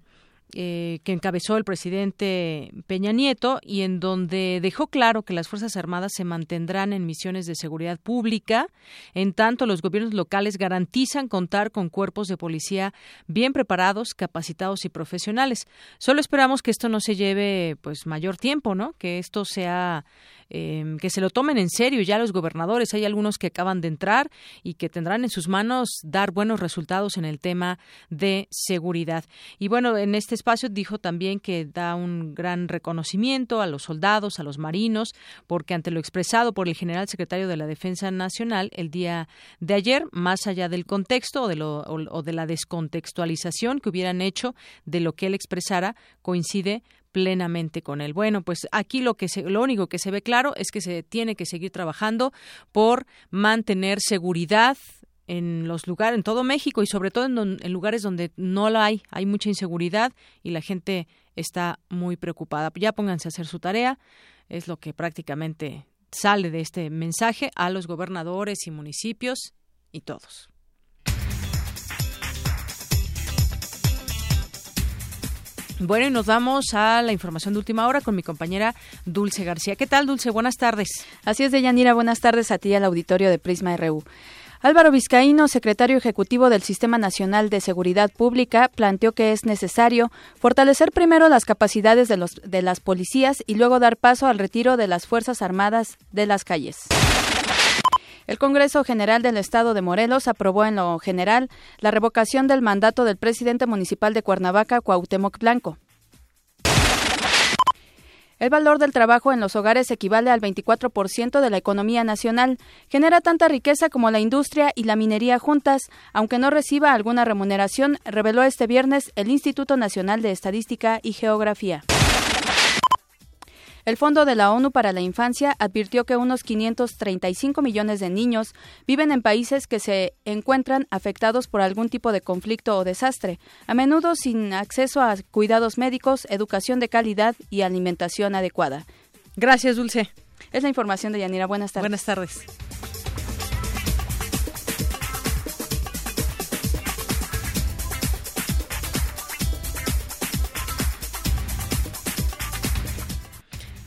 [SPEAKER 1] eh, que encabezó el presidente Peña Nieto y en donde dejó claro que las Fuerzas Armadas se mantendrán en misiones de seguridad pública, en tanto los gobiernos locales garantizan contar con cuerpos de policía bien preparados, capacitados y profesionales. Solo esperamos que esto no se lleve pues mayor tiempo, ¿no? Que esto sea eh, que se lo tomen en serio ya los gobernadores. Hay algunos que acaban de entrar y que tendrán en sus manos dar buenos resultados en el tema de seguridad. Y bueno, en este espacio dijo también que da un gran reconocimiento a los soldados, a los marinos, porque ante lo expresado por el general secretario de la Defensa Nacional el día de ayer, más allá del contexto o de, lo, o de la descontextualización que hubieran hecho de lo que él expresara, coincide plenamente con él. Bueno, pues aquí lo que se, lo único que se ve claro es que se tiene que seguir trabajando por mantener seguridad en los lugares, en todo México y sobre todo en, en, lugares donde no la hay, hay mucha inseguridad y la gente está muy preocupada. Ya pónganse a hacer su tarea, es lo que prácticamente sale de este mensaje a los gobernadores y municipios y todos. Bueno, y nos vamos a la información de última hora con mi compañera Dulce García. ¿Qué tal, Dulce? Buenas tardes.
[SPEAKER 58] Así es, Deyanira. Buenas tardes a ti al auditorio de Prisma RU. Álvaro Vizcaíno, secretario ejecutivo del Sistema Nacional de Seguridad Pública, planteó que es necesario fortalecer primero las capacidades de, los, de las policías y luego dar paso al retiro de las Fuerzas Armadas de las calles. El Congreso General del Estado de Morelos aprobó en lo general la revocación del mandato del presidente municipal de Cuernavaca, Cuauhtémoc Blanco. El valor del trabajo en los hogares equivale al 24% de la economía nacional. Genera tanta riqueza como la industria y la minería juntas, aunque no reciba alguna remuneración, reveló este viernes el Instituto Nacional de Estadística y Geografía. El Fondo de la ONU para la Infancia advirtió que unos 535 millones de niños viven en países que se encuentran afectados por algún tipo de conflicto o desastre, a menudo sin acceso a cuidados médicos, educación de calidad y alimentación adecuada.
[SPEAKER 1] Gracias, Dulce.
[SPEAKER 58] Es la información de Yanira. Buenas tardes.
[SPEAKER 1] Buenas tardes.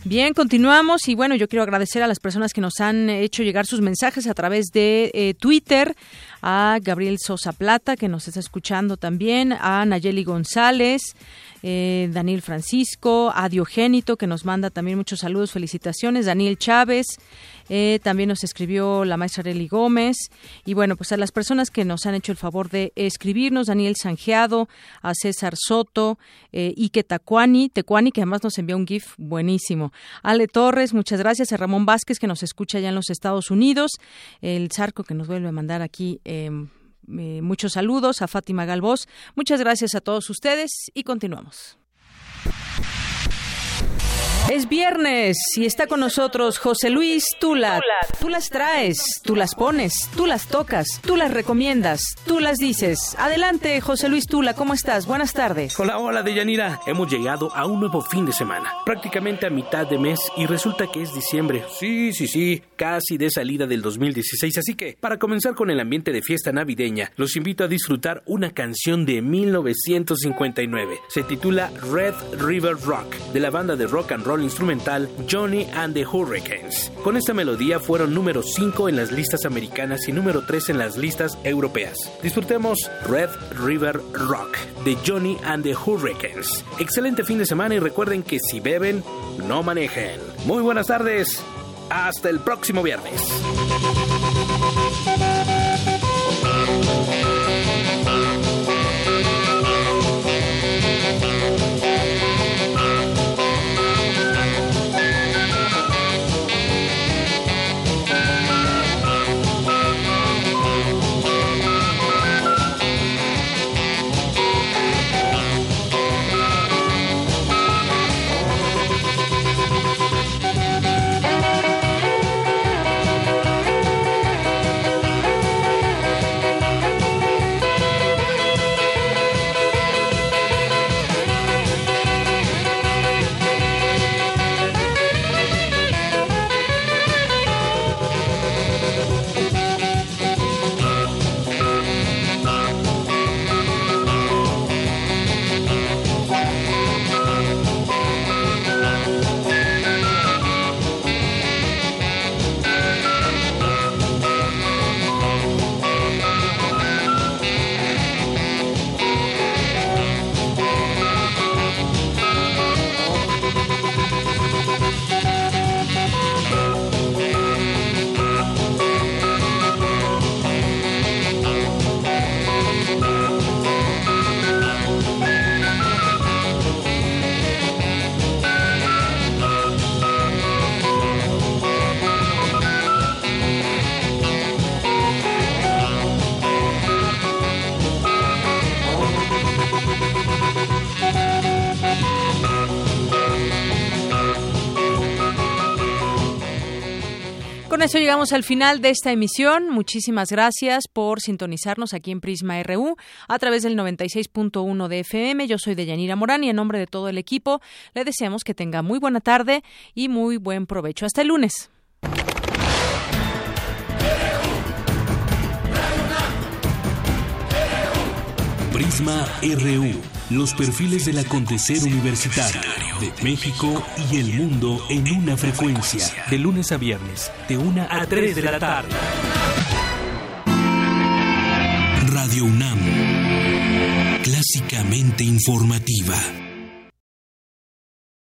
[SPEAKER 1] Bien, continuamos y bueno, yo quiero agradecer a las personas que nos han hecho llegar sus mensajes a través de eh, Twitter, a Gabriel Sosa Plata, que nos está escuchando también, a Nayeli González, eh, Daniel Francisco, a Diogénito, que nos manda también muchos saludos, felicitaciones, Daniel Chávez, eh, también nos escribió la maestra Arely Gómez, y bueno, pues a las personas que nos han hecho el favor de escribirnos, Daniel Sanjeado, a César Soto, eh, Ike Tacuani, Tecuani, que además nos envió un GIF buenísimo, Ale Torres, muchas gracias, a Ramón Vázquez, que nos escucha ya en los Estados Unidos, el Zarco, que nos vuelve a mandar aquí. Eh, eh, muchos saludos a Fátima Galvós. Muchas gracias a todos ustedes y continuamos. Es viernes y está con nosotros José Luis Tula. Tú las traes, tú las pones, tú las tocas, tú las recomiendas, tú las dices. Adelante, José Luis Tula, ¿cómo estás? Buenas tardes.
[SPEAKER 59] Hola, hola, Deyanira. Hemos llegado a un nuevo fin de semana, prácticamente a mitad de mes y resulta que es diciembre. Sí, sí, sí, casi de salida del 2016. Así que, para comenzar con el ambiente de fiesta navideña, los invito a disfrutar una canción de 1959. Se titula Red River Rock, de la banda de rock and roll instrumental Johnny and the Hurricanes. Con esta melodía fueron número 5 en las listas americanas y número 3 en las listas europeas. Disfrutemos Red River Rock de Johnny and the Hurricanes. Excelente fin de semana y recuerden que si beben, no manejen. Muy buenas tardes. Hasta el próximo viernes.
[SPEAKER 1] Llegamos al final de esta emisión. Muchísimas gracias por sintonizarnos aquí en Prisma RU a través del 96.1 de FM. Yo soy Deyanira Morán y en nombre de todo el equipo le deseamos que tenga muy buena tarde y muy buen provecho. Hasta el lunes.
[SPEAKER 60] Prisma RU. Los perfiles del acontecer universitario de México y el mundo en una frecuencia.
[SPEAKER 59] De lunes a viernes, de 1 a 3 de la tarde.
[SPEAKER 60] Radio UNAM. Clásicamente informativa.